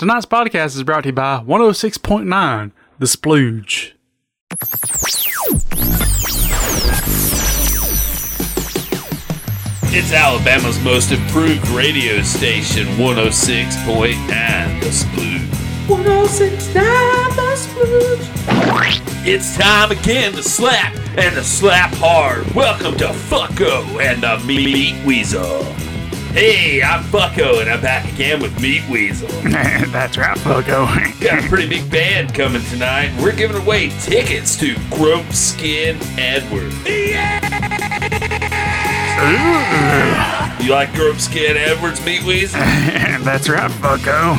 Tonight's podcast is brought to you by 106.9 The Splooge. It's Alabama's most improved radio station, 106.9 The Splooge. 106.9 The Splooge. It's time again to slap and to slap hard. Welcome to Fucko and the Meat Weasel. Hey, I'm Bucko, and I'm back again with Meat Weasel. That's right, Fogo. Got a pretty big band coming tonight. We're giving away tickets to Grope Skin Edward. You like Grope Skin Edwards, Meat Weasel? That's right, Bucko.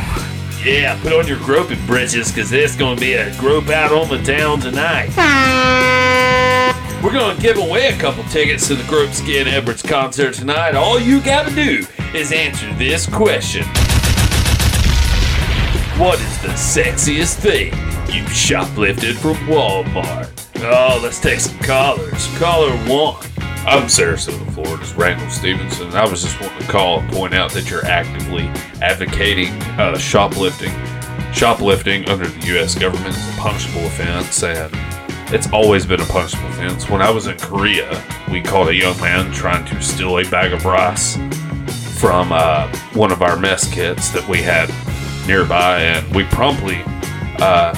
Yeah, put on your groping britches because there's going to be a grope out on the town tonight. We're going to give away a couple tickets to the Grope Skin Edwards concert tonight. All you got to do is answer this question What is the sexiest thing you shoplifted from Walmart? Oh, let's take some callers. Caller one. I'm Sarasota, Florida's Randall Stevenson. I was just wanting to call and point out that you're actively advocating uh, shoplifting. Shoplifting under the U.S. government is a punishable offense, and it's always been a punishable offense. When I was in Korea, we caught a young man trying to steal a bag of rice from uh, one of our mess kits that we had nearby, and we promptly uh,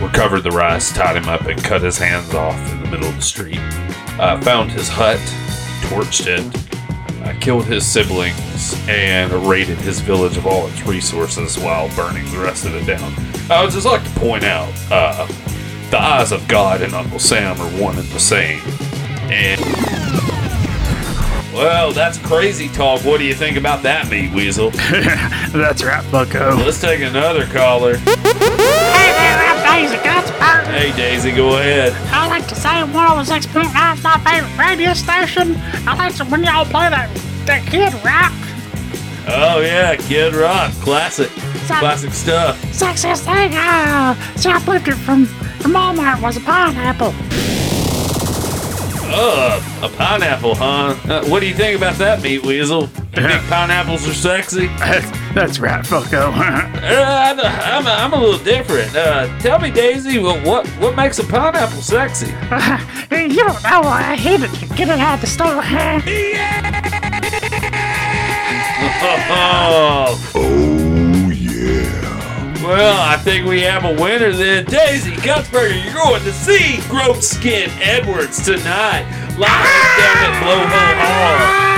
recovered the rice, tied him up, and cut his hands off in the middle of the street. Uh, found his hut, torched it, uh, killed his siblings, and raided his village of all its resources while burning the rest of it down. I would just like to point out uh, the eyes of God and Uncle Sam are one and the same. And well, that's crazy talk. What do you think about that, Meat Weasel? That's right, Bucko. Let's take another caller. Hey there, I'm Daisy Gutsberg. Hey, Daisy, go ahead. I like to say 106.9 is my favorite radio station. I like to when y'all play that, that Kid Rock. Oh yeah, Kid Rock, classic, classic stuff. Sexiest thing I uh, shoplifted from, from Walmart was a pineapple. Uh, a pineapple, huh? Uh, what do you think about that, Meat Weasel? You think pineapples are sexy? That's right, Fogo. Uh, I- I'm, I'm a little different. Uh, tell me, Daisy, well, what what makes a pineapple sexy? you don't know, I hate it to get it out of the store. Oh, Oh yeah. Well, I think we have a winner then. Daisy Gutsberger, you're going to see Grope Skin Edwards tonight, live down at Blowhole Hall.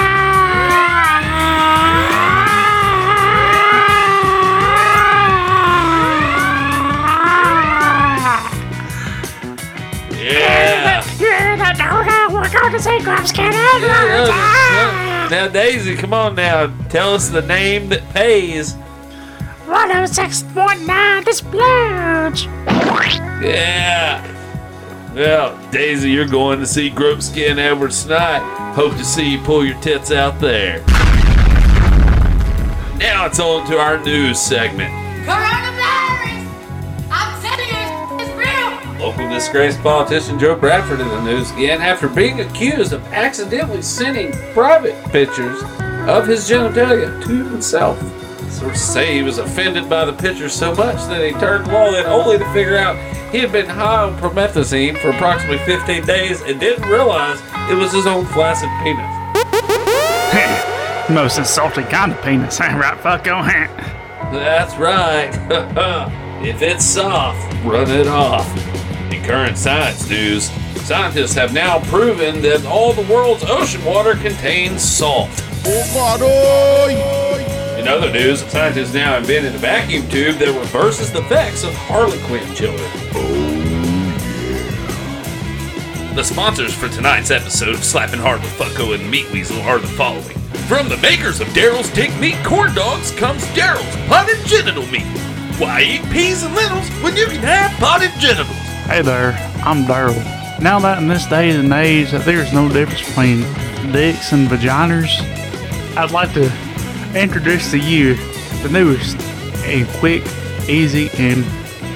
Yeah. Yeah, that dog, we're going to see Edwards. yeah. Now, Daisy, come on now. Tell us the name that pays. 106.9 The Splooge. Yeah. Well, Daisy, you're going to see Grope Skin Edwards tonight. Hope to see you pull your tits out there. Now it's on to our news segment. Coronavirus! I'm telling you, it's real! Local disgraced politician Joe Bradford in the news again after being accused of accidentally sending private pictures of his genitalia to himself. Sources say he was offended by the pictures so much that he turned wallet only to figure out he had been high on promethazine for approximately 15 days and didn't realize it was his own flaccid penis. Most insulting kind of penis, right, Fogo? That's right. if it's soft, run it off. In current science news, scientists have now proven that all the world's ocean water contains salt. In other news, scientists now invented a vacuum tube that reverses the effects of Harlequin children. Oh, the sponsors for tonight's episode of Slapping Hard with Fucko and Meat Weasel are the following. From the makers of Daryl's Dick Meat Corn Dogs comes Daryl's Potted Genital Meat. Why eat peas and lentils when you can have potted genitals? Hey there, I'm Daryl. Now that in this day and age that there's no difference between dicks and vaginas, I'd like to introduce to you the newest and quick, easy, and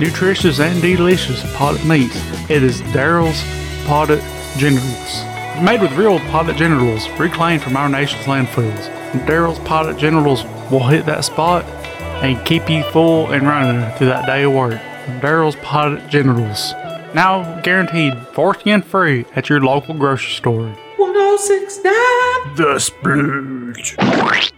nutritious and delicious potted meats. It is Daryl's Potted Generals. Made with real potted generals reclaimed from our nation's landfills. Daryl's Potted Generals will hit that spot and keep you full and running through that day of work. From Daryl's Potted Generals. Now guaranteed 14 free at your local grocery store. 1069 The Splooge.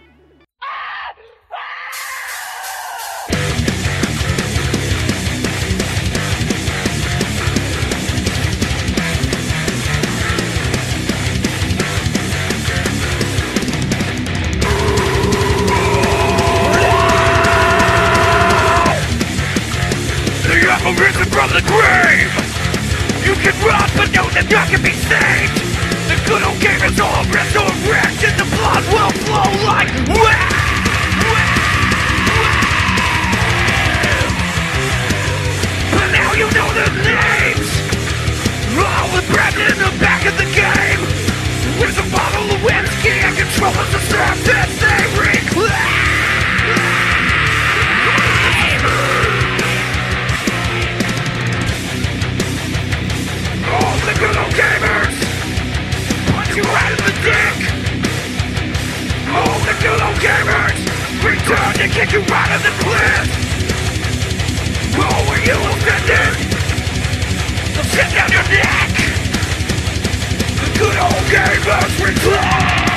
Apple risen from the grave! You can run, but know that you can be saved! The good old game is all resurrected, the blood will flow like But now you know their names! All the Brandon in the back of the game! With a bottle of whiskey and control the surface they reclaim! You in the dick! The gamers! Return to kick you right in the cliff you offended? Sit down your neck! The good old gamers return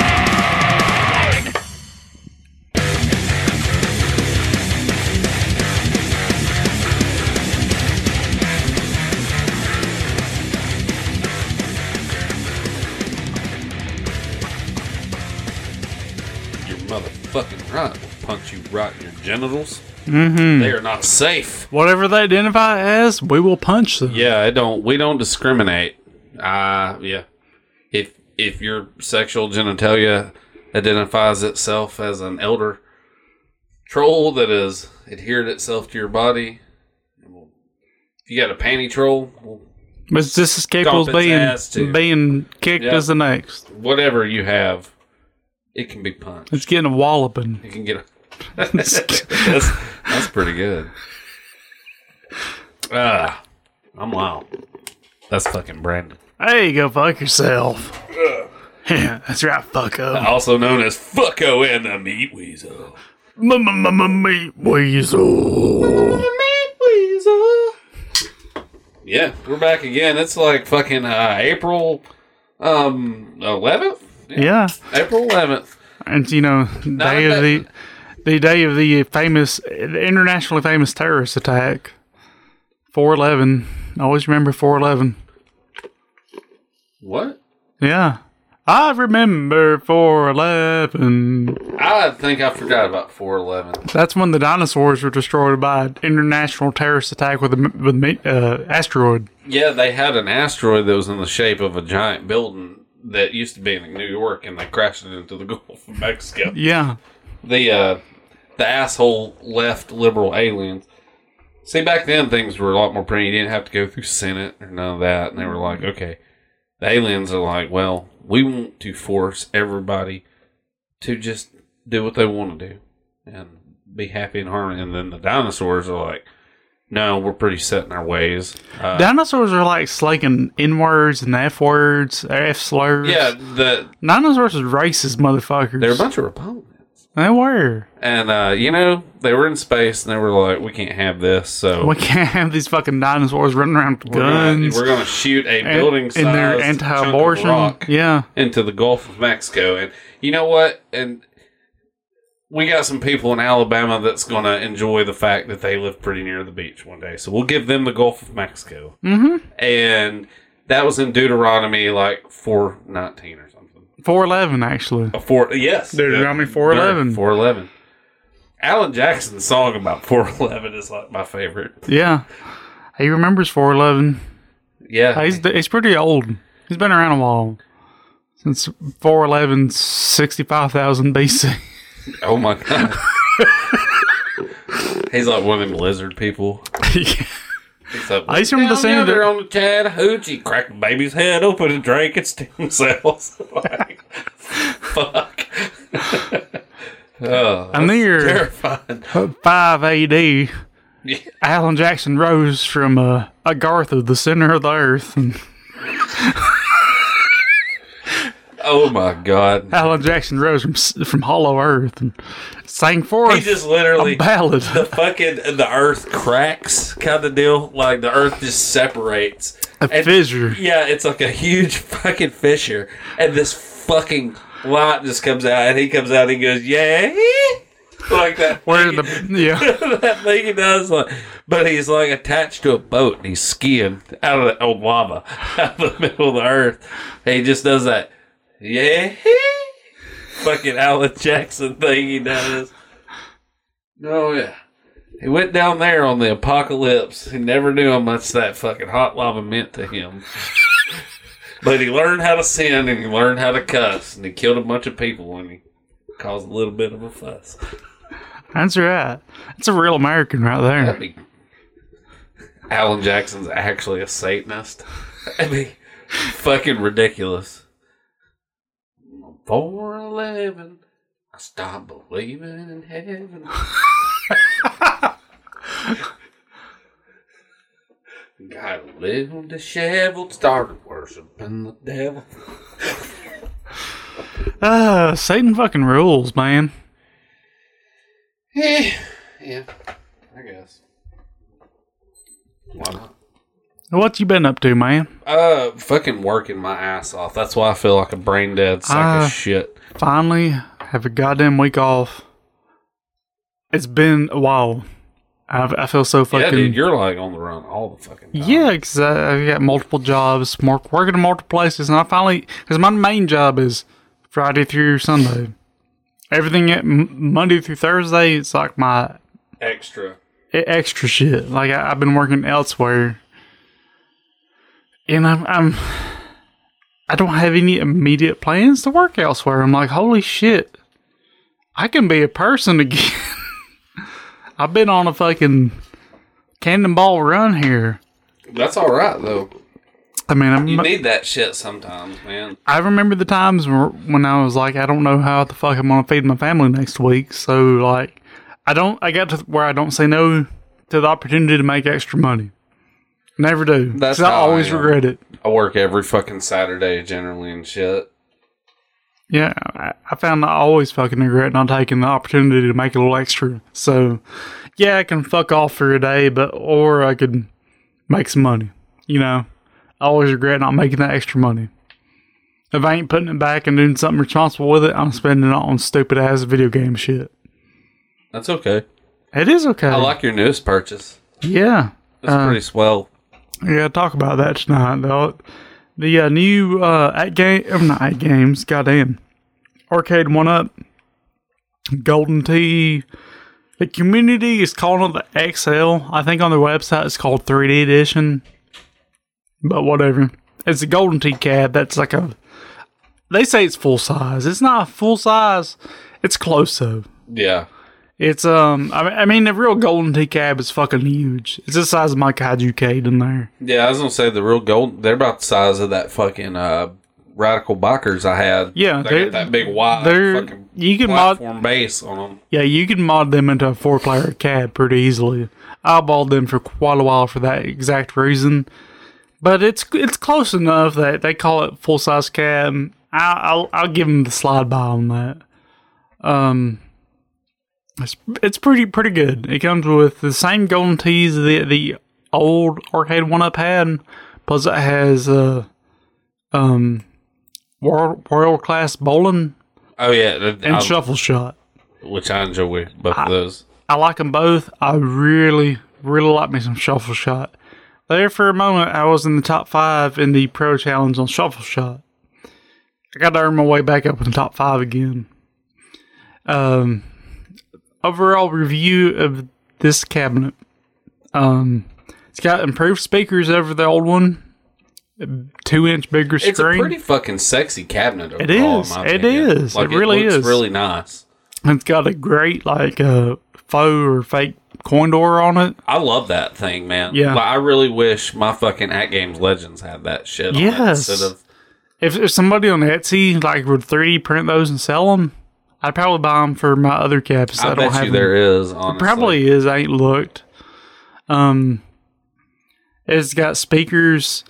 motherfucking right. We'll punch you right in your genitals. Mm-hmm. They are not safe. Whatever they identify as, we will punch them. Yeah, I don't. We don't discriminate. Uh yeah. If if your sexual genitalia identifies itself as an elder troll that has adhered itself to your body, if you got a panty troll, well, But it's just as capable as being, being kicked Yeah. as the next. whatever you have, it can be punched. It's getting a walloping. It can get a. that's, that's pretty good. Ah, I'm wild. That's fucking Brandon. Hey, go fuck yourself. Yeah, that's right, fucko. Also known as Fucko and the Meat Weasel. Meat weasel. Yeah, we're back again. It's like fucking uh, April um 11th? Yeah, April 11th. and you know, day of the the day of the famous, the internationally famous terrorist attack. Four eleven. Always remember four eleven. What? Yeah, I remember four eleven. I think I forgot about 411. That's when the dinosaurs were destroyed by an international terrorist attack with a with a uh, asteroid. Yeah, they had an asteroid that was in the shape of a giant building that used to be in New York and they crashed it into the Gulf of Mexico. Yeah, the uh the asshole left liberal aliens. See, back then things were a lot more pretty. You didn't have to go through Senate or none of that. And they were like, okay, the aliens are like, well, we want to force everybody to just do what they want to do and be happy and harmony. And then the dinosaurs are like, no, we're pretty set in our ways. Uh, dinosaurs are like slaking n words and f words, f slurs. yeah, the dinosaurs are racist motherfuckers. they're a bunch of Republicans. They were. And, uh, you know, they were in space and they were like, we can't have this. So We can't have these fucking dinosaurs running around with We're gonna- guns. We're going to shoot a building in they're anti-abortion. Yeah, into the Gulf of Mexico, and you know what? And we got some people in Alabama that's going to enjoy the fact that they live pretty near the beach one day, so we'll give them the Gulf of Mexico. Mm-hmm. And that was in Deuteronomy like four nineteen or something. four eleven actually. A four, yes, Deuteronomy 4:11. Four eleven. Alan Jackson's song about four eleven is like my favorite. Yeah, he remembers four eleven. Yeah, He's he's pretty old. He's been around a while since 411 65,000 BC. Oh my god. He's like one of them lizard people. Yeah. Like, I used to remember "Down seeing yonder the- on the Chattahoochee, crack the baby's head open and drank its stem cells. like, fuck. oh, I'm near terrifying. 5 AD. Yeah. Alan Jackson rose from uh, Agartha, the center of the earth, and Oh my god. Alan Jackson rose from from Hollow Earth and sang forth He just literally a ballad. the fucking the earth cracks kind of deal. Like the earth just separates. A And- fissure. Yeah, it's like a huge fucking fissure, and this fucking light just comes out, and he comes out, and he goes, "Yeah," like that. Where thing- the yeah that thing he does, like, but he's like attached to a boat, and he's skiing out of the old lava, out of the middle of the earth. And he just does that, yeah, fucking Alan Jackson thing he does. Oh yeah. He went down there on the apocalypse. He never knew how much that fucking hot lava meant to him. but he learned how to sin and he learned how to cuss and he killed a bunch of people and he caused a little bit of a fuss. that's right. That's a real American right there. That'd be Alan Jackson's actually a Satanist. That'd be fucking ridiculous. Four eleven. I stopped believing in heaven. Got a little disheveled, started worshiping the devil. Uh, Satan fucking rules, man. Yeah, yeah, I guess. Why not? What you been up to, man? Uh, fucking working my ass off. That's why I feel like a brain dead sack Ah. of shit. Finally, have a goddamn week off. It's been a while. I've, I feel so fucking. Yeah, dude, you're like on the run all the fucking time. Yeah, because I've got multiple jobs, more, working in multiple places, and I finally, because my main job is Friday through Sunday. Everything at M- Monday through Thursday, it's like my extra. extra shit. Like I, I've been working elsewhere, and I'm, I'm, I don't have any immediate plans to work elsewhere. I'm like, holy shit, I can be a person again. I've been on a fucking cannonball run here. That's all right though. I mean, I'm, You need that shit sometimes, man. I remember the times when I was like, I don't know how the fuck I'm gonna feed my family next week. So like, I don't. I got to where I don't say no to the opportunity to make extra money. Never do. That's 'Cause I how I always am. regret it. I work every fucking Saturday generally and shit. Yeah, I, I found I always fucking regret not taking the opportunity to make a little extra. So, yeah, I can fuck off for a day, but or I could make some money. You know, I always regret not making that extra money. If I ain't putting it back and doing something responsible with it, I'm spending it on stupid ass video game shit. That's okay. It is okay. I like your newest purchase. yeah, That's Uh, pretty swell. Yeah. Talk about that tonight, though. The uh, new uh, at game, uh, not at games. Goddamn, arcade one up. Golden Tee. The community is calling it the XL. I think on their website it's called 3D edition. But whatever. It's a Golden Tee cab. That's like a. They say it's full size. It's not full size. It's close though. Yeah. It's um. I mean, I mean, the real Golden Tee cab is fucking huge. It's the size of my Kaiju Cade in there. Yeah, I was gonna say the real gold. They're about the size of that fucking uh, Radikal Bikers I had. Yeah, they they're- got that big wide they're- fucking you can mod- platform base on them. Yeah, you can mod them into a four player cab pretty easily. I balled them for quite a while for that exact reason. But it's it's close enough that they call it full size cab. I, I'll I'll give them the slide by on that. Um, it's it's pretty pretty good. It comes with the same golden tees the the old arcade one up had, plus it has uh um world world class bowling Oh yeah, and I- shuffle shot. which I enjoy both of those. I like them both. I really, really like me some shuffle shot. There for a moment, I was in the top five in the pro challenge on shuffle shot. I got to earn my way back up in the top five again. Um, overall review of this cabinet. Um, it's got improved speakers over the old one. Two inch bigger screen. It's a pretty fucking sexy cabinet. It overall, is. in my It is. Like, It really looks is. Really nice. it's got a great like uh, faux or fake coin door on it. I love that thing, man. Yeah. Like, I really wish my fucking AtGames Legends had that shit. On it Yes. instead of If, if somebody on Etsy like would 3D print those and sell them, I'd probably buy them for my other caps. I, I, don't bet have you them. there is. Honestly, Probably is. I ain't looked. Um, it's got speakers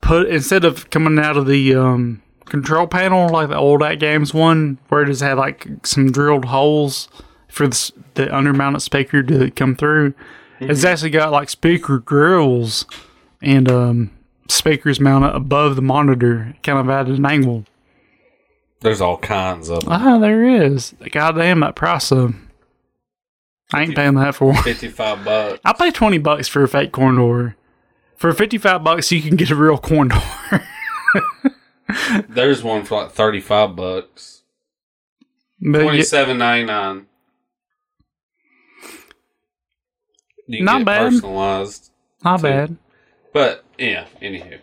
put instead of coming out of the um control panel, like the old at games one, where it just had like some drilled holes for the, s- the undermounted speaker to come through. It's actually got like speaker grills and um, speakers mounted above the monitor, kind of at an angle. There's all kinds of them. Ah, there is. Goddamn that price of I ain't paying that for. 55 bucks. I pay twenty bucks for a fake corn door. For fifty five bucks, you can get a real corn door. There's one for like 35 bucks. But yeah, 27.99. Not get bad. personalized. not too. bad. But yeah, anywho.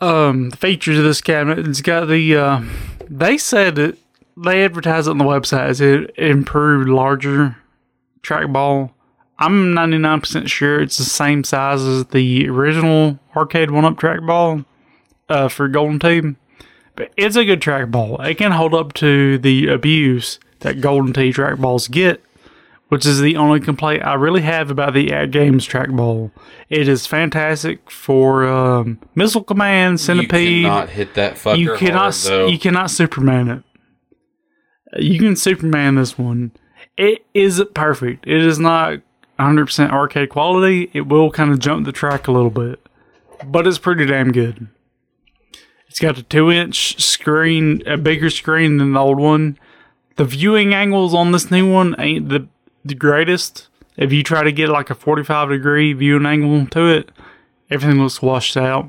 Um, the features of this cabinet, it's got the. Uh, they said that they advertise it on the website as it improved larger trackball. I'm 99% sure it's the same size as the original arcade one up trackball uh, for Golden Tee. But it's a good trackball. It can hold up to the abuse that Golden Tee trackballs get, which is the only complaint I really have about the AtGames trackball. It is fantastic for um, missile command, centipede. You cannot hit that fucker You cannot, hard, you cannot Superman it. You can Superman this one. It isn't perfect. It is not 100% arcade quality. It will kind of jump the track a little bit, but it's pretty damn good. It's got a two inch screen, a bigger screen than the old one. The viewing angles on this new one ain't the, the greatest. If you try to get like a 45 degree viewing angle to it, everything looks washed out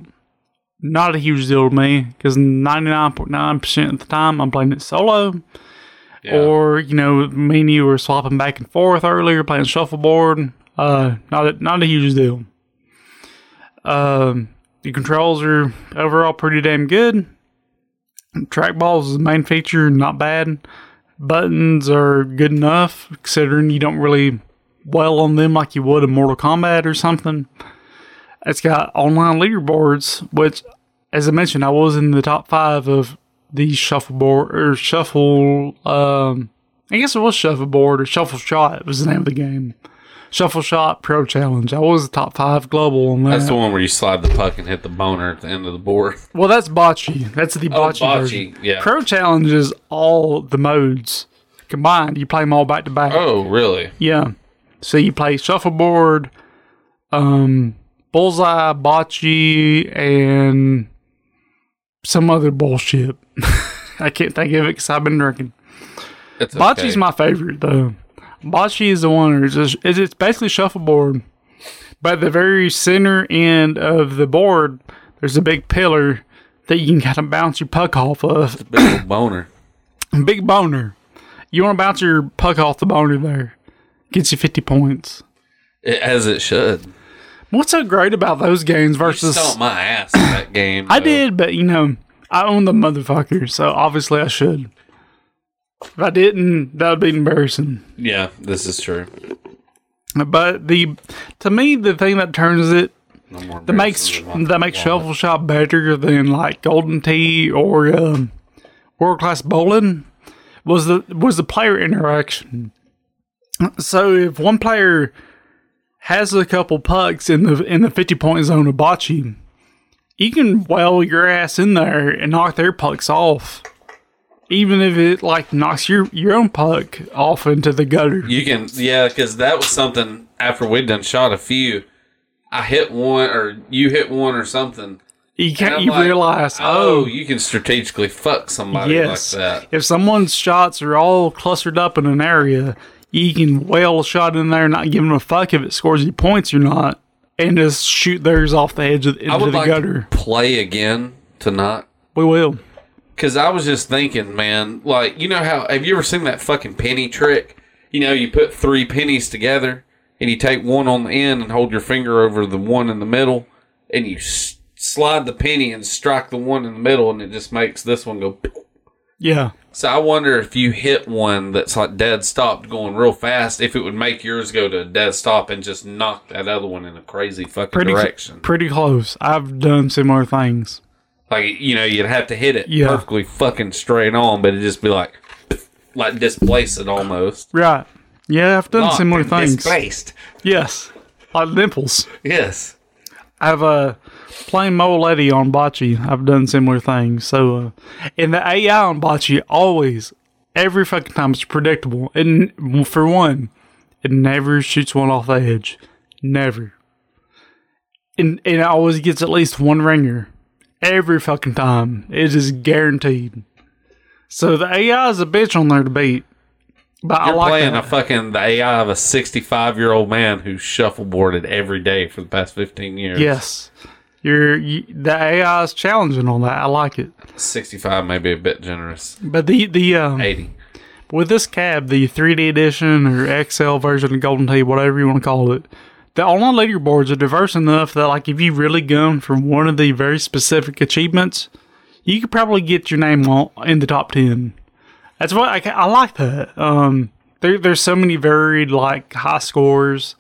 not a huge deal to me because 99.9% of the time I'm playing it solo. Yeah. Or, you know, me and you were swapping back and forth earlier playing shuffleboard. Uh, not a, not a huge deal. Um, the controls are overall pretty damn good. Trackballs is the main feature, not bad. Buttons are good enough considering you don't really well on them like you would in Mortal Kombat or something. It's got online leaderboards, which, as I mentioned, I was in the top five of the shuffleboard or shuffle. Um, I guess it was shuffleboard or shuffle shot was the name of the game. Shuffle shot pro challenge. I was the top five global on that. That's the one where you slide the puck and hit the boner at the end of the board. well, that's bocce. That's the Oh, bocce, bocce, version. yeah. Pro challenge is all the modes combined. You play them all back to back. Oh, really? Yeah. So you play shuffleboard, um, bullseye, bocce, and some other bullshit. I can't think of it because I've been drinking. It's Bocce's okay. my favorite though. Bocce is the one who's just, it's basically shuffleboard, but the very center end of the board, there's a big pillar that you can kind of bounce your puck off of. big boner. Big boner. You want to bounce your puck off the boner there. Gets you 50 points. It, as it should. What's so great about those games versus stomped my ass that game. I though. did, but you know, I own the motherfucker, so obviously I should. If I didn't, that would be embarrassing. Yeah, this is true. But the to me, the thing that turns it No that makes embarrassing than my that makes. Shuffle Shot better than like Golden Tee or um, World Class Bowling was the was the player interaction. So if one player has a couple pucks in the in the fifty point zone of bocce, you can well your ass in there and knock their pucks off. Even if it like knocks your, your own puck off into the gutter. You can, yeah, because that was something after we'd done shot a few. I hit one, or you hit one, or something. You can't you like, realize oh, oh you can strategically fuck somebody Yes. like that. If someone's shots are all clustered up in an area, you can whale a shot in there, not giving a fuck if it scores you points or not, and just shoot theirs off the edge of I into would the like gutter. play again tonight. We will. Cause I was just thinking, man, like you know how have you ever seen that fucking penny trick? You know, you put three pennies together and you take one on the end and hold your finger over the one in the middle, and you s- slide the penny and strike the one in the middle, and it just makes this one go. Yeah. So I wonder if you hit one that's like dead stopped going real fast, if it would make yours go to a dead stop and just knock that other one in a crazy fucking Pretty direction. pretty close. I've done similar things. Like you know, you'd have to hit it Yeah. perfectly fucking straight on, but it'd just be like, like displace it almost. Right. Yeah, I've done Locked similar things. Displaced. Yes. Like nipples. Yes. I've uh playing Mole Lady on Bocce. I've done similar things. So, uh, and the AI on Bocce always, every fucking time, it's predictable. And for one, it never shoots one off the edge. Never. And, and it always gets at least one ringer. Every fucking time. It is guaranteed. So the AI is a bitch on there to beat. But I You're like playing that. a fucking the AI of a 65 year old man who shuffleboarded every day for the past 15 years. Yes. You're you, the AI is challenging on that. I like it. 65 may be a bit generous. But the the um, 80. with this cab, the 3D edition or XL version of Golden Tee, whatever you want to call it, the online leaderboards are diverse enough that like if you really gun for one of the very specific achievements, you could probably get your name in the top ten. That's what I, I like that. Um, there, there's so many varied like high scores.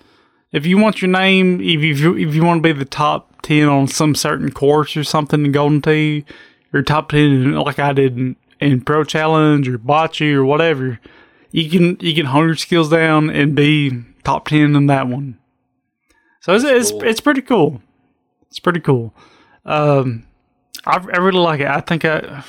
If you want your name, if you if you want to be the top ten on some certain course or something in Golden Tee, or top ten like I did in, in Pro Challenge or Bocce or whatever, you can you can hone your skills down and be top ten in that one. So it's it's, cool. it's pretty cool. It's pretty cool. Um, I, I really like it. I think I.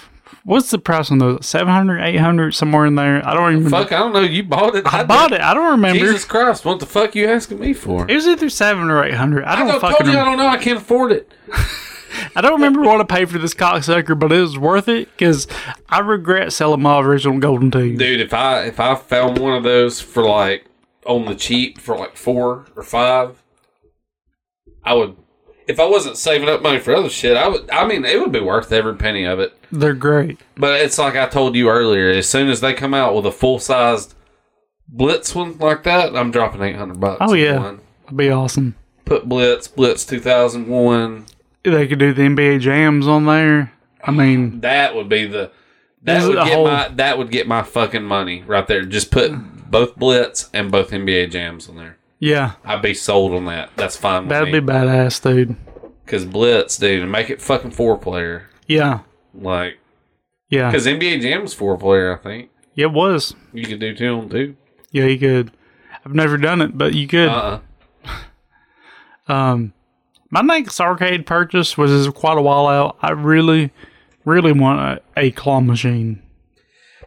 What's the price on those? 700, 800, somewhere in there. I don't even. Fuck, I don't know. You bought it. I bought it. I don't remember. Jesus Christ, what the fuck you asking me for? It was either seven or eight hundred. I I don't don't fucking. told you I don't know. I can't afford it. I don't remember what I paid for this cocksucker, but it was worth it because I regret selling my original Golden Tee. Dude, if I if I found one of those for like on the cheap for like four or five, I would. If I wasn't saving up money for other shit, I would. I mean, it would be worth every penny of it. They're great. But it's like I told you earlier. As soon as they come out with a full sized Blitz one like that, I'm dropping eight hundred bucks. Oh yeah, one. it'd be awesome. Put Blitz, Blitz two thousand one. They could do the NBA jams on there. I mean, That would be the. That would get whole- my. That would get my fucking money right there. Just put both Blitz and both NBA jams on there. Yeah, I'd be sold on that. That's fine that'd be badass, dude. Because Blitz, dude, and make it fucking four player. Yeah, Like, yeah, because NBA Jam's four player, I think. yeah. It was. You could do two on two. Yeah, you could. I've never done it, but you could. Uh uh Um, my next arcade purchase was quite a while out. I really, really want a, a claw machine.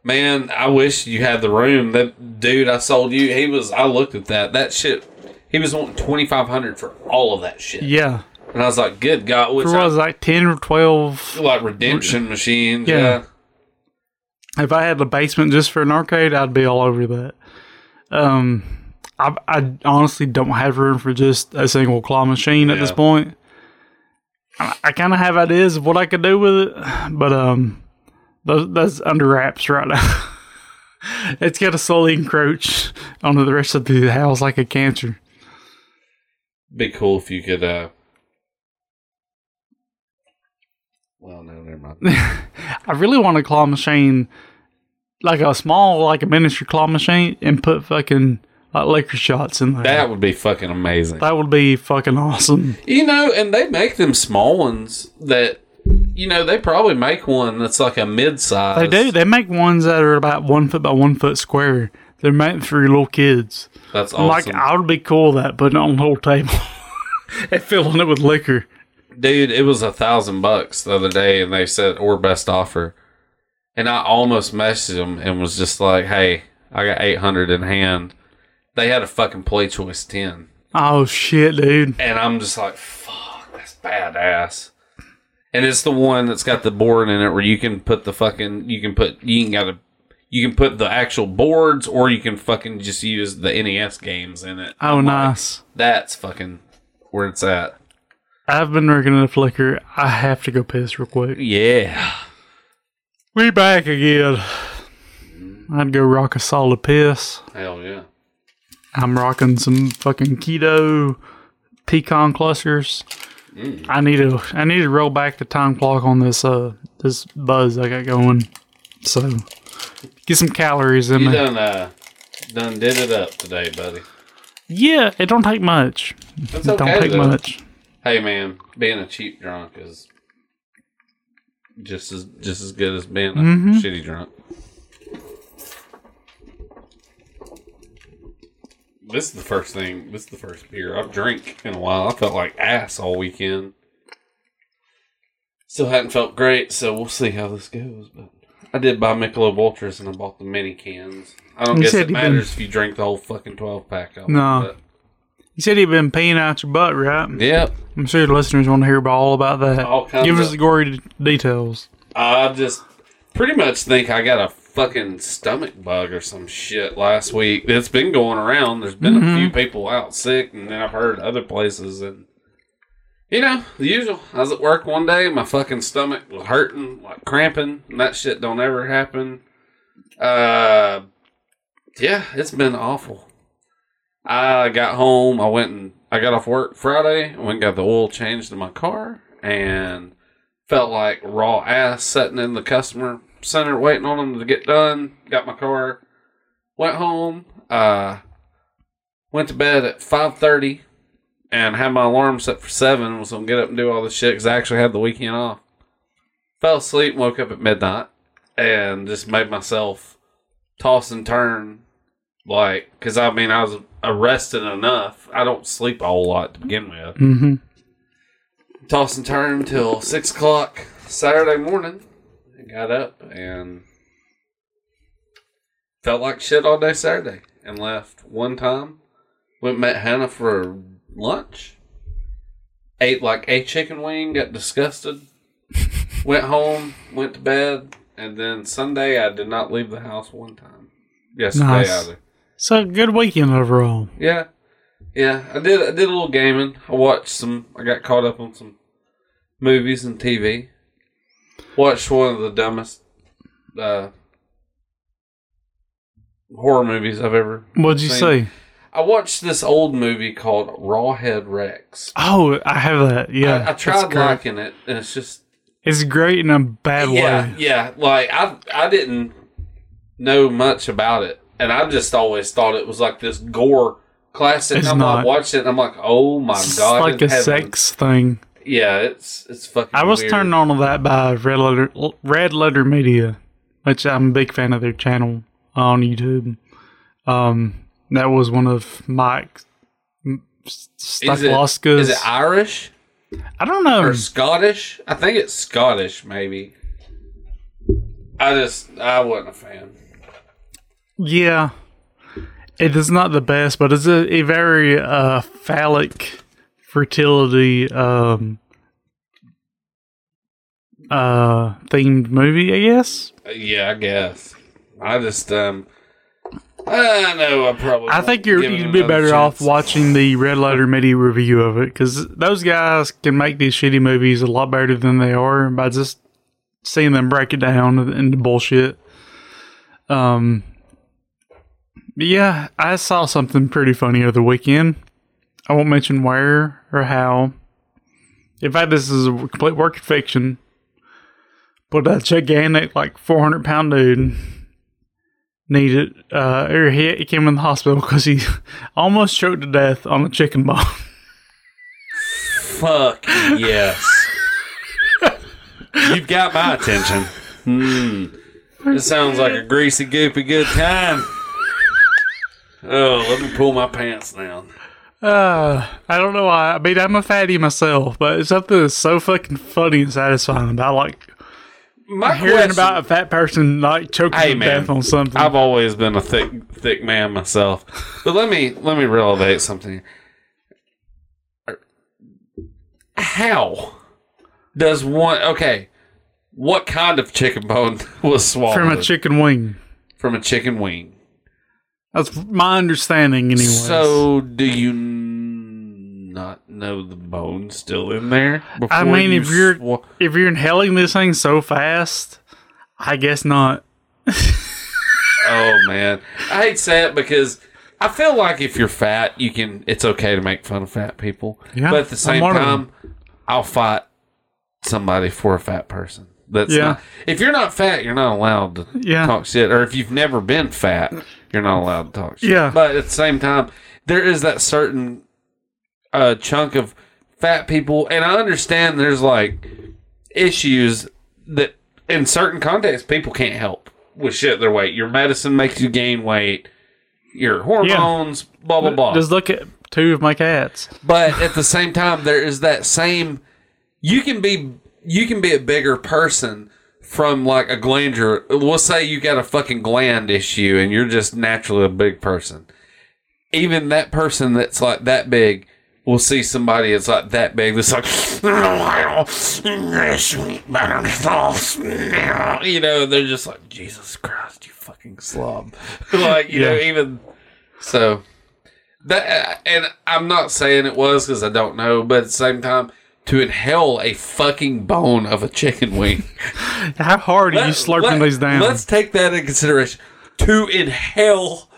Man, I wish you had the room. That dude I sold you, he was, I looked at that. That shit, he was wanting 2500 for all of that shit. Yeah, And I was like, good God, which for I, was like ten or twelve. like redemption machines. Yeah. Yeah. If I had the basement just for an arcade, I'd be all over that. Um, I, I honestly don't have room for just a single claw machine at this point. I, I kind of have ideas of what I could do with it, but um, that's under wraps right now. it's got to slowly encroach onto the rest of the house like a cancer. Be cool if you could, uh, well, no, never mind. I really want a claw machine, like a small, like a miniature claw machine, and put fucking like liquor shots in there. that would be fucking amazing. That would be fucking awesome. You know, and they make them small ones that, you know, they probably make one that's like a mid size. They do. They make ones that are about one foot by one foot square. They're meant for your little kids. That's awesome. Like I would be cool with that putting it on the whole table and filling it with liquor. Dude, it was a thousand bucks the other day, and they said or best offer, and I almost messaged them and was just like, "Hey, I got eight hundred in hand." They had a fucking play choice 10. Oh, shit, dude. and I'm just like, "Fuck, that's badass." And it's the one that's got the board in it where you can put the fucking you can put you can got a you can put the actual boards or you can fucking just use the NES games in it. Oh I'm like, nice. that's fucking where it's at. I've been working at flicker. I have to go piss real quick. Yeah. We back again. I'd go rock a solid piss. Hell yeah. I'm rocking some fucking keto pecan clusters. I need to I need to roll back the time clock on this uh this buzz I got going. So get some calories in You there. done uh done did it up today, buddy. Yeah, it don't take much. That's It don't take though. much. Hey man, being a cheap drunk is just as just as good as being a Mm-hmm. shitty drunk. This is the first thing. This is the first beer I've drank in a while. I felt like ass all weekend. Still hadn't felt great, so we'll see how this goes. But I did buy Michelob Ultras and I bought the mini cans. I don't You guess it you've been- matters if you drink the whole fucking twelve pack of No. it. You said you've been peeing out your butt, right? Yep. I'm sure the listeners want to hear about all about that. All kinds Give us of- the gory d- details. I just pretty much think I got a fucking stomach bug or some shit last week. It's been going around. There's been a few people out sick, and then I've heard other places, and you know the usual. I was at work one day, my fucking stomach was hurting, like cramping, and that shit don't ever happen. Uh, yeah, it's been awful. I got home. I went and I got off work Friday. I went and got the oil changed in my car, and felt like raw ass sitting in the customer center waiting on them to get done. Got my car, went home, uh, went to bed at five thirty, and had my alarm set for seven. Was gonna get up and do all this shit because I actually had the weekend off. Fell asleep, woke up at midnight, and just made myself toss and turn, like because I mean I was arrested enough. I don't sleep a whole lot to begin with Mm-hmm. toss and turn till six o'clock Saturday morning. Got up and felt like shit all day Saturday and left one time. Went met Hannah for lunch. Ate like a chicken wing, got disgusted. went home, went to bed, and then Sunday I did not leave the house one time. Yesterday Nice. either. So good weekend overall. Yeah, yeah. I did. I did a little gaming. I watched some. I got caught up on some movies and TV. Watched one of the dumbest uh, horror movies I've ever. What'd you seen. see? I watched this old movie called Rawhead Rex. Oh, I have that. Yeah, I, I tried liking it, and it's just It's great in a bad yeah, way. yeah. Like I, I didn't know much about it, and I just always thought it was like this gore classic. It's I'm not. like watching it, and I'm like, oh my It's god, like a heaven. sex thing. Yeah, it's it's fucking. I was weird. turned on to that by Red Letter Red Letter Media, which I'm a big fan of their channel on YouTube. Um, that was one of Mike Is it, Stoklasa's. is it Irish I don't know. or Scottish? I think it's Scottish, maybe. I just I wasn't a fan. Yeah, it is not the best, but it's a, a very uh, phallic fertility um, uh, themed movie, I guess. Uh, Yeah, I guess. I just um. I know I probably. I think you're, you'd be better off watching the Red Letter Media review of it because those guys can make these shitty movies a lot better than they are by just seeing them break it down into bullshit. Um, yeah, I saw something pretty funny over the weekend. I won't mention where or how. In fact, this is a complete work of fiction. But a gigantic, like 400 pound dude needed, uh, or he, he came in the hospital because he almost choked to death on a chicken bone. Fuck yes. You've got my attention. Hmm. This sounds like a greasy, goopy good time. Oh, let me pull my pants down. Uh, I don't know why. I mean, I'm a fatty myself, but it's something that's so fucking funny and satisfying about like My hearing question- about a fat person like choking Hey, to man. death on something. I've always been a thick, thick man myself. But let me let me relevate something. How does one? Okay, what kind of chicken bone was swallowed from a chicken wing. from a chicken wing? That's my understanding, anyway. So, do you not know the bone's still in there? I mean, you if you're swa- if you're inhaling this thing so fast, I guess not. oh man, I hate to say it because I feel like if you're fat, you can. It's okay to make fun of fat people. Yeah, but at the same time, I'll fight somebody for a fat person. That's Yeah. not. If you're not fat, you're not allowed to Yeah. talk shit. Or if you've never been fat, you're not allowed to talk shit. Yeah. But at the same time, there is that certain uh, chunk of fat people, and I understand there's like issues that in certain contexts people can't help with shit their weight. Your medicine makes you gain weight. your hormones, blah blah blah. Just look at two of my cats. But at the same time, there is that same. You can be you can be a bigger person from like a glandular. We'll say you got a fucking gland issue and you're just naturally a big person. Even that person that's like that big will see somebody that's like that big that's like you know they're just like Jesus Christ you fucking slob like you know even so that and I'm not saying it was because I don't know, but at the same time, to inhale a fucking bone of a chicken wing, How hard are you slurping let- these down? Let's take that into consideration. To inhale,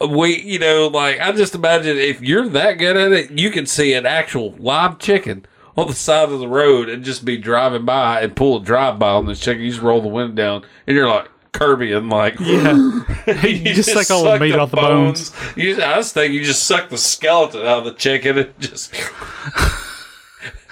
a wing, you know, like I just imagine if you're that good at it, you can see an actual live chicken on the side of the road and just be driving by and pull a drive by on this chicken. You just roll the window down, and you're like. Kirby and like yeah. you just suck all the meat off the bones. You, I was thinking you just suck the skeleton out of the chicken and just.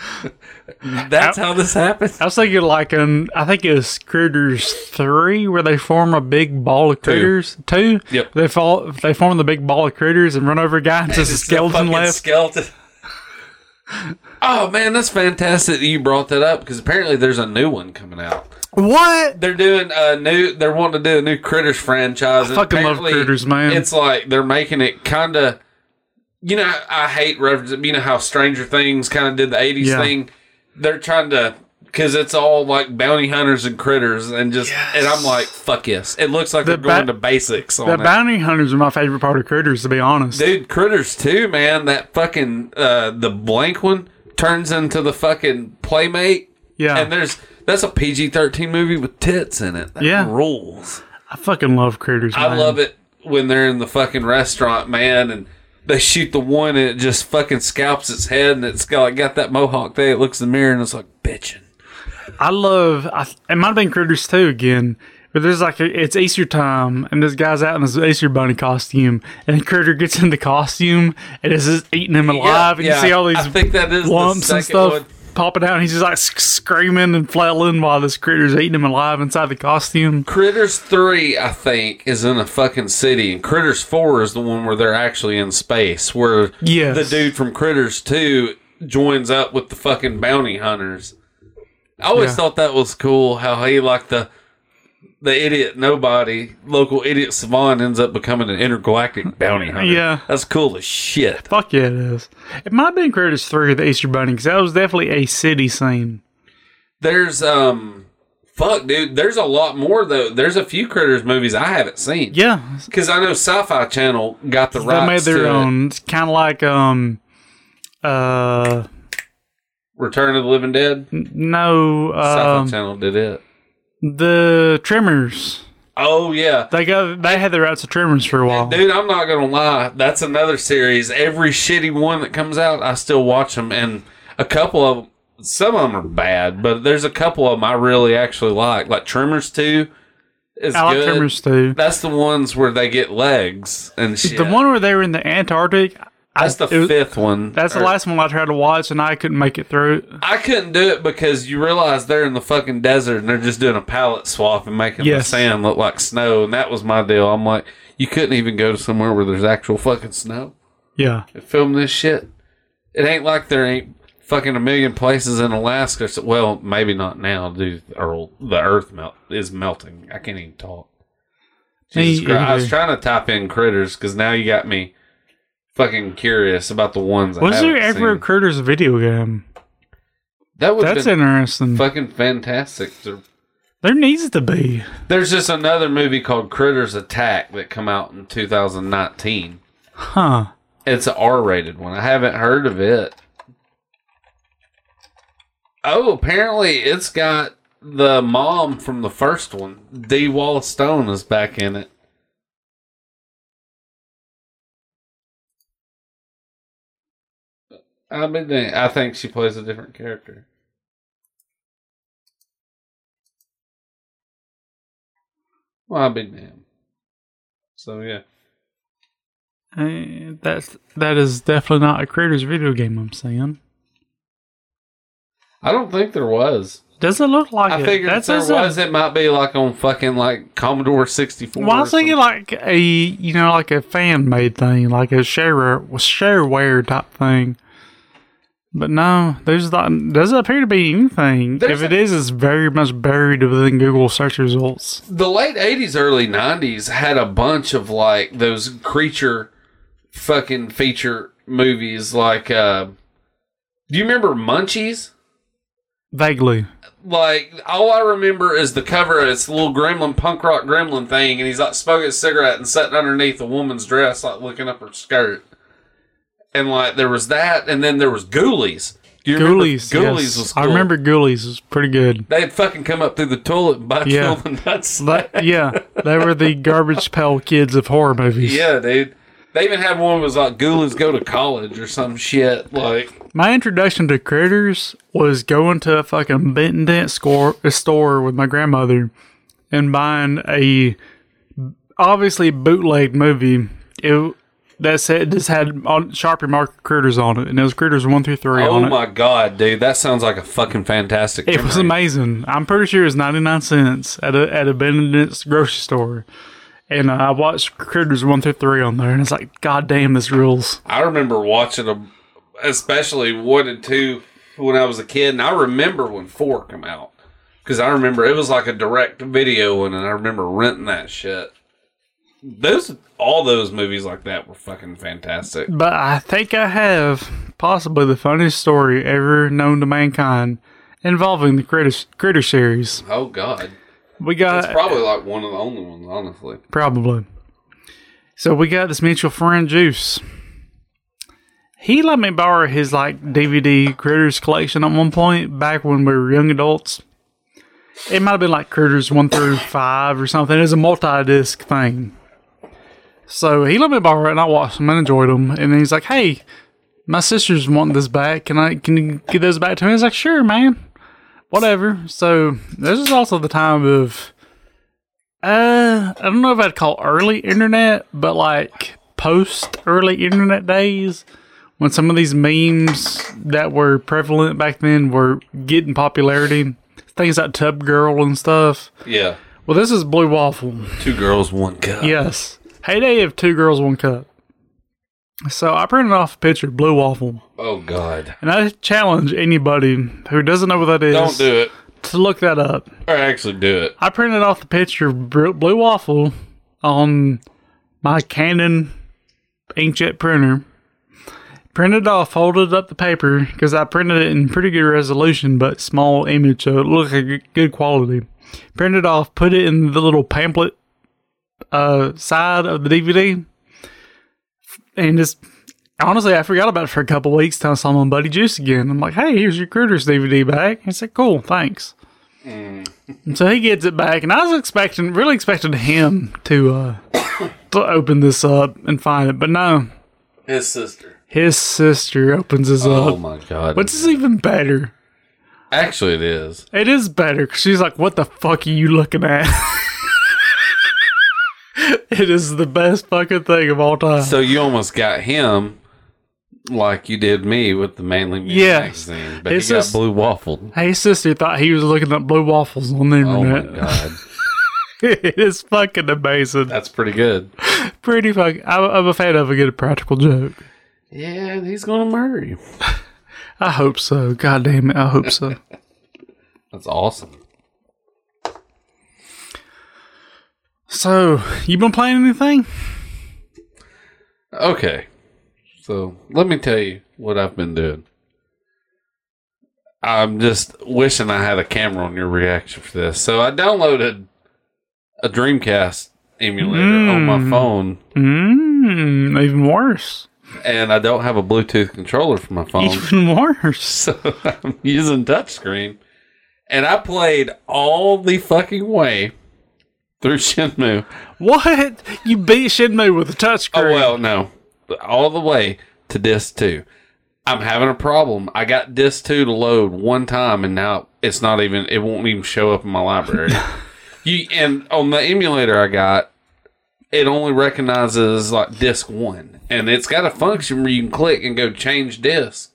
That's how this happens. I was thinking like in I think it was Critters three where they form a big ball of critters. Two. Yep. They fall. They form the big ball of critters and run over a guy and just a skeleton left. Skeleton. Oh man, that's fantastic that you brought that up because apparently there's a new one coming out. What? They're doing a new. They're wanting to do a new Critters franchise. and fucking love Critters, man. It's like they're making it kind of. You know, I hate references. You know how Stranger Things kind of did the '80s Yeah. thing. They're trying to because it's all like bounty hunters and critters and just and I'm like fuck yes. It looks like The they're going ba- to basics on The it. bounty hunters are my favorite part of Critters, to be honest. Dude, Critters too, man. That fucking uh the blank one turns into the fucking playmate. yeah, And there's that's a PG thirteen movie with tits in it. That Yeah. rules. I fucking love Critters. I love it when they're in the fucking restaurant, man, and they shoot the one and it just fucking scalps its head and it's got like got that mohawk there. It looks in the mirror and it's like bitching. I love. I, it might have been Critters too again. But there's like a, it's Easter time, and this guy's out in his Easter bunny costume, and Critter gets in the costume and is just eating him alive, and you see all these I think that is the lumps and stuff one. Popping out. And he's just like sc- screaming and flailing while this critter's eating him alive inside the costume. Critters 3, I think, is in a fucking city, and Critters 4 is the one where they're actually in space, where Yes. the dude from Critters 2 joins up with the fucking bounty hunters. I always Yeah. thought that was cool how he, like, the the idiot nobody, local idiot Savant ends up becoming an intergalactic bounty hunter. Yeah. That's cool as shit. Fuck yeah, it is. It might have been Critters three the Easter Bunny because that was definitely a city scene. There's, um, fuck, dude, there's a lot more, though. There's a few Critters movies I haven't seen. Yeah, Because I know Sci Fi Channel got the right. they made their own. It's kind of like um, uh, Return of the Living Dead. no, Sci-Fi um, Channel did it. The Tremors. Oh yeah, They got they had the rights to Tremors for a while. dude. I'm not gonna lie. That's another series. Every shitty one that comes out, I still watch them, and a couple of some of them are bad, but there's a couple of them I really actually like. Like Tremors Two is I like good. Tremors too. That's the ones where they get legs and shit. The one where they were in the Antarctic. That's the was- fifth one. That's the last one I tried to watch, and I couldn't make it through. I couldn't do it because you realize they're in the fucking desert and they're just doing a palette swap and making Yes. the sand look like snow. And that was my deal. I'm like, you couldn't even go to somewhere where there's actual fucking snow Yeah, and film this shit. It ain't like there ain't fucking a million places in Alaska. So, well, maybe not now, dude. Or the earth melt is melting. I can't even talk. Jesus Christ. I was trying to type in critters because now you got me fucking curious about the ones. I was there ever a seen. Critters video game? that would That's interesting. fucking fantastic. to There needs to be. There's just another movie called Critters Attack that come out in 2019. Huh. It's an R-rated one. I haven't heard of it. Oh, apparently it's got the mom from the first one. Dee Wallace Stone is back in it. I mean, I think she plays a different character. Well, I'll be damned. So yeah. Eh, that's that is definitely not a Critters video game. I'm saying. I don't think there was. Does it look like I it? figured That's if there a- was, it might be like on fucking like Commodore 64. Well, I was thinking like a you know like a fan made thing, like a share shareware type thing. But no, there's not. Doesn't appear to be anything. There's if it a- is, it's very much buried within Google search results. the late 80s, early 90s had a bunch of like those creature fucking feature movies. Like, uh, do you remember Munchies? Vaguely, like all I remember is the cover of this little gremlin punk rock gremlin thing, and he's like smoking a cigarette and sitting underneath a woman's dress, like looking up her skirt. And like there was that, and then there was Ghoulies. Do you remember Ghoulies. Ghoulies yes. was cool. I remember Ghoulies was pretty good. they'd fucking come up through the toilet and bite Yeah. you the nuts. But yeah, they were the garbage pail kids of horror movies. yeah, dude. They even had one that was like Ghoulies go to college or some shit. Like My introduction to critters was going to a fucking Benton Dent score, store with my grandmother and buying a obviously bootleg movie. It that said this had on Sharpie marker critters on it, and it was critters one through three oh my god, dude, that sounds like a fucking fantastic. It was amazing. I'm pretty sure it was 99 cents at a at a Benton Dent's grocery store. And uh, I watched Critters 1 through 3 on there, and it's like, God damn, this rules. I remember watching them, especially one and two when I was a kid, and I remember when four come out because I remember it was like a direct video one, and I remember renting that shit. Those all those movies like that were fucking fantastic. But I think I have possibly the funniest story ever known to mankind involving the Critter, Critter series. Oh god, We got it's probably like one of the only ones, honestly. Probably. So we got this mutual friend, Juice. He let me borrow his like DVD Critters collection at one point back when we were young adults. It might have been like Critters one through five or something. It was a multi-disc thing. So he let me borrow it, and I watched them and enjoyed them. And then he's like, "Hey, my sister's wanting this back. Can I? Can you get those back to me?" I was like, "Sure, man. Whatever." So this is also the time of uh, I don't know if I'd call early internet, but like post early internet days when some of these memes that were prevalent back then were getting popularity. Things like Tub Girl and stuff. Yeah, Well, this is Blue Waffle. two girls, one cup. Yes. Heyday of Two Girls, One Cup. So I printed off a picture of Blue Waffle. Oh god, And I challenge anybody who doesn't know what that is don't do it, to look that up. or actually do it. I printed off the picture of Blue Waffle on my Canon inkjet printer. Printed off, folded up the paper because I printed it in pretty good resolution, but small image, so it looked like good quality. Printed off, put it in the little pamphlet uh, side of the DVD, and just honestly, I forgot about it for a couple weeks. Till I saw my buddy Juice again. I'm like, "Hey, here's your Critters DVD back." He said, "Cool, thanks." And so he gets it back, and I was expecting, really expecting him to uh, to open this up and find it, but no, His sister. his sister opens this Oh up, Oh my god, which is even better. actually it is. It is better because she's like, "What the fuck are you looking at?" it is the best fucking thing of all time. So you almost got him like you did me with the Manly Man Yes. magazine, but It's he got blue waffled. His sister thought he was looking at blue waffles on the internet. Oh my god, it is fucking amazing. that's pretty good. Pretty fucking. I'm, I'm a fan of a good practical joke. Yeah, he's gonna murder you. I hope so. God damn it, I hope so. That's awesome. So, you been playing anything? Okay, so let me tell you what I've been doing. I'm just wishing I had a camera on your reaction for this. So I downloaded a Dreamcast emulator on my Mm. phone, Mmm, even worse. and I don't have a Bluetooth controller for my phone. Even worse. So I'm using touchscreen. And I played all the fucking way through Shenmue. What? You beat Shenmue with a touchscreen? Oh, well, no. All the way to disc 2. I'm having a problem. I got disc 2 to load one time, and now it's not even, it won't even show up in my library. you And on the emulator I got, it only recognizes like disc 1. And it's got a function where you can click and go change disc,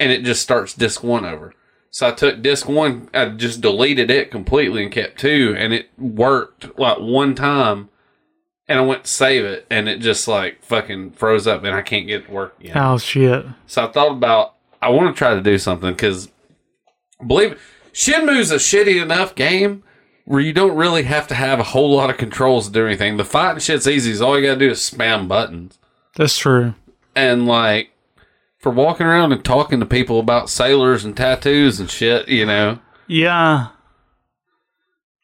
and it just starts disc 1 over. So I took disc one, I just deleted it completely and kept two, and it worked like one time. And I went to save it, and it just like fucking froze up, and I can't get it to work again. Oh shit. So I thought about I want to try to do something because believe it, Shenmue's a shitty enough game where you don't really have to have a whole lot of controls to do anything. The fighting shit's easy. So all you gotta do is spam buttons. That's true. And like for walking around and talking to people about sailors and tattoos and shit, you know. Yeah,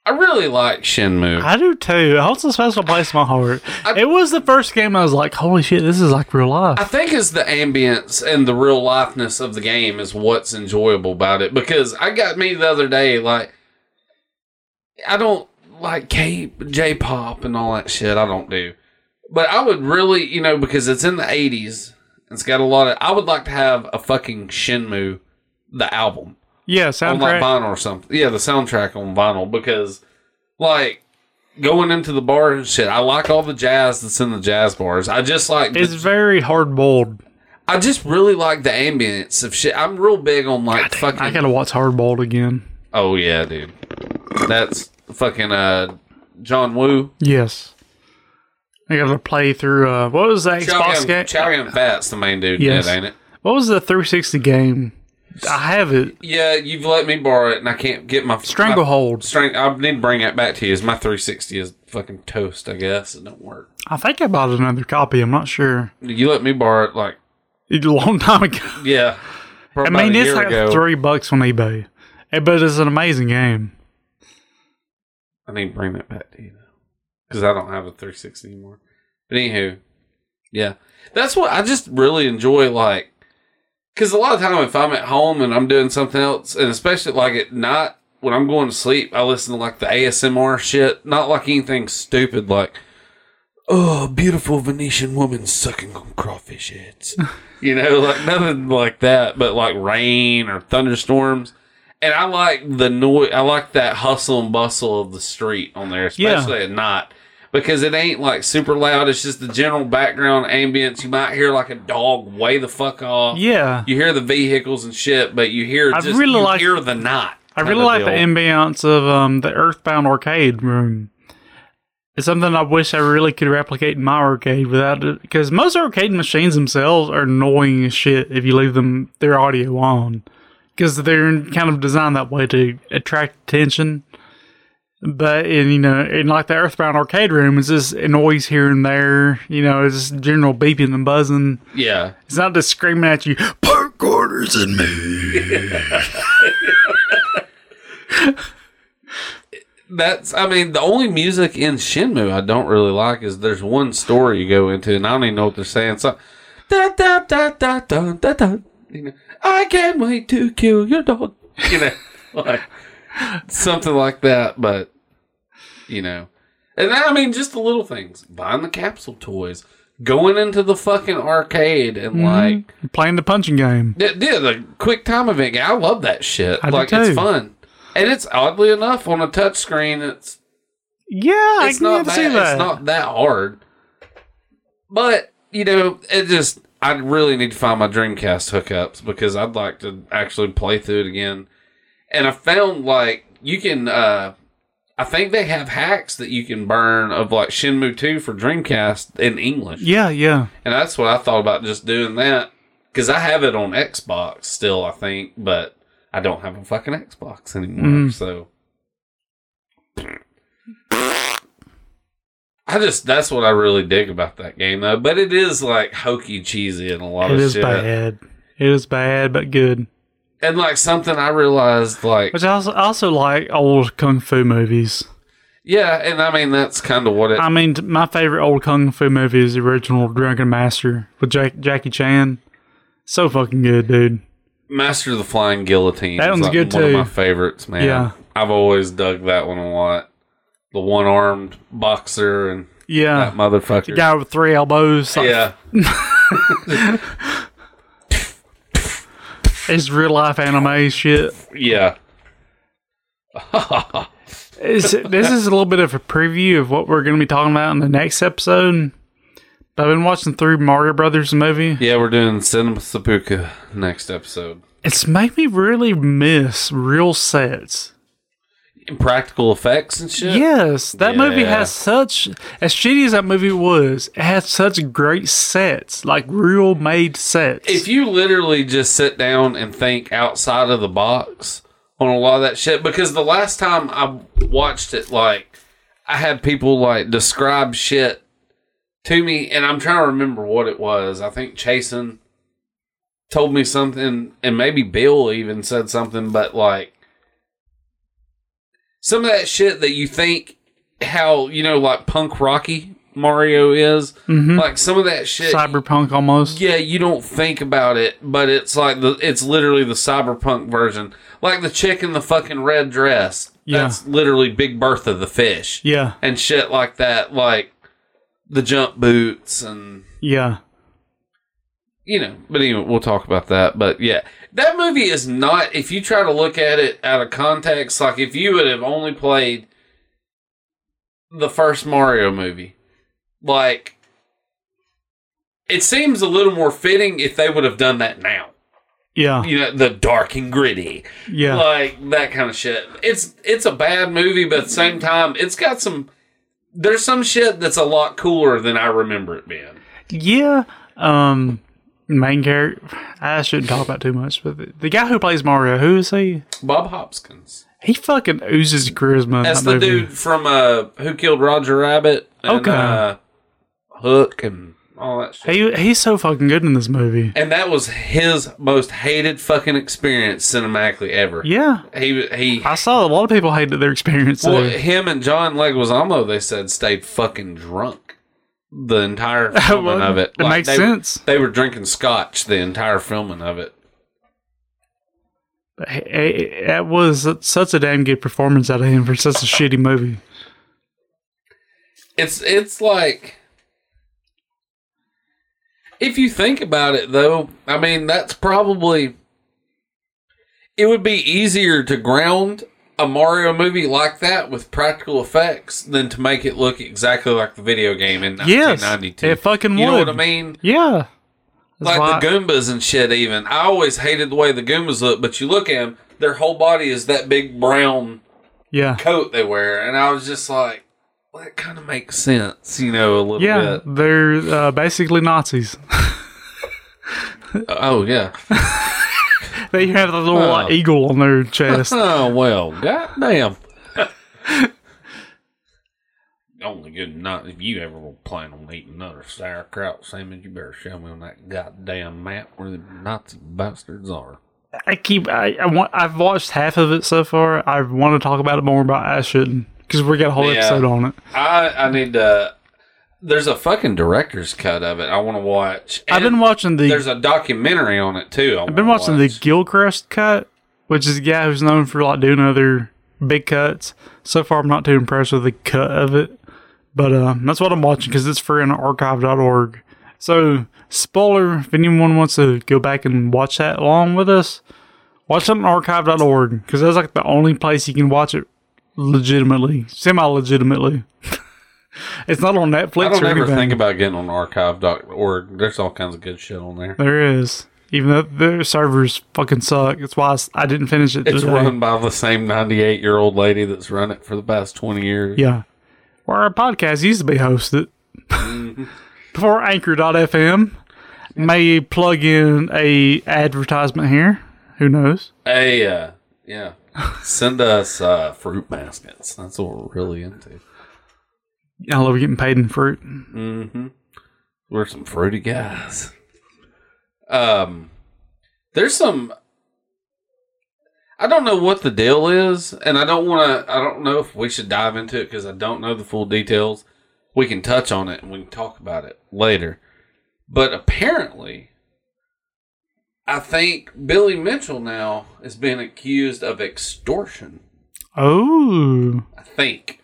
I really like Shenmue. I do too. It holds a special place in my heart. I- it was the first game I was like, holy shit, this is like real life. I think it's the ambience and the real lifeness of the game is what's enjoyable about it. Because I got me the other day, like, I don't like K J pop and all that shit. I don't do, but I would really, you know, because it's in the eighties. It's got a lot of. I would like to have a fucking Shenmue, the album yeah, soundtrack on like vinyl or something. Yeah, the soundtrack on vinyl because, like. Going into the bar and shit, I like all the jazz that's in the jazz bars. I just like the It's very hard boiled. I just really like the ambience of shit. I'm real big on like fucking. I gotta watch hard boiled again. oh yeah, dude. That's fucking uh John Woo. Yes. I gotta play through uh what was that Xbox game? Chow Fat's the main dude, Yes. ain't it? What was the 360 game? I have it. Yeah, you've let me borrow it, and I can't get my Stranglehold. My, strang- I need to bring that back to you. Is my 360 is fucking toast? I guess it don't work. I think I bought another copy. I'm not sure. You let me borrow it, like A long time ago. yeah. I mean, it's like ago. three bucks on eBay, Eh, but it's an amazing game. I need to bring that back to you because I don't have a 360 anymore. But anywho, yeah, that's what I just really enjoy. Like, because a lot of time if I'm at home and I'm doing something else, and especially like at night when I'm going to sleep, I listen to like the ASMR shit, not like anything stupid like. Oh, beautiful Venetian woman sucking on crawfish heads. you know, like nothing like that, but like rain or thunderstorms. And I like the noise. I like that hustle and bustle of the street on there, Yeah. especially at night, because it ain't like super loud. It's just the general background ambience. You might hear like a dog way the fuck off. Yeah. You hear the vehicles and shit, but you hear I just really you like- hear the night. I really like the deal. ambiance of um, the Earthbound arcade room. It's something I wish I really could replicate in my arcade without it, because most arcade machines themselves are annoying as shit if you leave them their audio on, because they're kind of designed that way to attract attention. But in you know, in like the Earthbound arcade room, it's just a noise here and there. You know, it's just general beeping and buzzing. Yeah, It's not just screaming at you. Park orders in me. that's. I mean, the only music in Shenmue I don't really like is there's one story you go into, and I don't even know what they're saying. So, da da da da da da da. You know, I can't wait to kill your dog. You know, like something like that. But you know, and I mean, just the little things, buying the capsule toys, going into the fucking arcade, and mm-hmm. like. Playing the punching game. Yeah, yeah, the quick time event. I love that shit. I like it's fun, and it's oddly enough on a touch screen. It's Yeah, I it's can not that. it's not that hard. But you know, it just I really need to find my Dreamcast hookups because I'd like to actually play through it again. And I found like you can. uh I think they have hacks that you can burn of like Shenmue 2 for Dreamcast in English. Yeah, yeah. And that's what I thought about just doing that. Because I have it on Xbox still, I think, but I don't have a fucking Xbox anymore. Mm. So. I just, that's what I really dig about that game, though. But it is like hokey cheesy and a lot It of is shit. bad. It is bad, but good. And like something I realized, like, Which I also, I also like old kung fu movies. yeah, and I mean, that's kind of what it, I mean, my favorite old kung fu movie is the original Drunken Master with Jack, Jackie Chan. So fucking good, dude. Master of the Flying Guillotine. That one's like, good, one too. of my favorites, man. Yeah. I've always dug that one a lot. The one armed boxer and Yeah, that motherfucker. the guy with three elbows. like, yeah. it's real life anime shit. Yeah. This is a little bit of a preview of what we're going to be talking about in the next episode. I've been watching through Mario Brothers movie. Yeah, we're doing Cinema Sepulka next episode. It's made me really miss real sets. Practical effects and shit. Yes, that movie has such as shitty as that movie was. It has such great sets, like real made sets. If you literally just sit down and think outside of the box on a lot of that shit, because the last time I watched it, like I had people like describe shit to me, and I'm trying to remember what it was. I think Chasen told me something, and maybe Bill even said something, but like some of that shit that you think how you know like punk rocky Mario is, mm-hmm. like some of that shit. Cyberpunk almost. Yeah, you don't think about it, but it's like the it's literally the cyberpunk version. Like the chick in the fucking red dress. Yeah. That's literally Big Bertha the fish. Yeah, And shit like that, like the jump boots and yeah. you know, but anyway, we'll talk about that. But yeah, that movie is not, if you try to look at it out of context, like if you would have only played the first Mario movie, like it seems a little more fitting if they would have done that now. Yeah, You know, the dark and gritty, yeah. like that kind of shit. It's it's a bad movie, but at the same time, it's got some. There's some shit that's a lot cooler than I remember it being. Yeah. Um main character I shouldn't talk about too much, but the, the guy who plays Mario, who is he? Bob Hoskins. He fucking oozes charisma. That's the movie. dude from uh Who Killed Roger Rabbit and Okay. uh, Hook and all that shit. He he's so fucking good in this movie. And that was his most hated fucking experience cinematically ever. Yeah. He he I saw a lot of people hated their experience well, there. him and John Leguizamo they said stayed fucking drunk the entire filming of it. it makes they, sense. They were drinking scotch the entire filming of it. He- was such a damn good performance out of him for such a shitty movie. It's it's like if you think about it though, I mean that's probably it would be easier to ground a Mario movie like that with practical effects than to make it look exactly like the video game in Yes, 1992. it fucking You know what I mean? Yeah. That's like the Goombas and shit. Even I always hated the way the Goombas look, but you look at them, their whole body is that big brown yeah. coat they wear, and I was just like, well, that kind of makes sense, you know, a little Yeah, bit. they're uh, basically Nazis. Oh yeah. They have the little Oh. eagle on their chest. Oh well, goddamn. Only good not if you ever plan on eating another sauerkraut sandwich, you better show me on that goddamn map where the Nazi bastards are. I keep. I, I want. I've watched half of it so far. I want to talk about it more, but I shouldn't because we got a whole Yeah. episode on it. I I need to. There's a fucking director's cut of it. I want to watch. I've been watching the. There's a documentary on it too. I've been watching the Gilchrist cut, which is a guy who's known for like doing other big cuts. So far, I'm not too impressed with the cut of it, but uh, that's what I'm watching because it's free on archive.org. So, spoiler: if anyone wants to go back and watch that along with us, watch it on archive.org because that's like the only place you can watch it legitimately, semi-legitimately. it's not on Netflix I don't ever anything. think about getting on archive.org. There's all kinds of good shit on there. there is. Even though their servers fucking suck. That's why I didn't finish it It's today. run by the same 98 year old lady that's run it for the past 20 years. Yeah. Where our podcast used to be hosted. Before Anchor.fm. May plug in a advertisement here. Who knows? Hey, uh, yeah. Send us uh, fruit baskets. That's what we're really into. I love getting paid in fruit. Mm-hmm. We're some fruity guys. Um, there's some. I don't know what the deal is, and I don't want to. I don't know if we should dive into it because I don't know the full details. We can touch on it and we can talk about it later. But apparently, I think Billy Mitchell now is being accused of extortion. Oh. I think.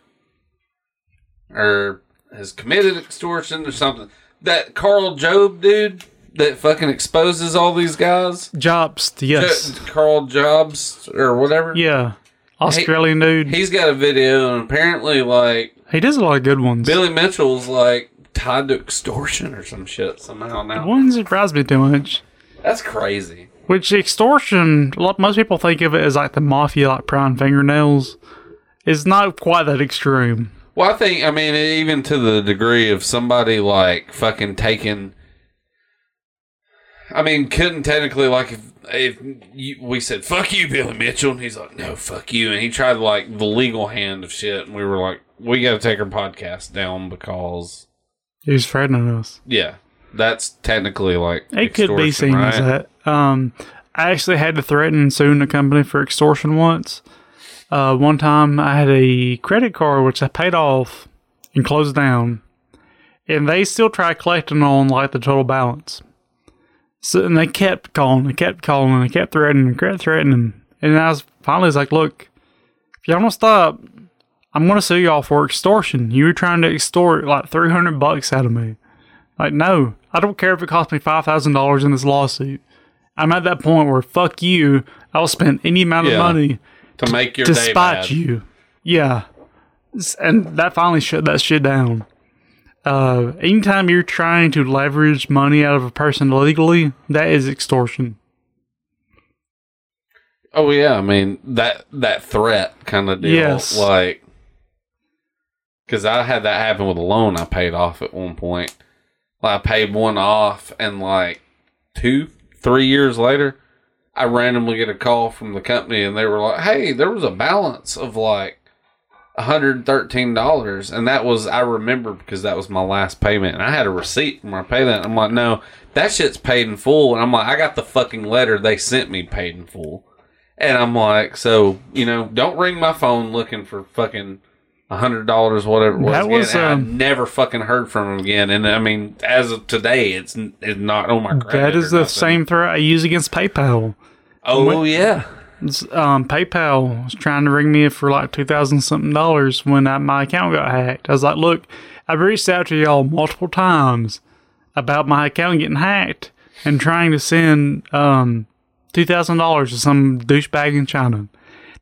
Or has committed extortion or something. That Carl Job dude that fucking exposes all these guys. Jobs. Yes. Jo- Karl Jobst or whatever. Yeah. Australian dude. He's got a video and apparently like He does a lot of good ones. Billy Mitchell's like tied to extortion or some shit somehow now. Wouldn't surprise me too much. That's crazy. Which extortion, a lot- most people think of it as like the mafia, like prying fingernails. It's not quite that extreme. Well, I think I mean even to the degree of somebody like fucking taking. I mean, couldn't technically like if if you, we said fuck you, Billy Mitchell, and he's like no, fuck you, and he tried like the legal hand of shit, and we were like, we got to take our podcast down because He's threatening us. yeah, that's technically like It could be seen right? as that. Um, I actually had to threaten suing a company for extortion once. Uh, one time I had a credit card which I paid off and closed down, and they still tried collecting on like the total balance. So and they kept calling, they kept calling, and they kept threatening, and kept threatening, and I was finally was like, look, if y'all don't stop, I'm gonna sue y'all for extortion. You were trying to extort like 300 bucks out of me. Like, no, I don't care if it costs me five thousand dollars in this lawsuit. I'm at that point where fuck you. I'll spend any amount of Yeah. money to make your bad. you. Yeah, and that finally shut that shit down. Uh, anytime you're trying to leverage money out of a person legally, that is extortion. Oh yeah, I mean that that threat kind of deal, Yes. like because I had that happen with a loan I paid off at one point. Like I paid one off, and like two, three years later, I randomly get a call from the company, and they were like, "Hey, there was a balance of like." $113 and that was I remember because that was my last payment and I had a receipt from my payment. I'm like, no, that shit's paid in full. And I'm like, I got the fucking letter they sent me paid in full. And I'm like, so you know, don't ring my phone looking for fucking a hundred dollars, whatever it was. That again. was, And I um, never fucking heard from him again. And I mean, as of today, it's it's not on my credit. That is the nothing. same threat I use against PayPal. Oh yeah, um, PayPal was trying to ring me for like two thousand something dollars when I, my account got hacked. I was like, "Look, I've reached out to y'all multiple times about my account getting hacked and trying to send um two thousand dollars to some douchebag in China."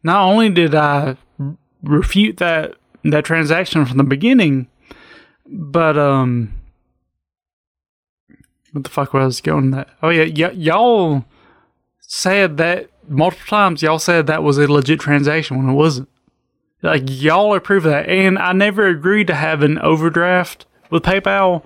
Not only did I refute that that transaction from the beginning, but um, what the fuck was going that? Oh yeah, y- y'all said that multiple times. Y'all said that was a legit transaction when it wasn't. Like y'all approved that, and I never agreed to have an overdraft with PayPal.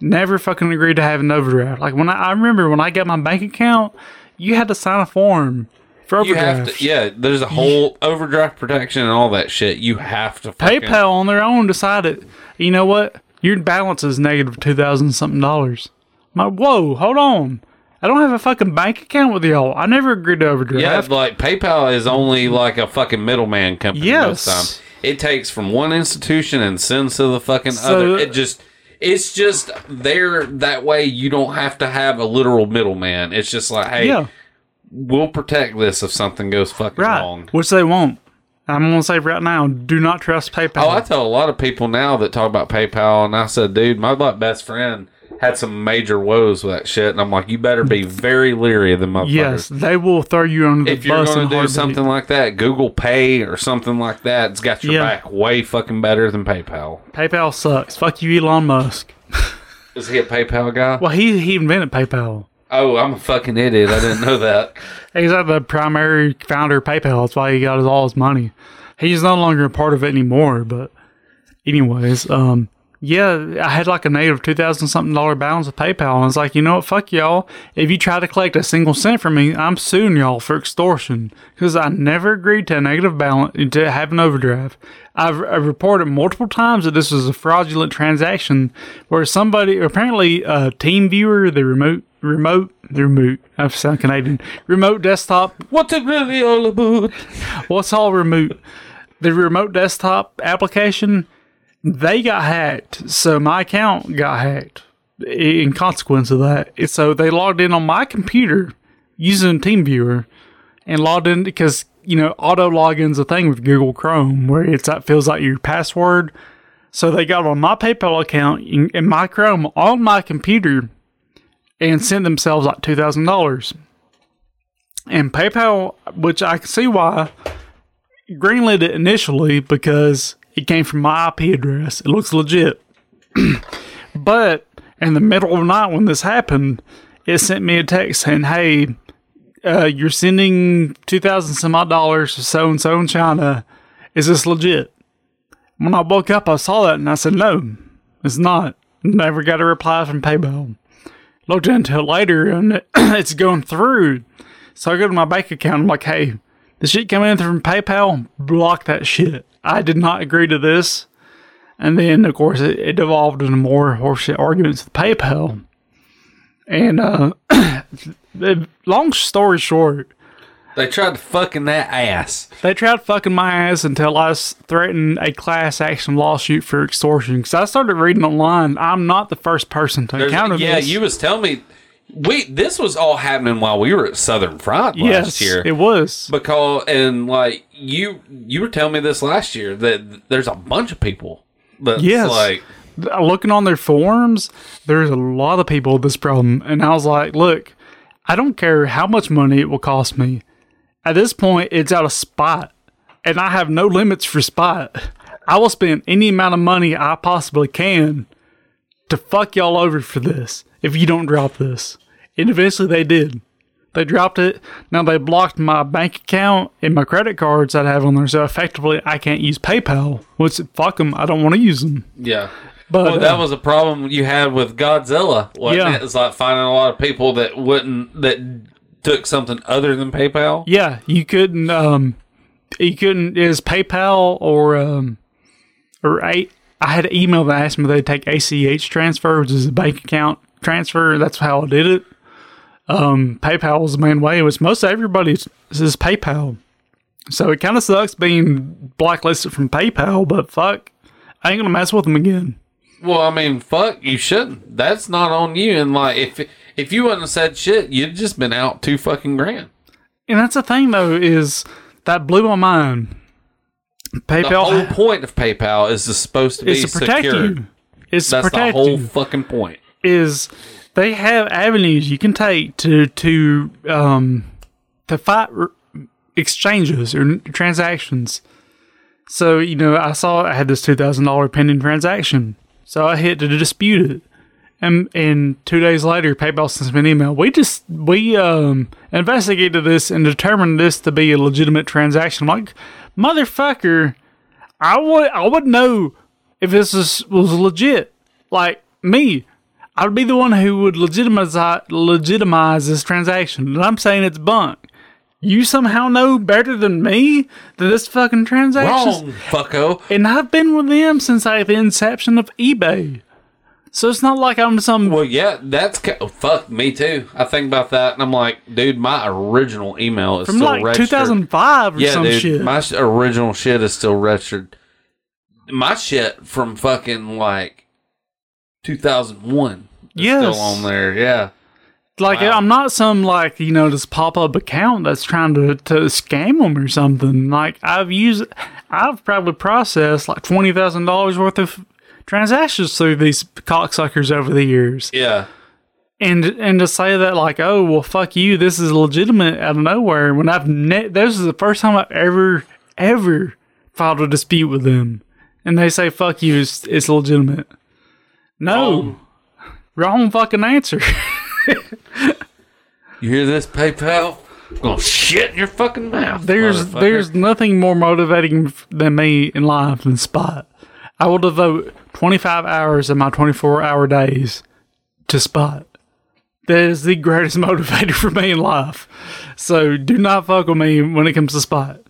Never fucking agreed to have an overdraft. Like when I, I remember when I got my bank account, you had to sign a form for you overdraft. have to. Yeah, there's a whole overdraft protection and all that shit. You have to. Fucking, PayPal on their own decided, you know what? Your balance is negative two thousand something dollars. My whoa, hold on. I don't have a fucking bank account with y'all. I never agreed to overdraft. Yeah, like PayPal is only like a fucking middleman company Yes. most time. It takes from one institution and sends to the fucking So- other. It just it's just there that way you don't have to have a literal middleman. It's just like, hey, yeah, we'll protect this if something goes fucking right. wrong. Which they won't. I'm gonna say right now, do not trust PayPal. Oh, I tell a lot of people now that talk about PayPal, and I said, dude, my like, best friend had some major woes with that shit, and I'm like, you better be very leery of them motherfuckers. yes, they will throw you under the if you're bus. going in a to do something like that, Google Pay or something like that, it's got your Yeah. back way fucking better than PayPal. PayPal sucks. Fuck you, Elon Musk. Is he a PayPal guy? Well, he he invented PayPal. Oh, I'm a fucking idiot. I didn't know that. He's like the primary founder of PayPal. That's why he got all his money. He's no longer a part of it anymore. But, anyways, um, yeah, I had like a negative two thousand something dollar balance with PayPal, and I was like, you know what, fuck y'all. If you try to collect a single cent from me, I'm suing y'all for extortion because I never agreed to a negative balance to have an overdraft. I've, I've reported multiple times that this was a fraudulent transaction where somebody apparently a TeamViewer, the remote remote the remote I sound Canadian remote desktop What's it really all about? what's all remote the remote desktop application they got hacked. So my account got hacked in consequence of that. So they logged in on my computer using TeamViewer and logged in because you know auto login's a thing with Google Chrome where it's that feels like your password. So they got on my PayPal account in, my Chrome on my computer and sent themselves like two thousand dollars. And PayPal which I can see why greenlit it initially because it came from my IP address. It looks legit. But in the middle of the night when this happened, it sent me a text saying, "Hey, uh, you're sending two thousand some odd dollars to so and so in China. Is this legit?" When I woke up, I saw that and I said, "No, it's not." Never got a reply from PayPal. Looked into it later and it's going through. So I go to my bank account. I'm like, "Hey, the shit coming in from PayPal, block that shit. I did not agree to this." And then, of course, it, it devolved into more horseshit arguments with PayPal. And uh, long story short, They tried to fucking that ass. they tried fucking my ass until I threatened a class action lawsuit for extortion. Because I started reading online. I'm not the first person to There's- encounter yeah, this. Yeah, you was telling me we this was all happening while we were at Southern Fried last yes, year. it was. because and like you you were telling me this last year that there's a bunch of people that's Yes. like uh, looking on their forums, there's a lot of people with this problem. And I was like, look, I don't care how much money it will cost me. At this point, it's out of spot. And I have no limits for spot. I will spend any amount of money I possibly can to fuck y'all over for this if you don't drop this. And eventually they did. They dropped it. Now they blocked my bank account and my credit cards that I have on there. So effectively, I can't use PayPal. Which, fuck them. I don't want to use them. yeah. But Well, that uh, was a problem you had with Godzilla. Yeah. it? It's like finding a lot of people that wouldn't that took something other than PayPal. Yeah, you couldn't. Um, you couldn't. Is PayPal or um, or I? I had an email that asked me if they'd take ACH transfer, which is a bank account transfer. That's how I did it. Um, PayPal was the main way. It was most everybody's is PayPal, so it kind of sucks being blacklisted from PayPal. But fuck, I ain't gonna mess with them again. Well, I mean, fuck, you shouldn't. That's not on you. And like, if if you wouldn't have said shit, you'd just been out two fucking grand. And that's the thing though is that blew my mind. PayPal. The whole point of PayPal is it's supposed to be secure. is to protect secured. you. It's to That's the whole you. fucking point. Is they have avenues you can take to to um to fight exchanges or transactions. So you know, I saw I had this two thousand dollar pending transaction, so I hit to dispute it, and and two days later, PayPal sends me an email. We just we um investigated this and determined this to be a legitimate transaction. I'm like, motherfucker, I would I would know if this is, was legit. Like me, I would be the one who would legitimize legitimize this transaction. And I'm saying it's bunk. You somehow know better than me that this fucking transaction. Wrong, fucko. And I've been with them since like the inception of eBay. So it's not like I'm some. Well, yeah, that's ca- oh, fuck me too. I think about that, and I'm like, dude, my original email is from still like registered. 2005 or yeah, some dude, shit. my sh- original shit is still registered. My shit from fucking like 2001 is Yes. still on there. Yeah, like wow. I'm not some like you know this pop up account that's trying to to scam them or something. Like I've used, I've probably processed like twenty thousand dollars worth of transactions through these cocksuckers over the years. yeah. and and to say that like oh well fuck you this is legitimate out of nowhere when I've ne- this is the first time I've ever ever filed a dispute with them and they say fuck you it's, it's legitimate no um, wrong fucking answer You hear this, PayPal? I'm gonna shit in your fucking mouth. there's there's nothing more motivating than me in life than spot I will devote 25 hours of my 24 hour days to spot that is the greatest motivator for me in life. So do not fuck with me when it comes to spot.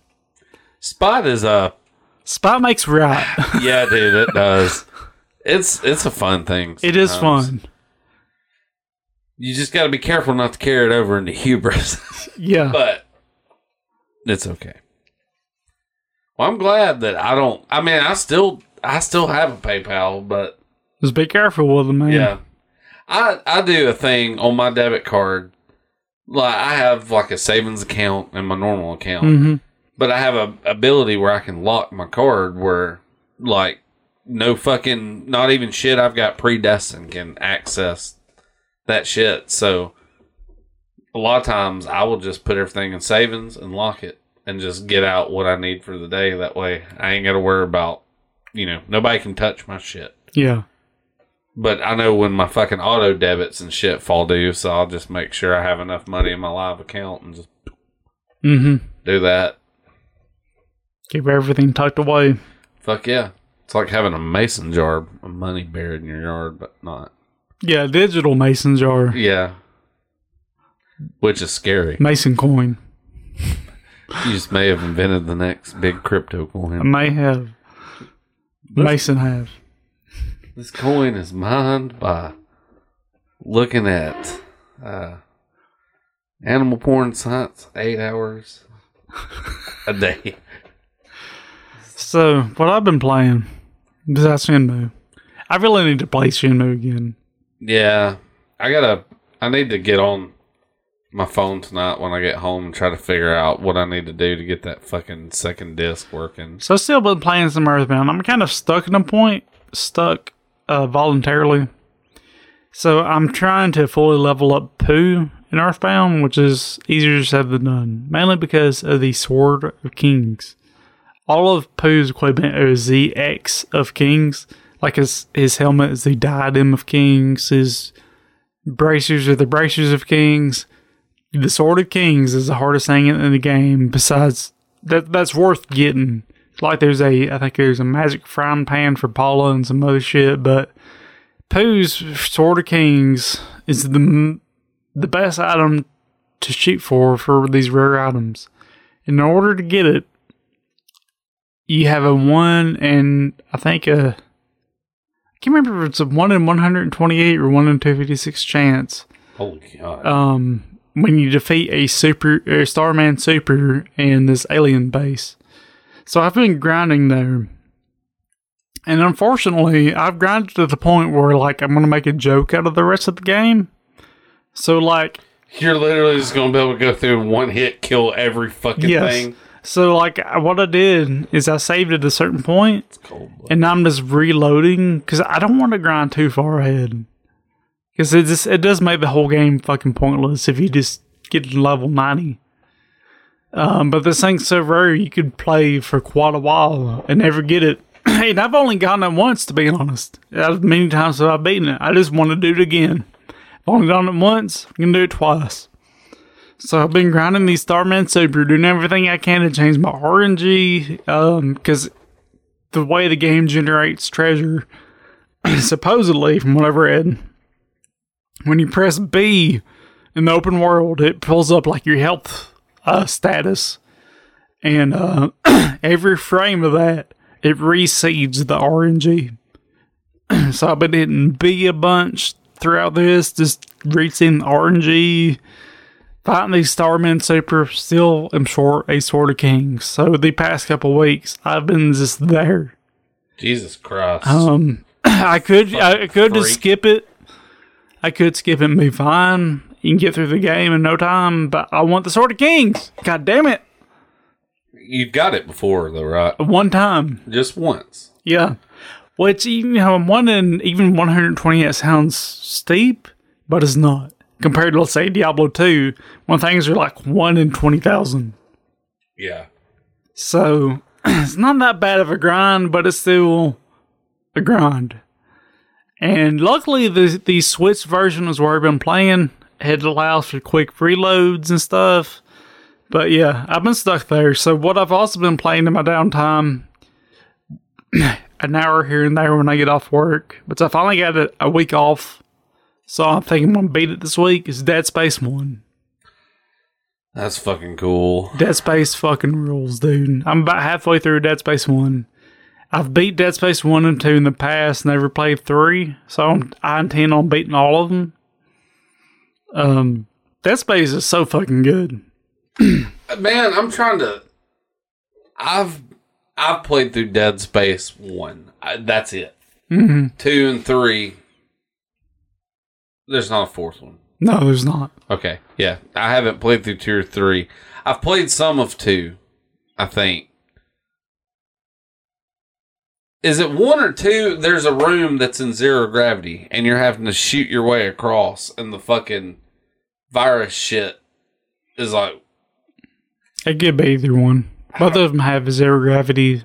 Spot is a Spot makes right. yeah, dude. It does. It's it's a fun thing. it is fun. You just got to be careful not to carry it over into hubris. Yeah. but it's okay. Well, I'm glad that I don't. I mean, I still, I still have a PayPal, but Just be careful with them, man. yeah, I I do a thing on my debit card. Like I have like a savings account and my normal account, hmm but I have a ability where I can lock my card where like no fucking not even shit I've got predestined can access that shit. So a lot of times I will just put everything in savings and lock it and just get out what I need for the day. That way I ain't got to worry about, you know, nobody can touch my shit. Yeah. But I know when my fucking auto debits and shit fall due, so I'll just make sure I have enough money in my live account and just Mm-hmm. do that. Keep everything tucked away. Fuck yeah. It's like having a mason jar of money buried in your yard, but not. Yeah, digital mason jar. Yeah. Which is scary. Mason coin. You just may have invented the next big crypto coin. I may have. Mason have. This coin is mined by looking at uh, animal porn sites eight hours a day. So, what I've been playing, besides Shenmue, I really need to play Shenmue again. Yeah, I gotta. I need to get on my phone tonight when I get home and try to figure out what I need to do to get that fucking second disc working. So, I've still been playing some Earthbound. I'm kind of stuck in a point, stuck uh, voluntarily. So, I'm trying to fully level up Poo in Earthbound, which is easier said than done, mainly because of the Sword of Kings. All of Poo's equipment is the X of Kings. Like his, his helmet is the Diadem of Kings, his bracers are the bracers of Kings. The Sword of Kings is the hardest thing in, the game. Besides that, that's worth getting. Like there's a, I think there's a magic frying pan for Paula and some other shit. But Poo's Sword of Kings is the the best item to shoot for for these rare items. In order to get it, you have a one and I think a I can't remember if it's a one in one hundred and twenty eight or one in two fifty six chance Holy god! um, when you defeat a super a Starman super in this alien base. So I've been grinding there. And unfortunately, I've grinded to the point where like I'm gonna make a joke out of the rest of the game. So like You're literally just gonna be able to go through one hit kill every fucking yes. thing. So like what I did is I saved at a certain point and now I'm just reloading because I don't want to grind too far ahead. Because it just it does make the whole game fucking pointless if you just get to level ninety. Um, but this thing's so rare you could play for quite a while and never get it. and I've only gotten it once to be honest. As many times have I beaten it. I just want to do it again. I've only done it once. I can do it twice. So I've been grinding these Starman Super, doing everything I can to change my RNG. Um, because the way the game generates treasure, supposedly, from what I've read, when you press B in the open world, it pulls up like your health uh, status. And uh, every frame of that, it reseeds the RNG. so I've been hitting B a bunch throughout this, just reaching RNG. Fighting these Starmen Super, still am short a Sword of Kings. So the past couple weeks, I've been just there. Jesus Christ! Um, I could I could just freak. skip it. I could skip it and be fine. You can get through the game in no time, but I want the Sword of Kings. God damn it! You've got it before though, right? One time, Just once. yeah. Which you know, one in even 120 it sounds steep, but it's not compared to let's say Diablo 2, when things are like one in 20,000. Yeah. So it's not that bad of a grind, but it's still a grind. And luckily, the the Switch version is where I've been playing. It allows for quick reloads and stuff. But yeah, I've been stuck there. So what I've also been playing in my downtime, an hour here and there when I get off work. But I finally got a, a week off, so I'm thinking I'm gonna beat it this week. Is Dead Space One. That's fucking cool. Dead Space fucking rules, dude. I'm about halfway through Dead Space 1. I've beat Dead Space 1 and 2 in the past, never played 3, so I'm, I intend on beating all of them. Um, Dead Space is so fucking good. Man, I'm trying to. I've I've played through Dead Space one. I, that's it. Mhm. Two and three. There's not a fourth one. No, there's not. Okay, yeah, I haven't played through two or three. I've played some of two. I think. Is it one or two? There's a room that's in zero gravity, and you're having to shoot your way across, and the fucking virus shit is like It could be either one. Both of them have zero gravity.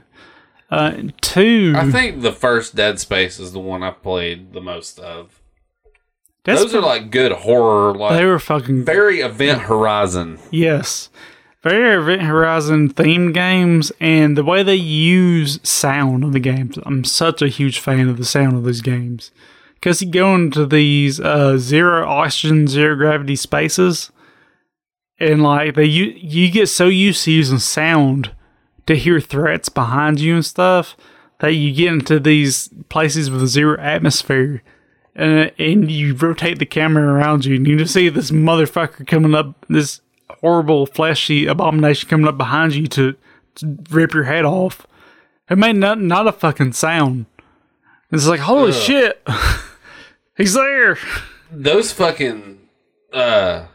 Uh, two. I think the first Dead Space is the one I've played the most of. That's Those are like good horror, Like they were fucking very Event Horizon. Yes. Very Event Horizon themed games and the way they use sound of the games. I'm such a huge fan of the sound of these games. Because you go into these uh, zero oxygen, zero gravity spaces, and like they you you get so used to using sound to hear threats behind you and stuff that you get into these places with zero atmosphere and, and you rotate the camera around you and you just see this motherfucker coming up this horrible fleshy abomination coming up behind you to, to rip your head off. It made not, not a fucking sound. It's like holy shit. He's there. Those fucking uh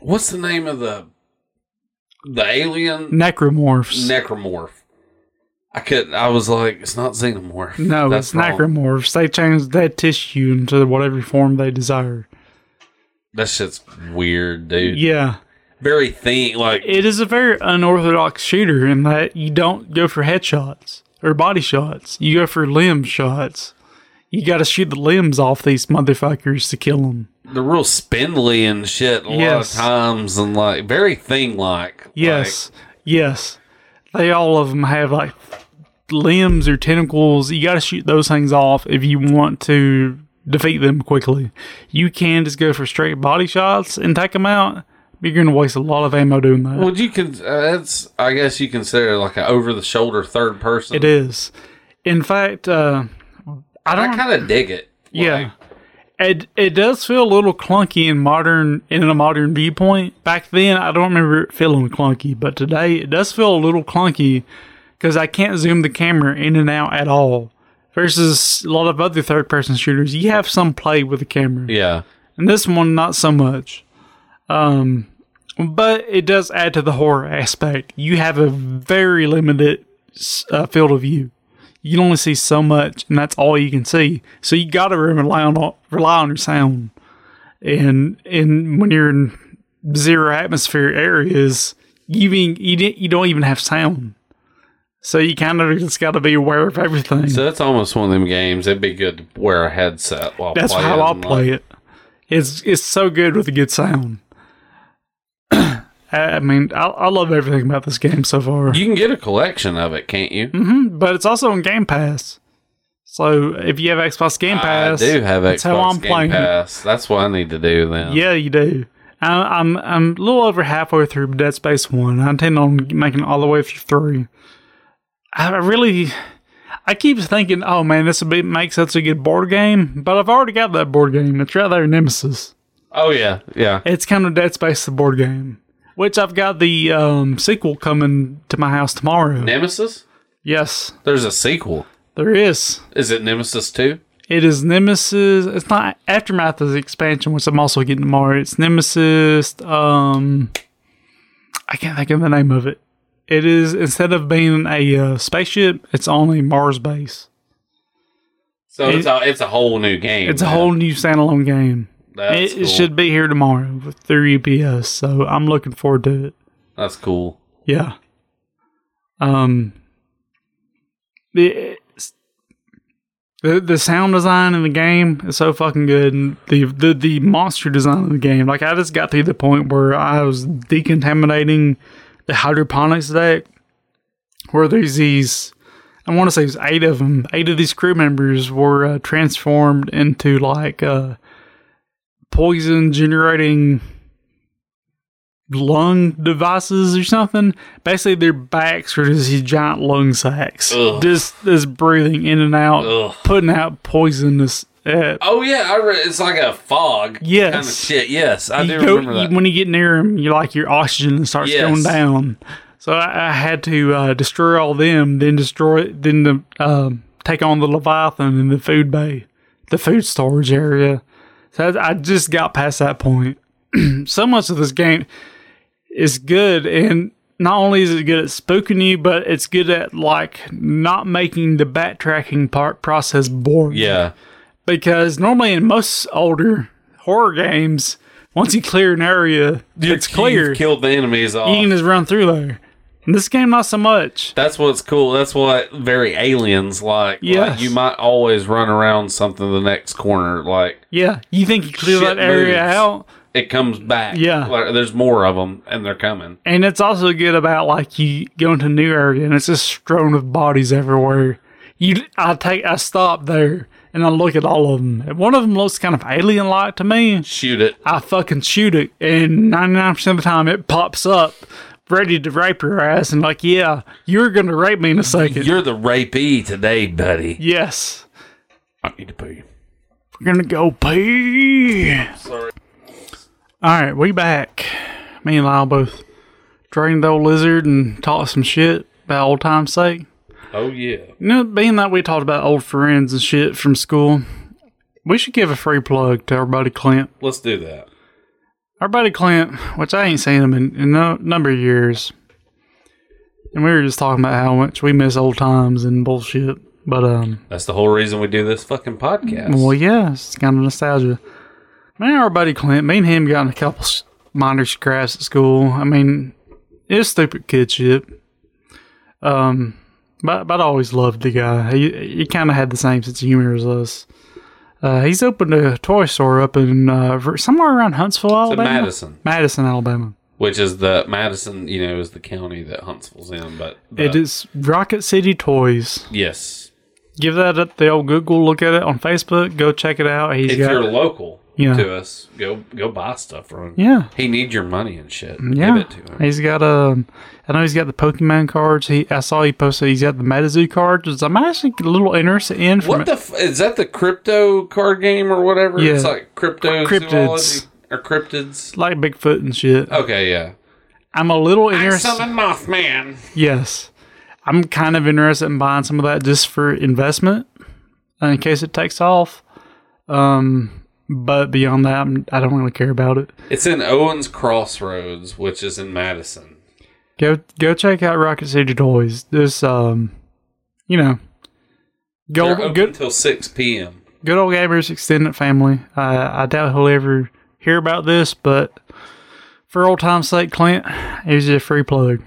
What's the name of the the alien? Necromorphs. Necromorph? I could I was like, it's not xenomorph. no That's it's wrong. necromorphs they change that tissue into whatever form they desire That shit's weird, dude. yeah Very thin like it is a very unorthodox shooter in that you don't go for headshots or body shots. You go for limb shots. You got to shoot the limbs off these motherfuckers to kill them. they're real spindly and shit a lot of times and like very thing like. Yes, yes. They all of them have like limbs or tentacles. You got to shoot those things off if you want to defeat them quickly. You can just go for straight body shots and take them out. But you're going to waste a lot of ammo doing that. Would you con uh, that's I guess you consider like an over the shoulder third person. it is. In fact, uh, I don't I kind of dig it. Yeah. It it does feel a little clunky in modern in a modern viewpoint. Back then, I don't remember it feeling clunky, but today it does feel a little clunky because I can't zoom the camera in and out at all. Versus a lot of other third person shooters, you have some play with the camera, Yeah. and this one not so much. Um, but it does add to the horror aspect. You have a very limited uh, field of view you can only see so much, and that's all you can see. So you got to rely on rely on your sound. And and when you're in zero atmosphere areas, you even, you, you don't even have sound. So you kind of just got to be aware of everything. So that's almost one of them games. It'd be good to wear a headset while that's playing. how I'll like- play it. It's it's so good with a good sound. I I mean, I, I love everything about this game so far. You can get a collection of it, can't you? Mhm. But it's also on Game Pass. So if you have Xbox Game Pass, I do have that's Xbox how I'm Game playing it. Pass. That's what I need to do then. Yeah, you do. I, I'm I'm a little over halfway through Dead Space One. I intend on making it all the way through three. I really, I keep thinking, oh man, this would be make such a good board game, but I've already got that board game. It's right there, Nemesis. Oh yeah, yeah. It's kind of Dead Space the board game, which I've got the um, sequel coming to my house tomorrow. Nemesis. yes, There's a sequel. there is. Is it Nemesis Two? It is Nemesis. It's not Aftermath is the expansion, which I'm also getting tomorrow. It's Nemesis. Um, I can't think of the name of it. It is instead of being a uh, spaceship, it's on a Mars base. So it's a it's a whole new game. It's a whole new standalone game. That's it, cool. it should be here tomorrow through UPS, so I'm looking forward to it. That's cool. Yeah. Um. The the the sound design in the game is so fucking good, and the the the monster design of the game. Like I just got to the point where I was decontaminating the hydroponics deck, where there's these. I want to say there's eight of them. Eight of these crew members were uh, transformed into like uh, poison generating lung devices or something. Basically, their backs are just these giant lung sacks, Ugh. just just breathing in and out, Ugh. putting out poisonous. Uh, Oh yeah, I re- it's like a fog. Yes. Kind of shit. Yes, I do go- remember that. you- when you get near them, you like your oxygen starts Yes. going down. So I, I had to uh, destroy all them, then destroy, then the, um take on the leviathan in the food bay, the food storage area. So I, I just got past that point. so much of this game is good, and not only is it good at spooking you, but it's good at like not making the backtracking part process boring yeah, because normally in most older horror games, once you clear an area, it's clear. You've killed the enemies off. You can just run through there. In this game, not so much. That's what's cool. That's what very aliens like. Yes. Like, you might always run around something the next corner. Like Yeah, you think you clear that area moves. out, it comes back. Yeah. Like, there's more of them, and they're coming. and it's also good about like you go into a new area and it's just strewn with bodies everywhere. You, I take, I stop there and I look at all of them. One of them looks kind of alien-like to me. Shoot it. I fucking shoot it, and ninety nine percent of the time it pops up, ready to rape your ass, and like, yeah, you're gonna rape me in a second. You're the rapee today, buddy. yes, I need to pee. we're gonna go pee. Sorry. All right, we back. Me and Lyle both drained the old lizard and talked some shit about old time's sake. Oh yeah. You know, being that we talked about old friends and shit from school, we should give a free plug to our buddy Clint. Let's do that. Our buddy Clint, which I ain't seen him in, in a number of years, and we were just talking about how much we miss old times and bullshit. But um, That's the whole reason we do this fucking podcast. well, yeah, it's kind of nostalgia. Man, our buddy Clint, me and him got in a couple minor scraps at school. I mean, it's stupid kid shit. Um, but but I always loved the guy. He he kind of had the same sense of humor as us. Uh, he's opened a toy store up in uh, somewhere around Huntsville, Alabama. Madison, Madison, Alabama. which is the Madison, you know, is the county that Huntsville's in. But, but It is Rocket City Toys. yes, Give that a, the old Google look at it on Facebook. Go check it out. He's if got you're local Yeah. to us, go go buy stuff from him. yeah. He needs your money and shit. Yeah, Give it to him. he's got um, I know he's got the Pokemon cards. He I saw he posted he's got the MetaZoo cards. I'm actually a little interested in. What the f- is that? The crypto card game or whatever? Yeah. It's like crypto Cryptids. or cryptids. like Bigfoot and shit. Okay, yeah. I'm a little interested. Mothman. Yes, I'm kind of interested in buying some of that just for investment, in case it takes off. Um, but beyond that, I'm, I don't really care about it. It's in Owens Crossroads, which is in Madison. Go go check out Rocket City Toys. This um, you know, go open good until six p.m. good old gamers extended family. I I doubt he'll ever hear about this, but for old time's sake, Clint, here's your free plug.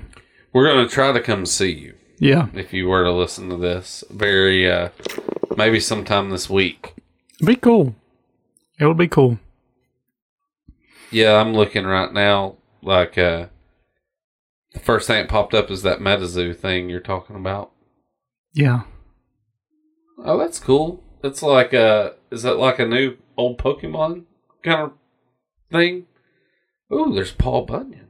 We're gonna try to come see you Yeah, if you were to listen to this. Very uh, maybe sometime this week. be cool. It would be cool. Yeah, I'm looking right now. Like uh, the first thing that popped up is that MetaZoo thing you're talking about. Yeah. Oh, that's cool. It's like a is that like a new old Pokemon kind of thing? Ooh, there's Paul Bunyan.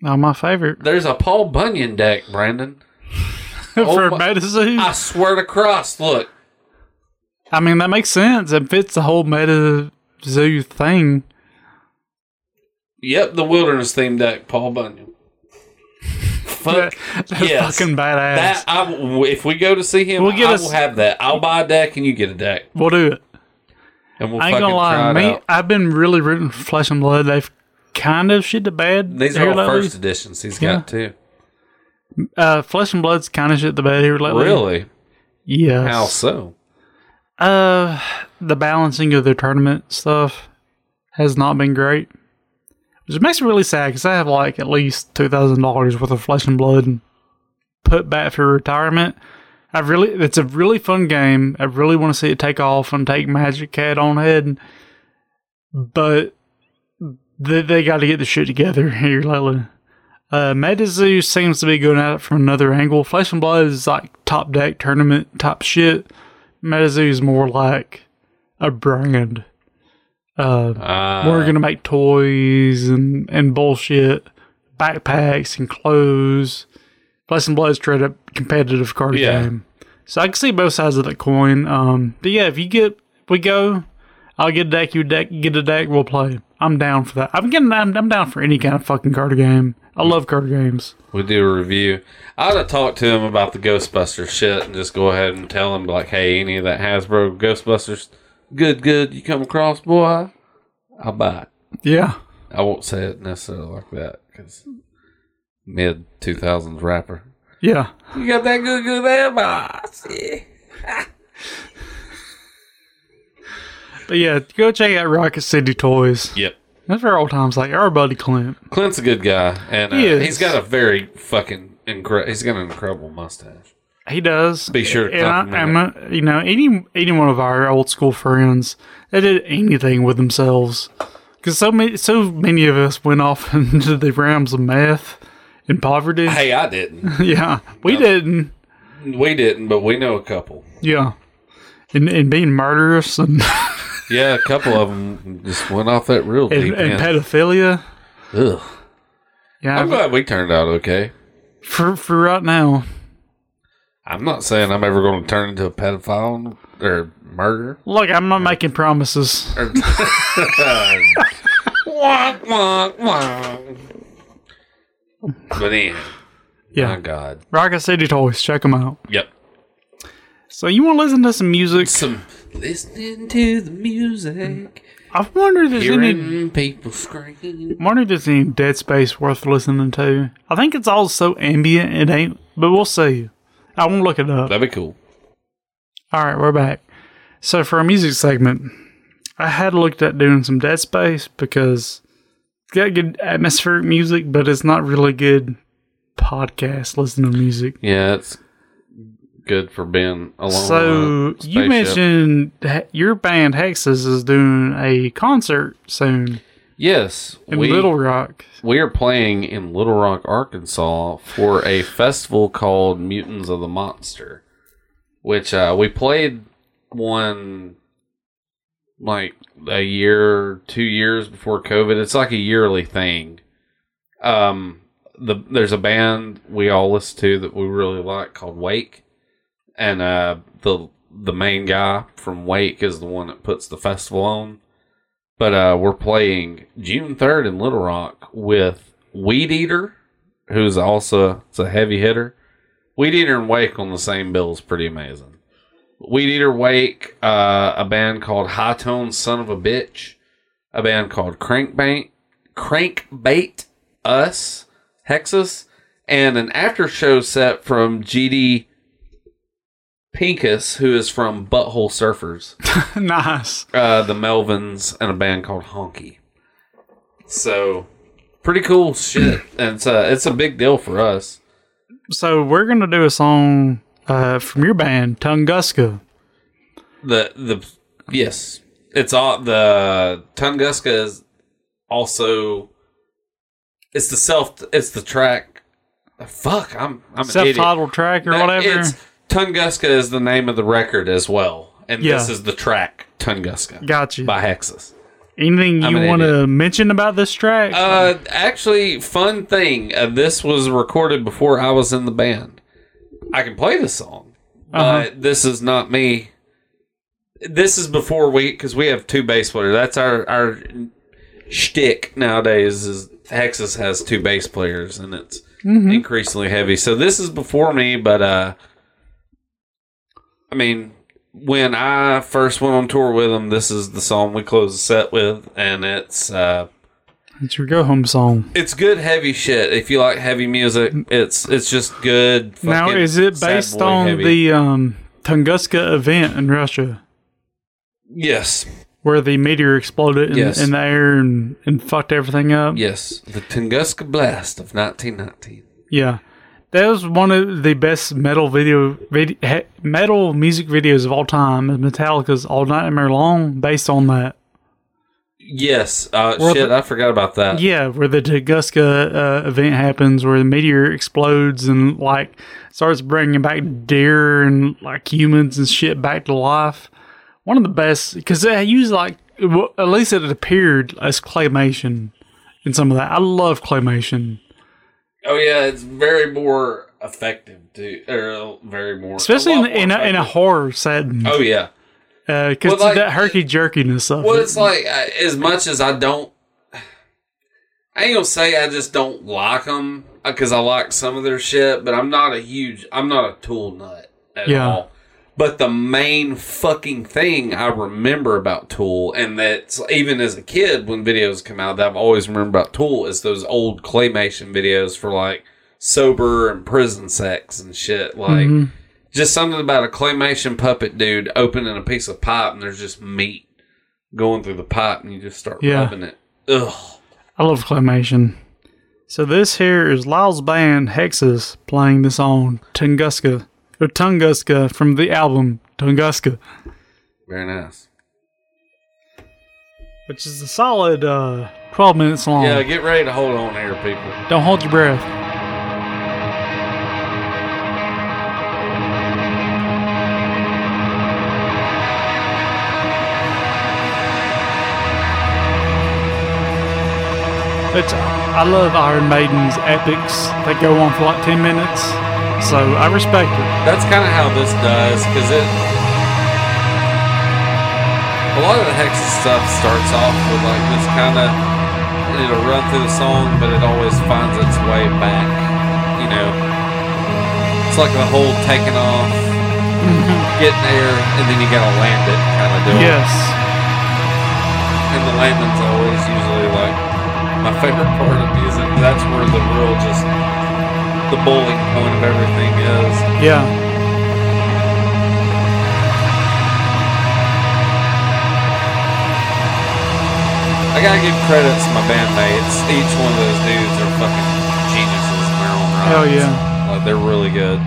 Not my favorite. There's a Paul Bunyan deck, Brandon. for Oh my- MetaZoo. I swear to cross, look. I mean, that makes sense. It fits the whole meta zoo thing. Yep, the wilderness theme deck, Paul Bunyan. Fuck That's yes. fucking badass. that. I if we go to see him, We'll get I us- will have that. I'll buy a deck and you get a deck, we'll do it. and we'll I ain't gonna lie. Me, out. I've been really rooting for Flesh and Blood. They've kind of shit the bed. These are all lately. first editions. He's Yeah. got too. Uh, Flesh and Blood's kind of shit the bed here lately. Really? Yes. How so? Uh, the balancing of the tournament stuff has not been great, which makes me really sad because I have like at least two thousand dollars worth of Flesh and Blood put back for retirement. I really, it's a really fun game. I really want to see it take off and take Magic Cat on head, but they, they got to get the shit together here lately. Uh, MetaZoo seems to be going at it from another angle. Flesh and Blood is like top deck tournament top shit. MetaZoo is more like a brand. Uh, Uh, we're gonna make toys and and bullshit, backpacks and clothes. Flesh and Blood's straight up competitive card Yeah. game. So I can see both sides of the coin. Um, but yeah, if you get if we go, I'll get a deck. You deck, get a deck. We'll play. I'm down for that. I'm getting. I'm, I'm down for any kind of fucking card game. I love card games. we do a review. I'd have talked to him about the Ghostbusters shit and just go ahead and tell him like, hey, any of that Hasbro Ghostbusters, good, good. You come across, boy, I'll buy it. Yeah. I won't say it necessarily like that because mid two thousands rapper. Yeah. You got that good, good there, boss. Yeah. But yeah, go check out Rocket City Toys. Yep. That's for old times like our buddy Clint. Clint's a good guy, and uh, He is. he's got a very fucking incredible. He's got an incredible mustache. He does. Be sure to And I, compliment I'm, you know, any any one of our old school friends that did anything with themselves, because so many so many of us went off into the realms of meth and poverty. Hey, I didn't. yeah, we didn't. we didn't, but we know a couple. Yeah, and and being murderous and Yeah, a couple of them just went off that real and, deep. and man. pedophilia. Ugh. Yeah, I'm glad we turned out okay. for for right now. I'm not saying I'm ever going to turn into a pedophile or murder. Look, I'm not making promises. Or Wah, wah, wah. But my Yeah, God. Rocket City Toys, check them out. Yep. So you want to listen to some music? Some listening to the music, I wonder if there's any hearing people scream. wonder if there's any Dead Space worth listening to. I think it's all so ambient it ain't, but we'll see. I won't look it up. That'd be cool. All right, we're back. So for our music segment, I had looked at doing some Dead Space because it's got good atmospheric music, but it's not really good podcast listening to music. Yeah, it's good for being alone. so you mentioned that your band Hexes is doing a concert soon yes, in we Little Rock. we are playing in Little Rock, Arkansas for a festival called Mutants of the Monster, which uh, we played one like a year, two years before COVID. It's like a yearly thing. Um, the there's a band we all listen to that we really like called Wake, and uh, the the main guy from Wake is the one that puts the festival on. But uh, we're playing June third in Little Rock with Weed Eater, who's also it's a heavy hitter. Weed Eater and Wake on the same bill is pretty amazing. Weed Eater, Wake, uh, a band called High Tone Son of a Bitch, a band called Crankbait, Crankbait Us, Hexus, and an after show set from JD Pinkus, who is from Butthole Surfers nice. uh, the Melvins and a band called Honky. So pretty cool shit, and it's a it's a big deal for us. So we're gonna do a song uh, from your band Tunguska. The the yes, it's all the Tunguska is also it's the self it's the track. Fuck, I'm I'm an idiot. self-titled track or No, whatever. Tunguska is the name of the record as well, and this is the track Tunguska Got you. by Hexus. Anything I'm you an want to mention about this track? Uh, actually, fun thing. Uh, this was recorded before I was in the band. I can play the song, Uh-huh. this is not me. This is before we, because we have two bass players. That's our our shtick nowadays. Is Hexus has two bass players, and it's increasingly heavy. So this is before me, but uh, I mean, when I first went on tour with them, this is the song we close the set with, and it's uh, it's your go home song. it's good heavy shit. If you like heavy music, it's it's just good. Now, is it based on heavy. the um, Tunguska event in Russia yes, where the meteor exploded in, Yes. in the air and, and fucked everything up? yes, the Tunguska Blast of 1919. Yeah. That was one of the best metal video, vid, metal music videos of all time. Metallica's "All Nightmare Long," based on that. Yes, uh, shit, the- I forgot about that. Yeah, where the Tunguska uh, event happens, where the meteor explodes and like starts bringing back deer and like humans and shit back to life. One of the best because they use like at least it appeared as claymation in some of that. I love claymation, Oh yeah, it's very more effective too, or uh, very more, especially in, more in, a, in a horror setting. Oh yeah. because Well, like- that herky jerkiness of Well, it. it's like uh, as much as I don't, I ain't gonna say I just don't like them because I like some of their shit, but I'm not a huge, I'm not a Tool nut at Yeah. all. But the main fucking thing I remember about Tool, and that's even as a kid when videos come out, that I've always remembered about Tool is those old claymation videos for like sober and prison sex and shit. Like Mm-hmm. just something about a claymation puppet dude opening a piece of pipe and there's just meat going through the pipe and you just start Yeah. rubbing it. Ugh. I love claymation. So this here is Lyle's band Hexes playing the song Tunguska or Tunguska from the album Tunguska, Very nice. which is a solid uh, 12 minutes long. Yeah, get ready to hold on here, people. Don't hold your breath. It's, I love Iron Maiden's epics. They go on for like 10 minutes. So I respect it. That's kind of how this does, because it. A lot of the Hexas stuff starts off with like this kind of. It'll run through the song, but it always finds its way back. You know, it's like the whole taking off, mm-hmm. getting there, and then you gotta land it kind of deal. Yes. And the landing's always usually like my favorite part of music. That's where the real just the bowling point of everything is. Yeah. I gotta give credits to my bandmates. Each one of those dudes are fucking geniuses in their own right. Hell yeah. Like they're really good.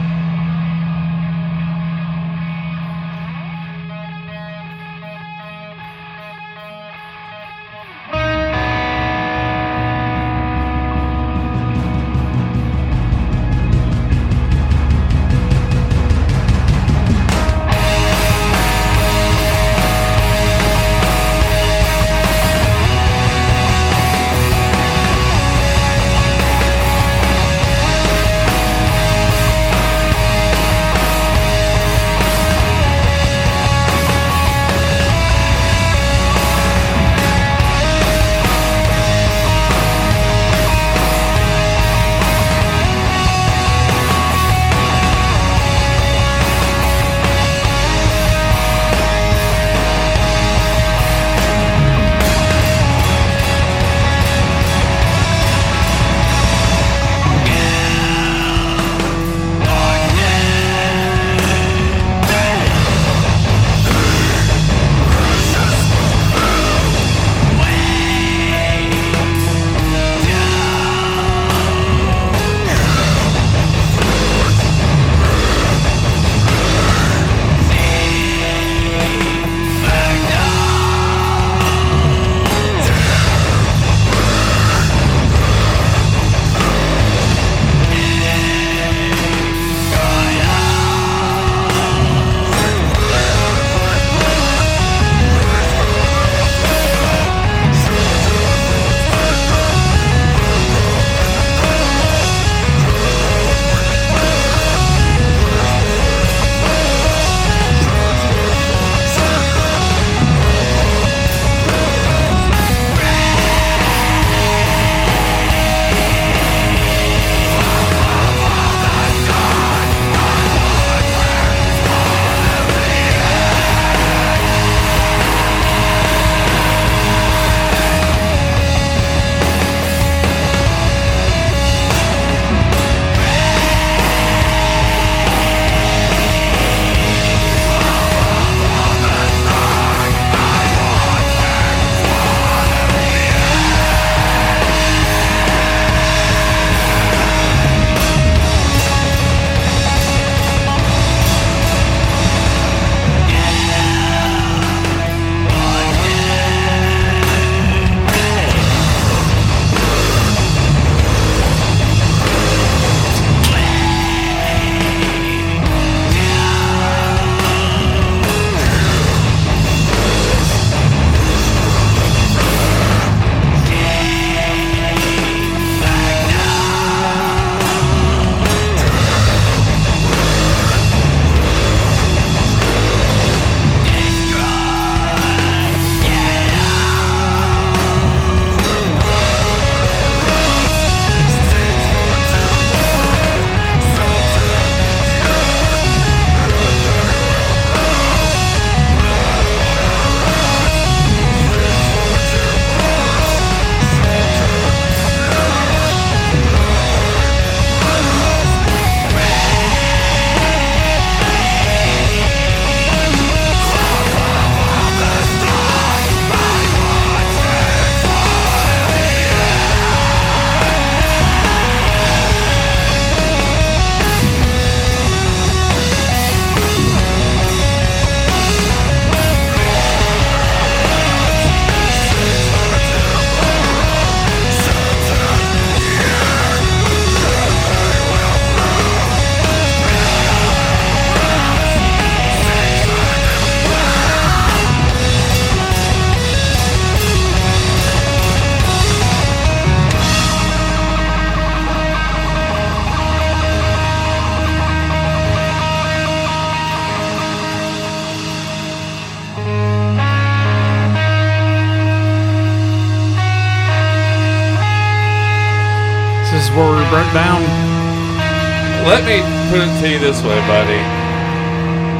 To you this way, buddy.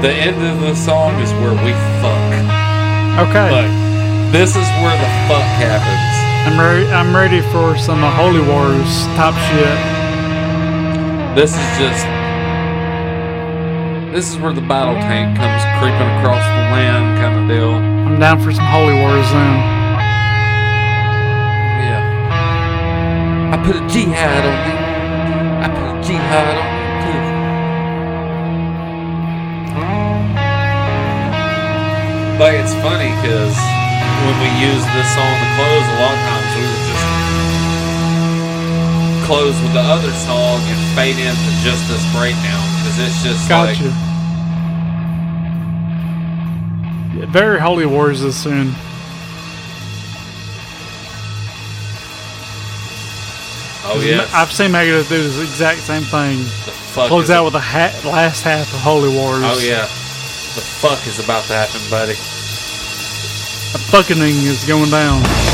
The end of the song is where we fuck. Okay, Look, this is where the fuck happens. I'm ready. I'm ready for some uh, Holy Wars type shit. This is just. This is where the battle tank comes creeping across the land, kind of deal. I'm down for some Holy Wars then. Yeah. I put a jihad on me. I put a jihad on Like it's funny because when we use this song to close, a lot of times we would just close with the other song and fade into just this breakdown because it's just Gotcha. like Yeah, very Holy Wars this soon. oh yes, I've seen Megadeth do the exact same thing. Close out with the ha- last half of Holy Wars. Oh yeah, the fuck is about to happen, buddy. A fucking is going down.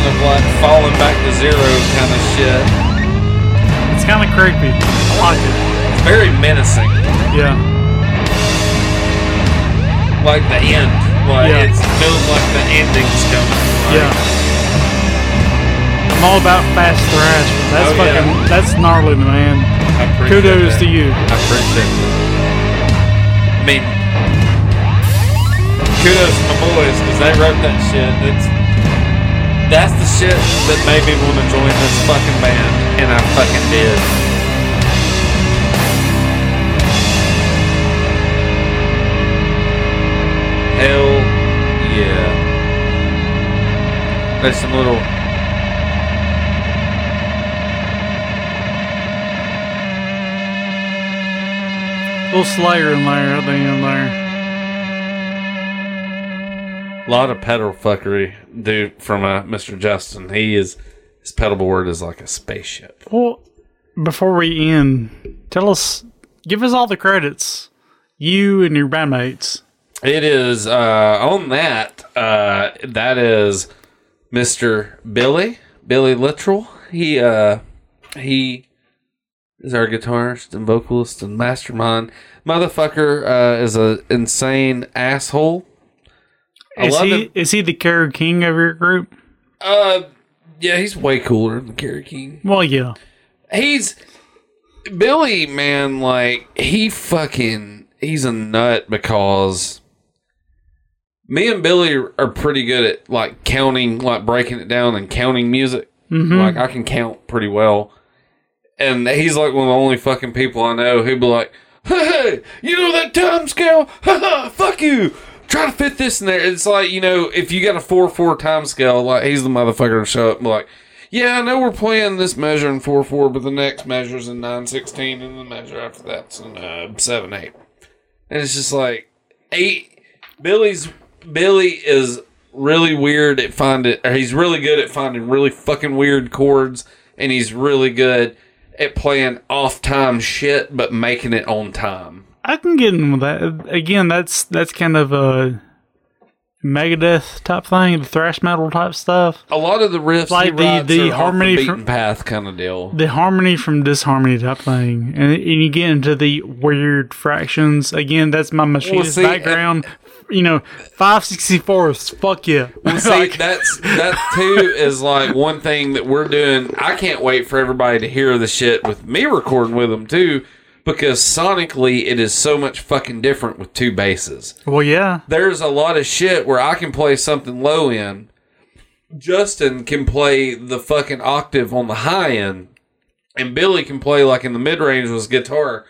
Manipulation of like falling back to zero kind of shit. It's kind of creepy. I like it. It's very menacing. Yeah. Like the end. Like Yeah. it feels like the ending's coming. Like, Yeah. I'm all about fast thrash. but That's Oh, yeah. fucking. That's gnarly, man. I appreciate Kudos that. to you. I appreciate it. I mean, kudos to my boys because they wrote that shit. It's the shit that made me want to join this fucking band, and I fucking did. Hell yeah! There's some little Little Slayer in there at the in there. A lot of pedal fuckery, dude, from uh, Mr. Justin. He is his pedal board is like a spaceship. Well, before we end, tell us, give us all the credits. You and your bandmates. It is uh, on that. Uh, that is Mr. Billy Billy Littrell. He uh, he is our guitarist and vocalist and mastermind. Motherfucker uh, is an insane asshole. Is he him. is he the Kerry King of your group? Uh, yeah, he's way cooler than Kerry King. Well, yeah. he's Billy, man. Like he fucking he's a nut because me and Billy are pretty good at like counting, like breaking it down and counting music. Like I can count pretty well, and he's like one of the only fucking people I know who'd be like, "Hey, you know that time scale? Haha, fuck you." Try to fit this in there. It's like you know, if you got a four four time scale, like he's the motherfucker to show up like, yeah, I know we're playing this measure in four four, but the next measure's in nine sixteen, and the measure after that's in uh, seven eight. And it's just like eight. Billy's Billy is really weird at finding. He's really good at finding really fucking weird chords, and he's really good at playing off time shit, but making it on time. I can get in with that. Again, that's that's kind of a Megadeth type thing, the thrash metal type stuff. A lot of the riffs, Like he the- the are harmony the from- path kind of deal. The harmony from disharmony type thing, and, and you get into the weird fractions. Again, that's my machinist see, background. you know, five sixty fourths. Fuck yeah. Well, see, that's that too is like one thing that we're doing. I can't wait for everybody to hear the shit with me recording with them too, because sonically it is so much fucking different with two basses. well, yeah. There's a lot of shit where I can play something low end. Justin can play the fucking octave on the high end, and Billy can play like in the mid range with his guitar.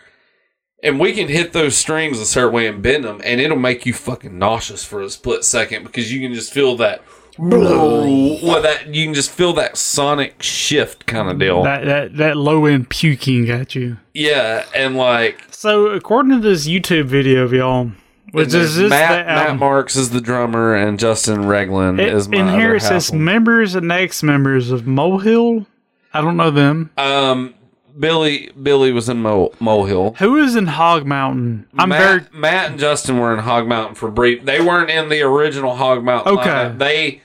And we can hit those strings a certain way and bend them, and it'll make you fucking nauseous for a split second because you can just feel that. Well, that you can just feel that sonic shift kind of deal. That that that low end puking at you. yeah, and like So according to this YouTube video of y'all, which is this Matt, the Matt Marks is the drummer, and Justin Reglin it, is my in here it says members and ex members of Molehill. I don't know them. Um, Billy Billy was in Mo- Molehill. Who is in Hog Mountain? I'm Matt, very Matt and Justin were in Hog Mountain for brief. They weren't in the original Hog Mountain. Okay. lineup. They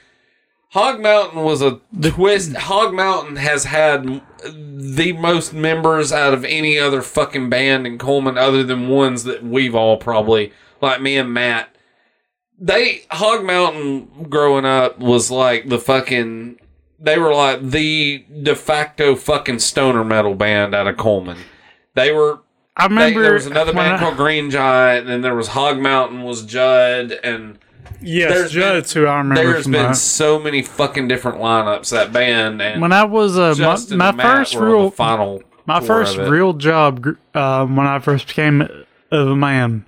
Hog Mountain was a twist. Hog Mountain has had the most members out of any other fucking band in Cullman, other than ones that we've all probably like me and Matt. They Hog Mountain growing up was like the fucking. They were like the de facto fucking stoner metal band out of Cullman. They were I they- remember there was another band I- called Green Giant, and then there was Hog Mountain was Judd, and Yes, there's Judd's been- who I remember there's been that. so many fucking different lineups that band, and When I was uh, Justin my, my first real final my first real job uh, when I first became of a man.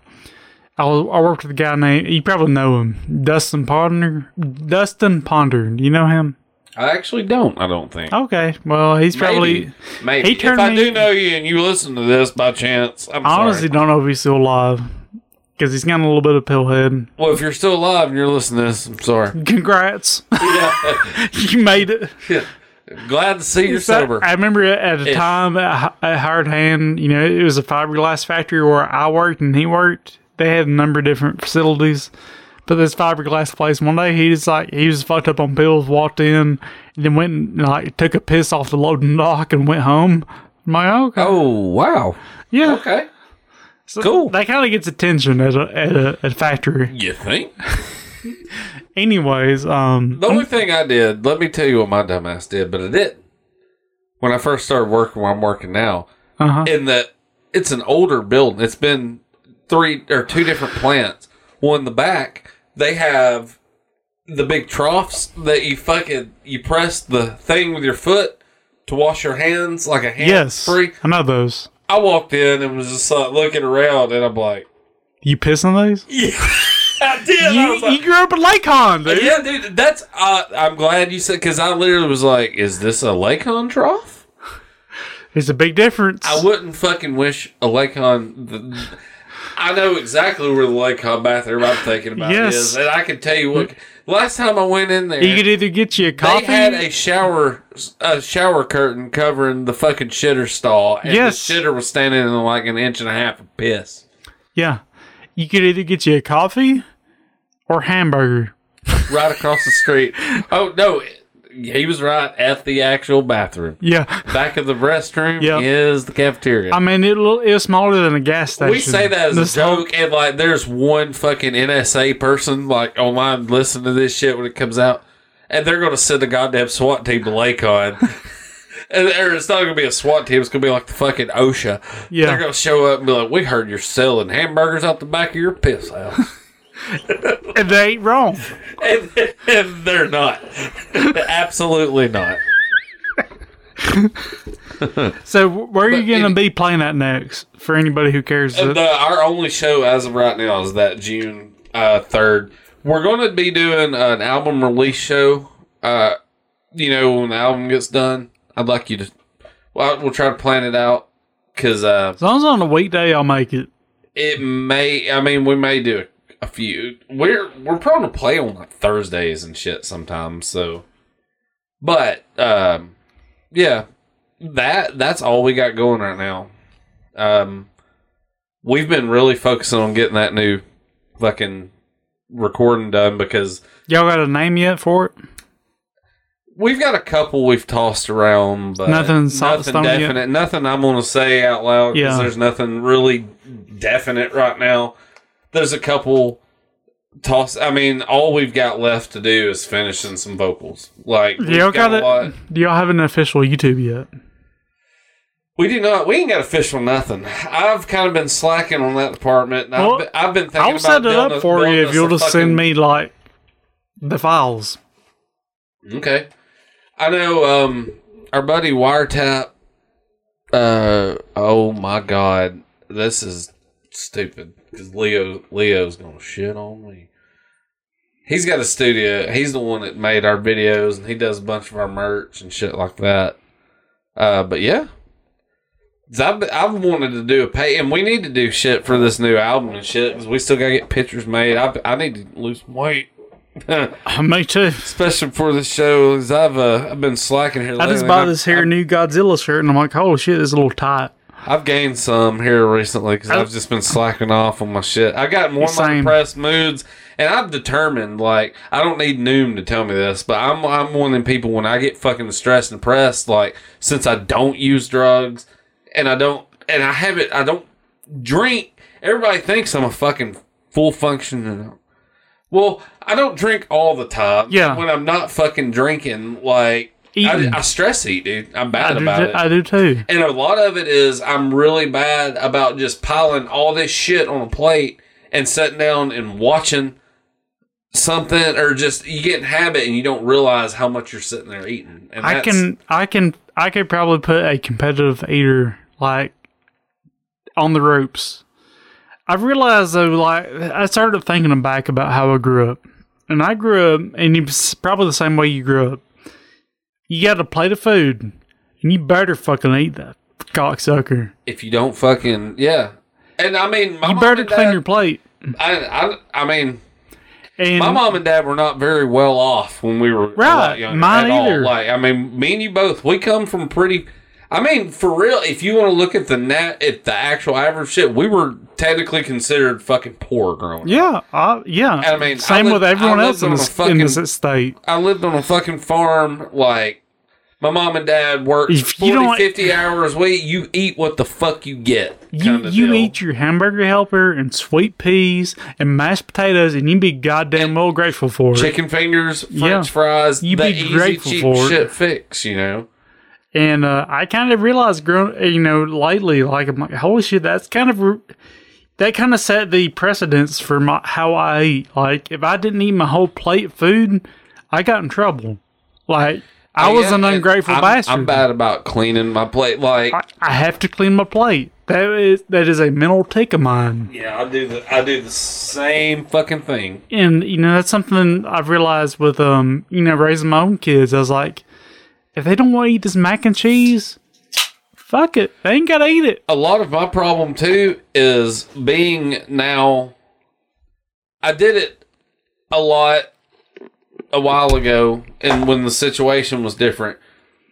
I was, I worked with a guy named you probably know him Dustin Ponder. Dustin Ponder, do you know him? I actually don't. I don't think. Okay, well he's probably Maybe. Maybe. he turned if I me- do know you and you listen to this by chance, I'm I honestly sorry. don't know if he's still alive because he's got a little bit of pillhead. Well, if you're still alive and you're listening to this, I'm sorry. Congrats, you made it. Glad to see you're So, sober. I remember at a Ish. time at at Hard Hand, you know, it was a fiberglass factory where I worked and he worked. They had a number of different facilities. But this fiberglass place. One day he was like he was fucked up on pills, walked in, and then went and like took a piss off the loading dock and went home. I'm like, oh, okay, Oh wow. yeah, Okay. So cool. That kind of gets attention at a at a, at a factory. You think? Anyways, um, The only thing I did, let me tell you what my dumbass did, but I did when I first started working where I'm working now. uh-huh. In that it's an older building. It's been three or two different plants. One in the back, they have the big troughs that you fucking you press the thing with your foot to wash your hands like a hand yes, free. I know those. I walked in and was just like looking around, and I'm like, You piss on those? yeah, I did. You, was like, you grew up in Lacon, dude. yeah, dude, that's. Uh, I'm glad you said because I literally was like, "Is this a Lacon trough?" There's a big difference. I wouldn't fucking wish a Lacon. The, I know exactly where the Lacon bathroom I'm thinking about Yes. is, and I can tell you what. Last time I went in there, you could either get you a coffee. they had a shower a shower curtain covering the fucking shitter stall, and Yes. the shitter was standing in like an inch and a half of piss. yeah, you could either get you a coffee or hamburger. right across the street. Oh no, he was right at the actual bathroom. Yeah, Back of the restroom Yep. is the cafeteria. I mean it. It was smaller than a gas station. we say that as This a joke, and like, there's one fucking NSA person like online listening to this shit when it comes out, and they're gonna send a goddamn SWAT team to Lacon. And it's not gonna be a SWAT team; it's gonna be like the fucking OSHA. Yeah. they're gonna show up and be like, "We heard you're selling hamburgers out the back of your piss house," and they ain't wrong. and, and they're not. Absolutely not. So where are you going to be playing at next? For anybody who cares, And, uh, our only show as of right now is that June uh, third. We're going to be doing an album release show. Uh, you know, when the album gets done, I'd like you to. Well, we'll try to plan it out because uh, as long as on a weekday, I'll make it. it may. I mean, we may do a, a few. We're we're prone to play on like Thursdays and shit sometimes. So, but um, yeah, that that's all we got going right now. Um, we've been really focusing on getting that new fucking recording done because Y'all got a name yet for it? we've got a couple we've tossed around, but Nothing nothing stone yet? definite. Nothing I'm going to say out loud because Yeah. there's nothing really definite right now. There's a couple toss. I mean, all we've got left to do is finishing some vocals. Like we've Y'all got got a. Do y'all have an official YouTube yet? We do not. We ain't got official nothing. I've kind of been slacking on that department. and Well, I've, been, I've been thinking I'll about set it up a- for you if you'll just fucking- send me like the files. Okay. I know um our buddy Wiretap uh oh my god. This is stupid cuz Leo Leo's to shit on me. He's got a studio. He's the one that made our videos and he does a bunch of our merch and shit like that. Uh but yeah, I've, I've wanted to do a pay, and we need to do shit for this new album and shit because we still gotta get pictures made. I, I need to lose some weight. me too. especially for the show. 'cause I've uh, I've been slacking here. I just bought this here new Godzilla shirt, and I'm like, holy shit, it's a little tight. I've gained some here recently because I've just been slacking off on my shit. I got more of my Same. depressed moods, and I'm determined. Like I don't need Noom to tell me this, but I'm I'm one of them people when I get fucking stressed and depressed. Like since I don't use drugs and I don't and I haven't I don't drink. Everybody thinks I'm a fucking full function. Well, I don't drink all the time. Yeah. When I'm not fucking drinking, like. I, I stress eat, dude. I'm bad do, about t- it. I do too. And a lot of it is I'm really bad about just piling all this shit on a plate and sitting down and watching something or just you get in habit and you don't realize how much you're sitting there eating. And I can, I can, I could probably put a competitive eater like on the ropes. I've realized though, like I started thinking back about how I grew up, and I grew up, and it's probably the same way you grew up. You got a plate of food, and you better fucking eat that cocksucker. if you don't fucking yeah. And I mean, my You better clean dad- your plate. I, I, I mean, And my mom and dad were not very well off when we were Right, younger mine at all. either. Like, I mean, me and you both, we come from pretty. I mean, for real, if you want to look at the net, at the actual average shit, we were technically considered fucking poor growing up. Yeah, uh, yeah. I mean, same I with everyone else in this, fucking- in this state. I lived on a fucking farm. Like, my mom and dad worked If 40, you don't- 50 hours a week. You eat what the fuck you get. You you deal. eat your hamburger helper and sweet peas and mashed potatoes, and you'd be goddamn well grateful for it. chicken fingers, French Yeah. fries, You the be easy, grateful cheap for it. shit fix, you know? And uh, I kind of realized, growing, you know, lately, like I'm like, holy shit, that's kind of that kind of set the precedence for my how I eat. Like, if I didn't eat my whole plate of food, I got in trouble. Like, I was Yeah, an ungrateful I'm, bastard. I'm bad about cleaning my plate. Like, I, I have to clean my plate. That is that is a mental tick of mine. yeah, I do the I do the same fucking thing. and you know that's something I've realized with um you know raising my own kids. I was like, if they don't want to eat this mac and cheese, fuck it, they ain't gotta eat it. a lot of my problem too is being now I did it a lot a while ago and when the situation was different.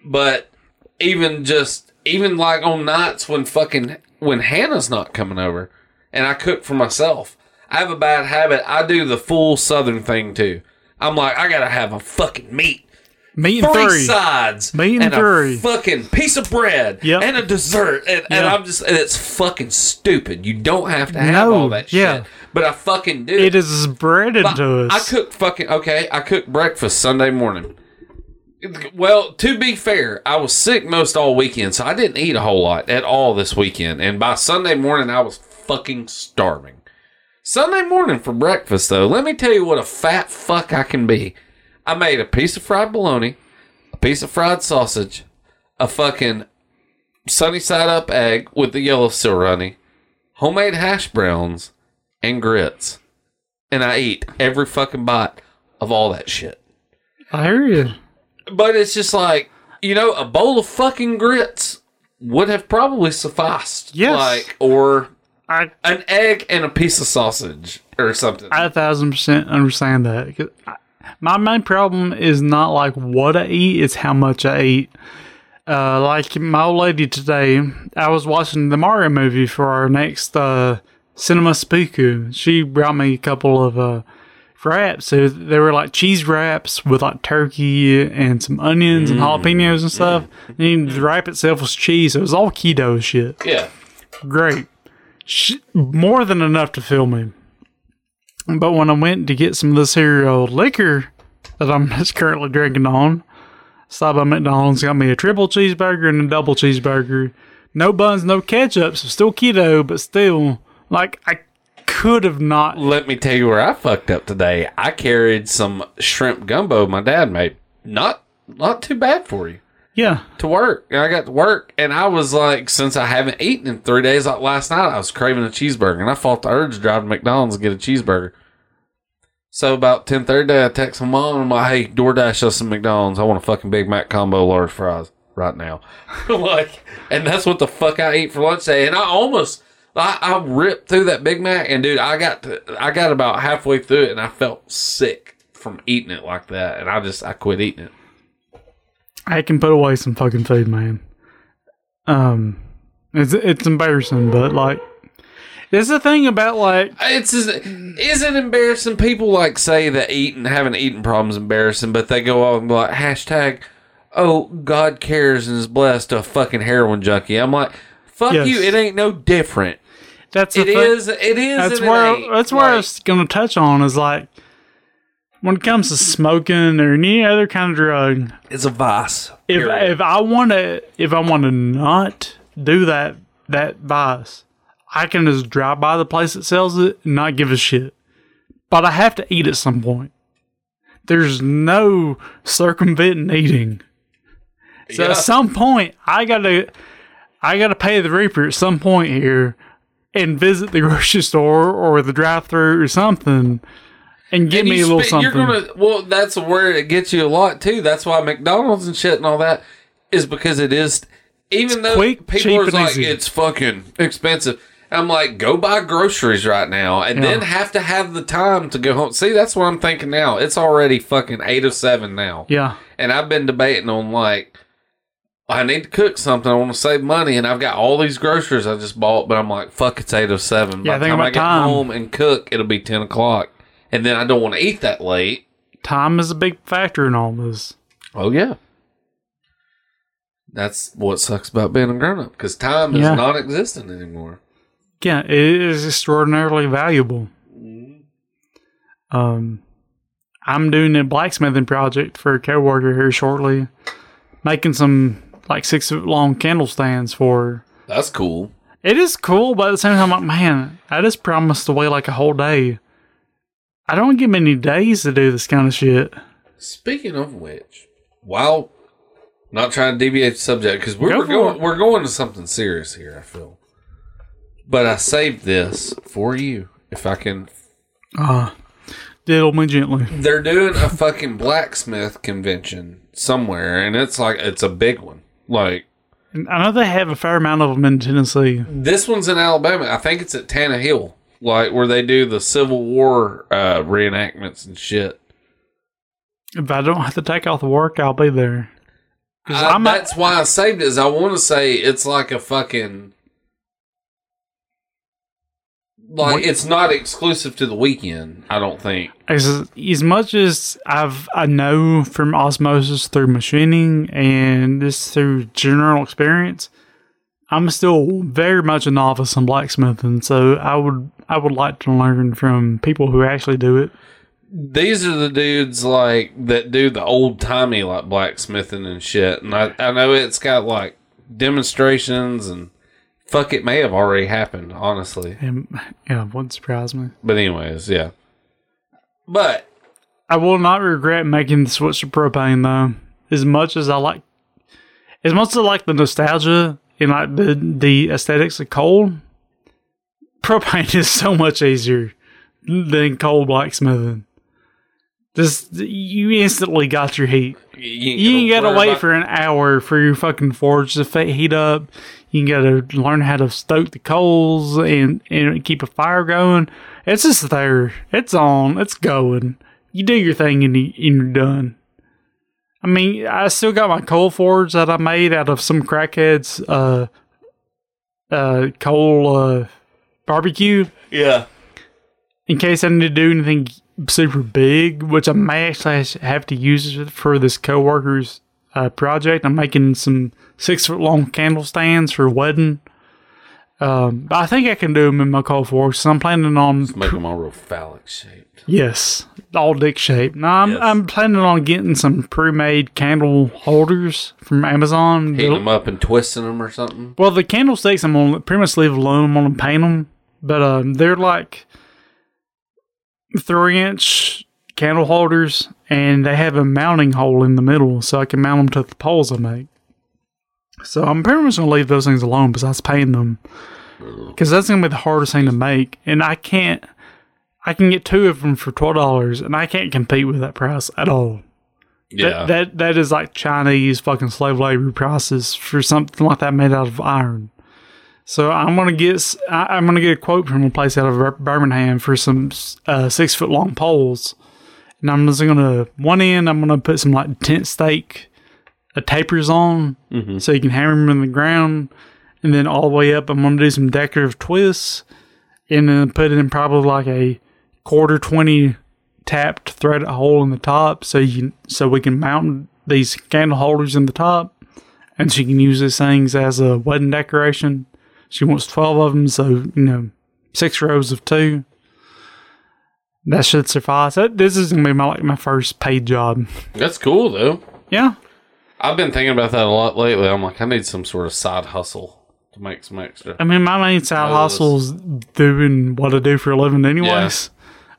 But even just even like on nights when fucking when Hannah's not coming over and I cook for myself. I have a bad habit. I do the full southern thing too. I'm like, I gotta have a fucking meat Meat and three three. sides Meat and a three. fucking piece of bread Yep. and a dessert and, and i'm just and it's fucking stupid you don't have to have No, all that yeah. shit but i fucking do It is bread into i us. cook fucking okay i cooked breakfast sunday morning well to be fair i was sick most all weekend so i didn't eat a whole lot at all this weekend and by sunday morning i was fucking starving sunday morning for breakfast though let me tell you what a fat fuck i can be I made a piece of fried bologna, a piece of fried sausage, a fucking sunny side up egg with the yellow still runny, homemade hash browns, and grits. And I eat every fucking bite of all that shit. I hear you. But it's just like, you know, a bowl of fucking grits would have probably sufficed. Yes. Like, or I an egg and a piece of sausage or something. I a thousand percent understand that. I- My main problem is not like what I eat; it's how much I eat. Uh, like my old lady today, I was watching the Mario movie for our next uh, cinema spooku. She brought me a couple of uh, wraps. So they were like cheese wraps with like turkey and some onions and jalapenos and stuff. And the wrap itself was cheese. So it was all keto shit yeah. great. Sh- more than enough to fill me. But when I went to get some of this here old liquor that I'm just currently drinking on, stopped by McDonald's, got me a triple cheeseburger and a double cheeseburger. No buns, no ketchup, so still keto, but still, like, I could have not. Let me tell you where I fucked up today. I carried some shrimp gumbo my dad made. Not not too bad for you. Yeah, To work. And I got to work and I was like, since I haven't eaten in three days, like last night I was craving a cheeseburger and I fought the urge to drive to McDonald's and get a cheeseburger. So about ten thirty I text my mom I'm like, hey, DoorDash us some McDonald's. I want a fucking Big Mac combo large fries right now. like and that's what the fuck I eat for lunch today. And I almost I, I ripped through that Big Mac, and dude, I got to, I got about halfway through it, and I felt sick from eating it like that, and I just I quit eating it. I can put away some fucking food, man. Um, it's it's embarrassing, but like, there's the thing about like It's is it embarrassing? People like say that eating having eating problems embarrassing, but they go on and like hashtag, oh God cares and is blessed to a fucking heroin junkie. I'm like, fuck Yes. you. It ain't no different. that's It is. It is. that's it where ain't. that's where I Like, was going to touch on is like when it comes to smoking or any other kind of drug. it's a vice. If period. if I want to if I want to not do that that vice, I can just drive by the place that sells it and not give a shit. But I have to eat at some point. There's no circumventing eating. So Yeah. at some point, I gotta, I gotta pay the reaper at some point here, and visit the grocery store or the drive-through or something, and give And me a little spe- something. You're gonna well, that's where it gets you a lot too. That's why McDonald's and shit and all that is because it is. Even though quick, people are like easy. it's fucking expensive, I'm like go buy groceries right now and then have to have the time to go home. See, that's what I'm thinking now. It's already fucking eight of seven now, yeah, and I've been debating on like I need to cook something. I want to save money, and I've got all these groceries I just bought. But I'm like, fuck, it's eight oh seven. Yeah, By the think time I about get time. home and cook, it'll be ten o'clock, and then I don't want to eat that late. Time is a big factor in all this. Oh yeah, that's what sucks about being a grown up because time is Yeah. non-existent anymore. Yeah, it is extraordinarily valuable. Um, I'm doing a blacksmithing project for a coworker here shortly, making some like six foot long candle stands for. That's cool. It is cool, but at the same time, I'm like, man, I just promised to wait like a whole day. I don't get many days to do this kind of shit. Speaking of which, while not trying to deviate the subject because we're, Go we're going it. we're going to something serious here. I feel, but I saved this for you if I can. Uh, diddle me gently. They're doing a fucking blacksmith convention somewhere, and it's like it's a big one. Like I know they have a fair amount of them in Tennessee. this one's in Alabama. I think it's at Tannehill, like where they do the Civil War uh, reenactments and shit. If I don't have to take off work, I'll be there. I- that's why I saved it. Is I want to say it's like a fucking like What- it's not exclusive to the weekend. I don't think. as, as much as I've I know from osmosis through machining and this through general experience, I'm still very much a novice in blacksmithing. So I would I would like to learn from people who actually do it. These are the dudes like that do the old timey like blacksmithing and shit. And I I know it's got like demonstrations and fuck it may have already happened honestly. And yeah, it wouldn't surprise me. But anyways, yeah. But I will not regret making the switch to propane though. As much as I like, as much as I like the nostalgia and like the the aesthetics of coal, propane is so much easier than coal blacksmithing. Just you instantly got your heat. you, You ain't gotta wait about- for an hour for your fucking forge to heat up. You gotta learn how to stoke the coals and, and keep a fire going. It's just there. It's on. It's going. You do your thing and, you, and you're done. I mean, I still got my coal forge that I made out of some crackheads uh uh coal uh barbecue Yeah. in case I need to do anything super big, which I may actually have to use for this coworker's uh, project. I'm making some six foot long candle stands for wedding. Um, but I think I can do them in my coal forge. So I'm planning on Make them all real phallic shaped. yes, all dick shaped. No, I'm Yes. I'm planning on getting some pre-made candle holders from Amazon. Heating them up and twisting them or something. Well, the candlesticks I'm gonna pretty much leave alone. I'm gonna paint them, but um, they're like three inch candle holders, and they have a mounting hole in the middle, so I can mount them to the poles I make. So I'm pretty much gonna leave those things alone besides painting them, because that's gonna be the hardest thing to make, and I can't. I can get two of them for twelve dollars, and I can't compete with that price at all. Yeah. That, that that is like Chinese fucking slave labor prices for something like that made out of iron. So I'm gonna get I, am gonna get a quote from a place out of Birmingham for some uh, six foot long poles, and I'm just gonna one end I'm gonna put some like tent stake uh, tapers on, so you can hammer them in the ground, and then all the way up I'm gonna do some decorative twists, and then put in probably like a quarter twenty tapped threaded hole in the top so you can, so we can mount these candle holders in the top. And she can use these things as a wedding decoration she wants 12 of them so you know six rows of two. That should suffice. That, this is gonna be my like my first paid job. That's cool though. yeah. I've been thinking about that a lot lately. I'm like, I need some sort of side hustle to make some extra. i mean my main side Those- hustle's doing what i do for a living anyways.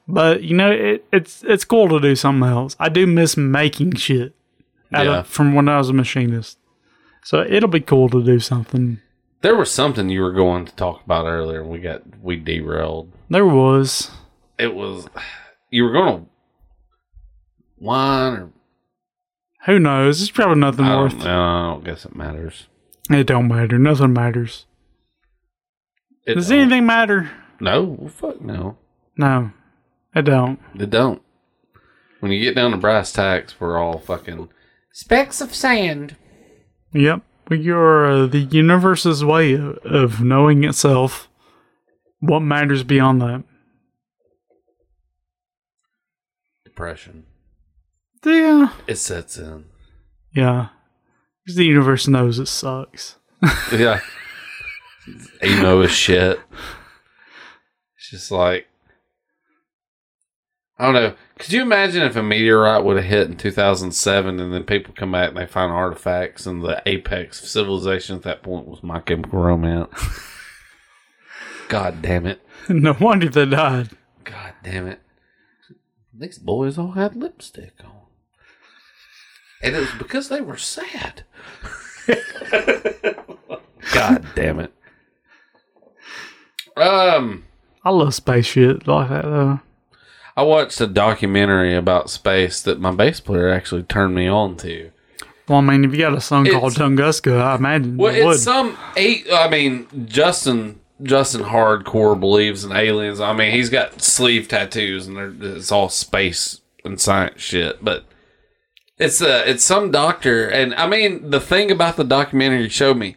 But you know it, it's it's cool to do something else. I do miss making shit out Yeah. of, from when i was a machinist. So it'll be cool to do something There was something you were going to talk about earlier. and We got we derailed. There was. It was you were going to wine or Who knows? It's probably nothing I worth. don't. I don't guess it matters. It don't matter. Nothing matters. It Does don't. anything matter? No, well, fuck no. No, it don't. It don't. When you get down to brass tacks, we're all fucking specks of sand. Yep. Are uh, the universe's way of, of knowing itself. What matters beyond that? Depression. Yeah, It sets in. yeah. The universe knows it sucks. Yeah. Emo as shit. It's just like I don't know. Could you imagine if a meteorite would have hit in 2007 and then people come back and they find artifacts and the apex of civilization at that point was My Chemical Romance? God damn it. no wonder they died. God damn it. These boys all had lipstick on. And it was because they were sad. God damn it. Um, I love space shit like that though. I watched a documentary about space that my bass player actually turned me on to. Well, I mean, if you got a song It's- called Tunguska, I imagine Well, you would. some eight. I mean, Justin Justin hardcore believes in aliens. I mean, he's got sleeve tattoos, and it's all space and science shit. But it's a it's some doctor, and I mean, the thing about the documentary showed me,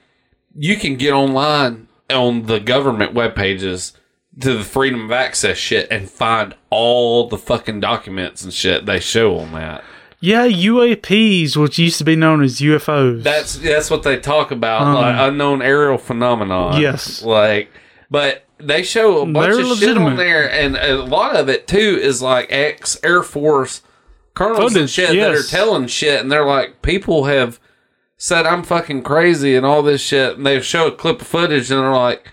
you can get online on the government web pages to the freedom of access shit and find all the fucking documents and shit they show on that. yeah, UAPs, which used to be known as UFOs. That's that's what they talk about, Um, like unknown aerial phenomenon. Yes. like, but they show a bunch They're of shit on there, and a lot of it too is like ex Air Force colonels and shit that are telling shit, and they're like, people have said I'm fucking crazy and all this shit, and they show a clip of footage, and they're like.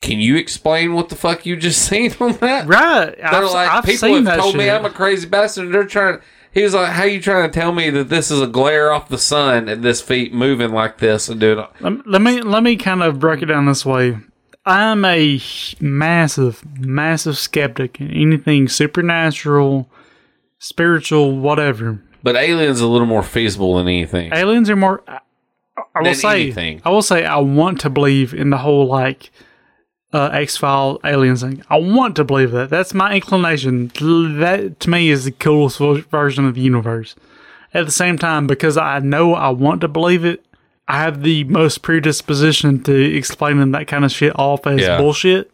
Can you explain what the fuck you just seen on that? right. They're I've, like, I've people have told me. I'm a crazy bastard. They're trying. He was like, "How you trying to tell me that this is a glare off the sun and this feet moving like this?" And dude, Lem- let me let me kind of break it down this way. I'm a massive, massive skeptic in anything supernatural, spiritual, whatever. but aliens are a little more feasible than anything. Aliens are more. I, I will say. anything. I will say. I want to believe in the whole like uh, X File aliens thing. I want to believe that. That's my inclination. That to me is the coolest version of the universe. At the same time, because I know I want to believe it, I have the most predisposition to explaining that kind of shit off as Yeah. bullshit.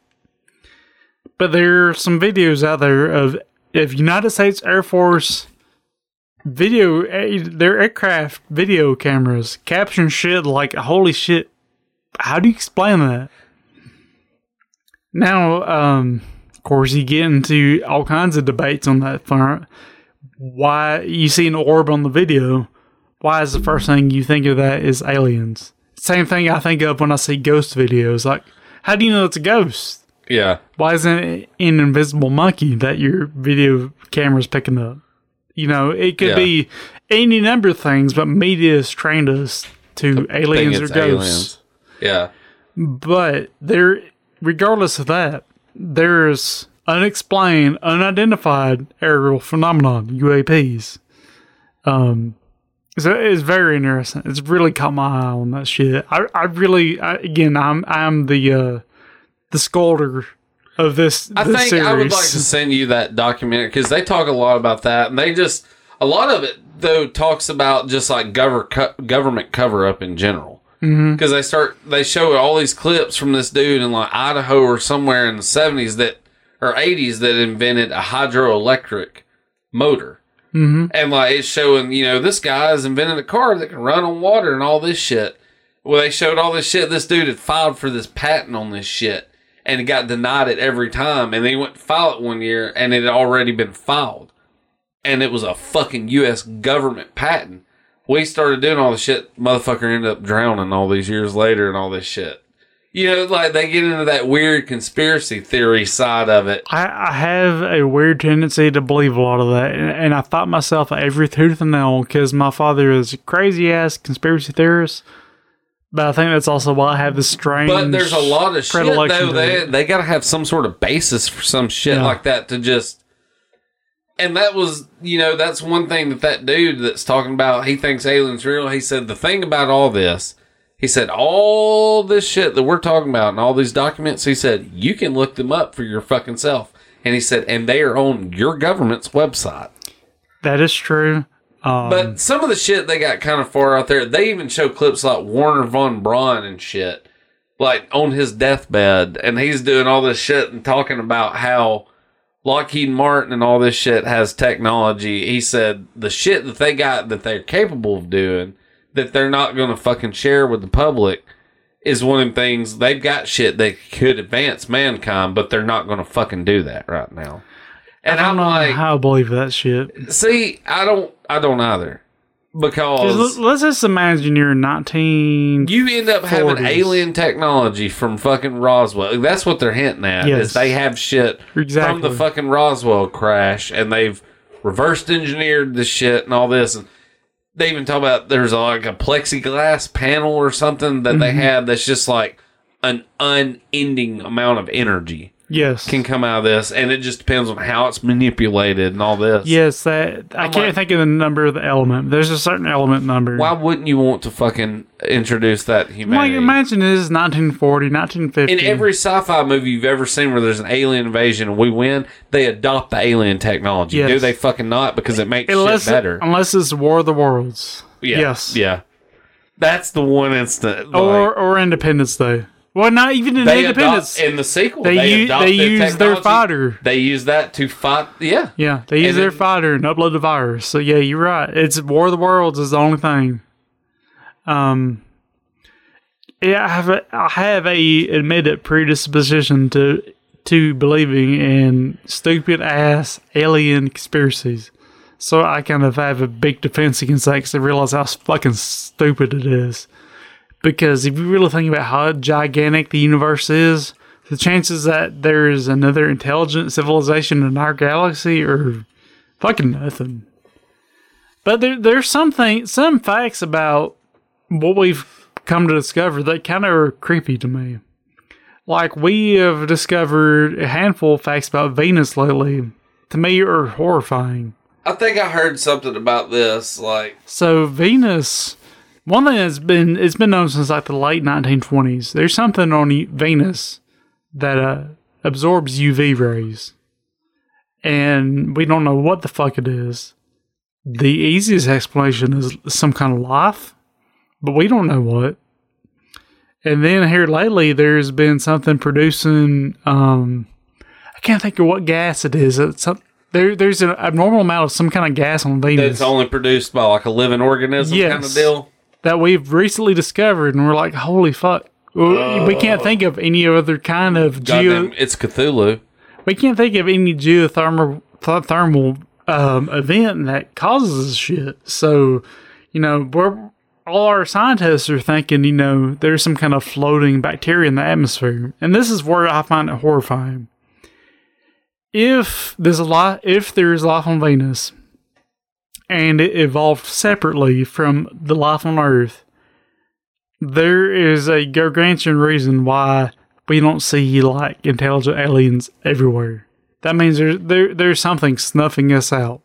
But there are some videos out there of of United States Air Force video, eh, their aircraft video cameras capturing shit like holy shit. How do you explain that? Now, um, of course, you get into all kinds of debates on that front. Why you see an orb on the video? Why is the first thing you think of that is aliens? Same thing I think of when I see ghost videos. Like, how do you know it's a ghost? yeah, Why isn't it an invisible monkey that your video camera's picking up? You know, it could Yeah. be any number of things, but media has trained us to Think aliens or ghosts. aliens. Yeah, But there, regardless of that, there's unexplained, unidentified aerial phenomenon (UAPs). Um, so it's very interesting. It's really caught my eye on that shit. I, I really, I, again, I'm, I'm the, uh, the scolder of this. I this think series. I would like to send you that documentary because they talk a lot about that, and they just a lot of it though talks about just like gover- co- government cover up in general. Because they start, they show all these clips from this dude in like Idaho or somewhere in the seventies that or eighties that invented a hydroelectric motor. Mm-hmm. And like it's showing, you know, this guy has invented a car that can run on water and all this shit. Well, they showed all this shit. This dude had filed for this patent on this shit and it got denied it every time. And they went to file it one year and it had already been filed. And it was a fucking U.S. government patent. We started doing all the shit. Motherfucker ended up drowning all these years later and all this shit. You know, like they get into that weird conspiracy theory side of it. I, I have a weird tendency to believe a lot of that, and, and I fight myself every tooth and nail because my father is a crazy ass conspiracy theorist. But I think that's also why I have this strange. But there's a lot of shit though. They they gotta have some sort of basis for some shit Yeah. like that to just. And that was, you know, that's one thing that that dude that's talking about. He thinks aliens real. He said the thing about all this. He said all this shit that we're talking about and all these documents. He said you can look them up for your fucking self. And he said, and they are on your government's website. That is true. Um, But some of the shit they got kind of far out there. They even show clips like Wernher von Braun and shit, like on his deathbed, and he's doing all this shit and talking about how Lockheed Martin and all this shit has technology. He said the shit that they got that they're capable of doing that they're not going to fucking share with the public is one of the things they've got shit that could advance mankind, but they're not going to fucking do that right now. And I I'm don't know like, how I believe that shit. see, I don't, I don't either, because let- Let's just imagine you're 19. you end up having alien technology from fucking Roswell. That's what they're hinting at. Yes. Is they have shit Exactly. from the fucking Roswell crash, and they've reversed engineered the shit and all this. And they even talk about there's like a plexiglass panel or something that Mm-hmm. they have that's just like an unending amount of energy yes. can come out of this, and it just depends on how it's manipulated and all this. Yes, that I I'm can't like- think of the number of the element. There's a certain element number. Why wouldn't you want to fucking introduce that Like, humanity? imagine this is 1940, 1950. In every sci-fi movie you've ever seen where there's an alien invasion and we win, they adopt the alien technology. Yes. Do they fucking not? Because it makes unless shit better. unless it's War of the Worlds. yeah. Yes. Yeah. That's the one instant. like, Or or Independence Day. Well, not even in they Independence. adopt in the sequel. They They, u- they the use their fighter. They use that to fight. Yeah. yeah, they use and their then- fighter and upload the virus. So yeah, you're right. It's War of the Worlds is the only thing. Um. Yeah, I have a I have a admitted predisposition to to believing in stupid ass alien conspiracies. So I kind of have a big defense against that because I realize how fucking stupid it is. Because if you really think about how gigantic the universe is, the chances that there is another intelligent civilization in our galaxy are fucking nothing. But there, there's something, some facts about what we've come to discover that kind of are creepy to me. Like we have discovered a handful of facts about Venus lately. To me, are horrifying. I think I heard something about this. Like, So Venus, one thing that's been it's been known since like the late 1920s. There's something on Venus that uh, absorbs UV rays, and we don't know what the fuck it is. The easiest explanation is some kind of life, but we don't know what. And then here lately, there's been something producing. Um, I can't think of what gas it is. It's some, there, there's an abnormal amount of some kind of gas on Venus it's only produced by like a living organism kind of deal. That we've recently discovered, and we're like, holy fuck. Well, we can't think of any other kind of geo. It's Cthulhu. We can't think of any geothermal th- thermal um, event that causes this shit. So, you know, we're all our scientists are thinking, you know, there's some kind of floating bacteria in the atmosphere, and this is where I find it horrifying. If there's a lot, if there's life on Venus, and it evolved separately from the life on Earth, there is a gargantuan reason why we don't see like intelligent aliens everywhere. That means there's there there's something snuffing us out.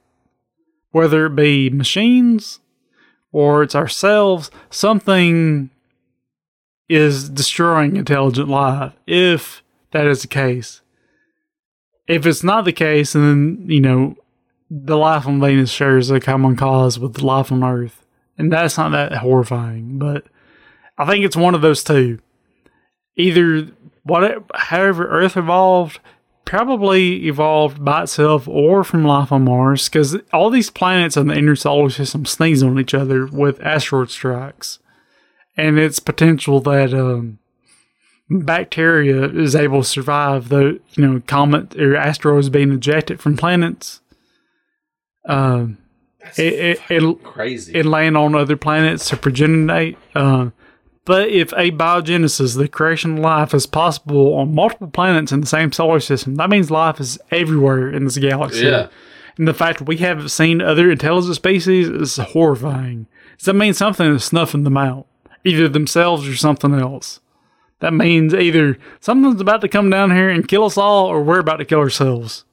Whether it be machines or it's ourselves, something is destroying intelligent life if that is the case. If it's not the case, then you know the life on Venus shares a common cause with life on Earth, and that's not that horrifying. But I think it's one of those two. Either what, however, Earth evolved probably evolved by itself or from life on Mars, because all these planets in the inner solar system sneeze on each other with asteroid strikes, and it's potential that um, bacteria is able to survive the you know comet or asteroids being ejected from planets. Um, it, it, it, Crazy. and land on other planets to progenate. Uh, but if abiogenesis, the creation of life, is possible on multiple planets in the same solar system, that means life is everywhere in this galaxy. Yeah. And the fact we haven't seen other intelligent species is horrifying. Does that mean something is snuffing them out? Either themselves or something else. That means either something's about to come down here and kill us all, or we're about to kill ourselves.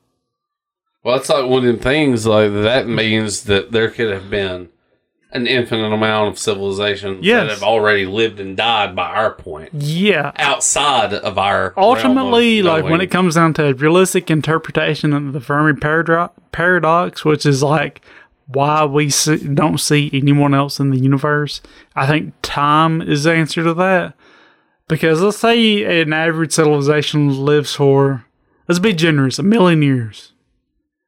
Well, it's like one of them things. Like that means that there could have been an infinite amount of civilizations Yes. that have already lived and died by our point, Yeah. outside of our. ultimately, of like when it comes down to a realistic interpretation of the Fermi parado- paradox, which is like why we see, don't see anyone else in the universe. I think time is the answer to that. Because let's say an average civilization lives for, let's be generous, a million years.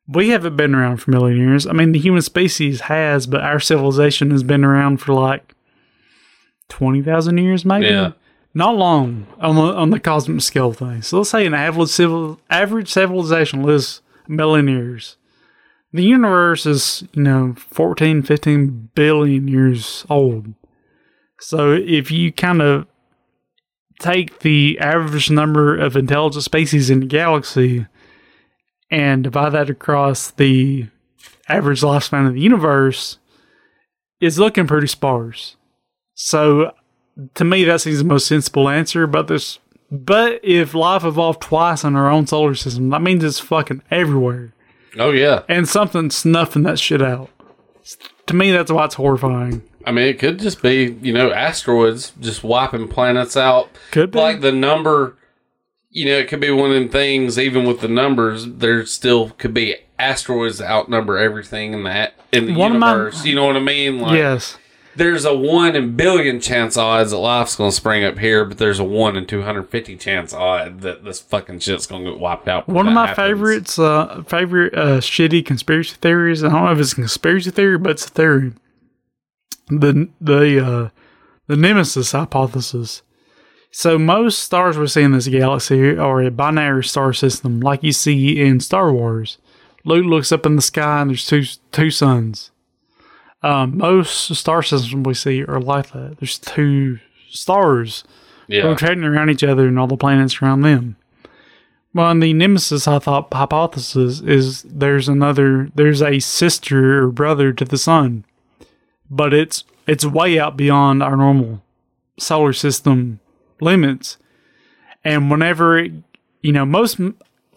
We haven't been around for a million years. I mean, the human species has, but our civilization has been around for like 20,000 years, maybe? Yeah. Not long on the, on the cosmic scale thing. So let's say an average, civil, average civilization lives million years. The universe is, you know, 14, 15 billion years old. So if you kind of take the average number of intelligent species in the galaxy and divide that across the average lifespan of the universe, is looking pretty sparse. So to me, that seems the most sensible answer. But this, but if life evolved twice in our own solar system, that means it's fucking everywhere, Oh yeah. and something's snuffing that shit out. To me, that's why it's horrifying. I mean, it could just be you know asteroids just wiping planets out. Could be. Like the number, you know, it could be one of them things. Even with the numbers, there still could be asteroids that outnumber everything in that in the One of my- universe. you know what I mean? Like, yes. there's a one in billion chance odds that life's going to spring up here, but there's a one in 250 chance odd that this fucking shit's going to get wiped out. One of my happens. favorites, uh, favorite uh, shitty conspiracy theories. I don't know if it's a conspiracy theory, but it's a theory. The the uh, the Nemesis hypothesis. So most stars we see in this galaxy are a binary star system, like you see in Star Wars. Luke looks up in the sky and there's two two suns. Um, most star systems we see are like that. There's two stars Yeah. rotating around each other and all the planets around them. Well, in the Nemesis hypo- hypothesis is there's another, there's a sister or brother to the sun, but it's it's way out beyond our normal solar system limits. And whenever it, you know, most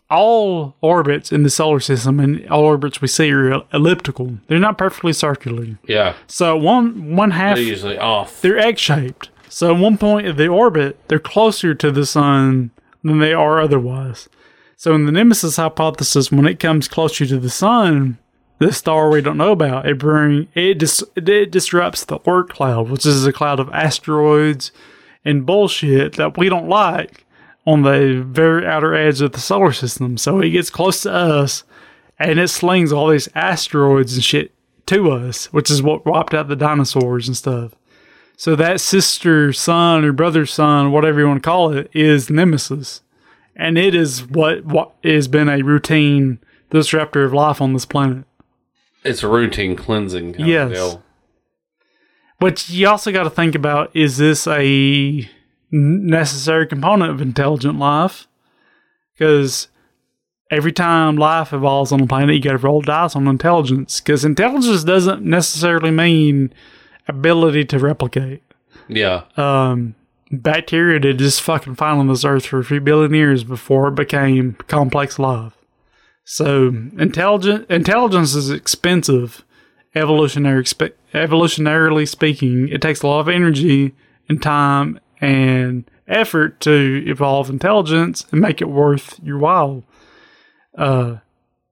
all orbits in the solar system and all orbits we see are elliptical. They're not perfectly circular. Yeah. So one one half They're usually off. they're egg shaped. So at one point of the orbit, they're closer to the sun than they are otherwise. So in the Nemesis hypothesis, when it comes closer to the sun, the star we don't know about, it bring it dis, it disrupts the Oort cloud, which is a cloud of asteroids and bullshit that we don't like on the very outer edge of the solar system. So it gets close to us and it slings all these asteroids and shit to us, which is what wiped out the dinosaurs and stuff. So that sister son or brother son, whatever you want to call it, is Nemesis. And it is what, what has been a routine disruptor of life on this planet. It's a routine cleansing. Kind Yes. But you also got to think about is this a necessary component of intelligent life? Because every time life evolves on a planet, you got to roll dice on intelligence. Because intelligence doesn't necessarily mean ability to replicate. Yeah. um, bacteria did just fucking find on this earth for a few billion years before it became complex life. So intelligent intelligence is expensive, evolutionary expe- evolutionarily speaking. It takes a lot of energy and time and effort to evolve intelligence and make it worth your while. Uh,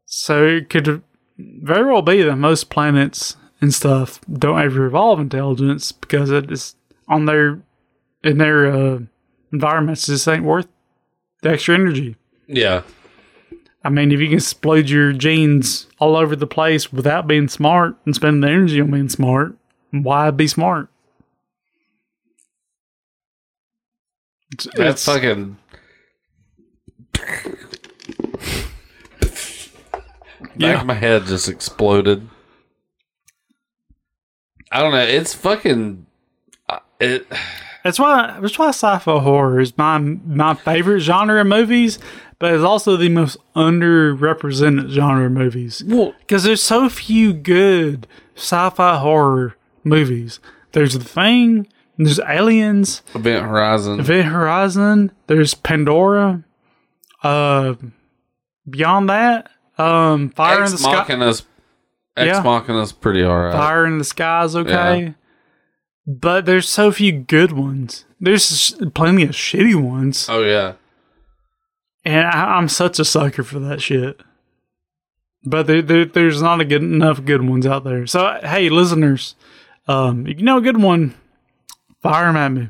so it could very well be that most planets and stuff don't ever evolve intelligence because it is on their in their uh, environments just ain't worth the extra energy. Yeah. I mean, if you can explode your genes all over the place without being smart and spending the energy on being smart, why be smart? It's, That's it's- fucking. Yeah. my head just exploded. I don't know. It's fucking. uh, It. That's why that's why sci-fi horror is my my favorite genre of movies, but it's also the most underrepresented genre of movies. Well, Because there's so few good sci-fi horror movies. There's The Thing, there's Aliens, Event Horizon. Event Horizon, there's Pandora. Uh, beyond that, um, Fire in the Ex Sky. Machina's. Ex Yeah. Machina's pretty alright. Fire in the Sky is okay. But there's so few good ones. There's plenty of shitty ones. Oh yeah. And I, I'm such a sucker for that shit. but there, there, there's not a good enough good ones out there. So hey, listeners, um, you know a good one, fire them at me.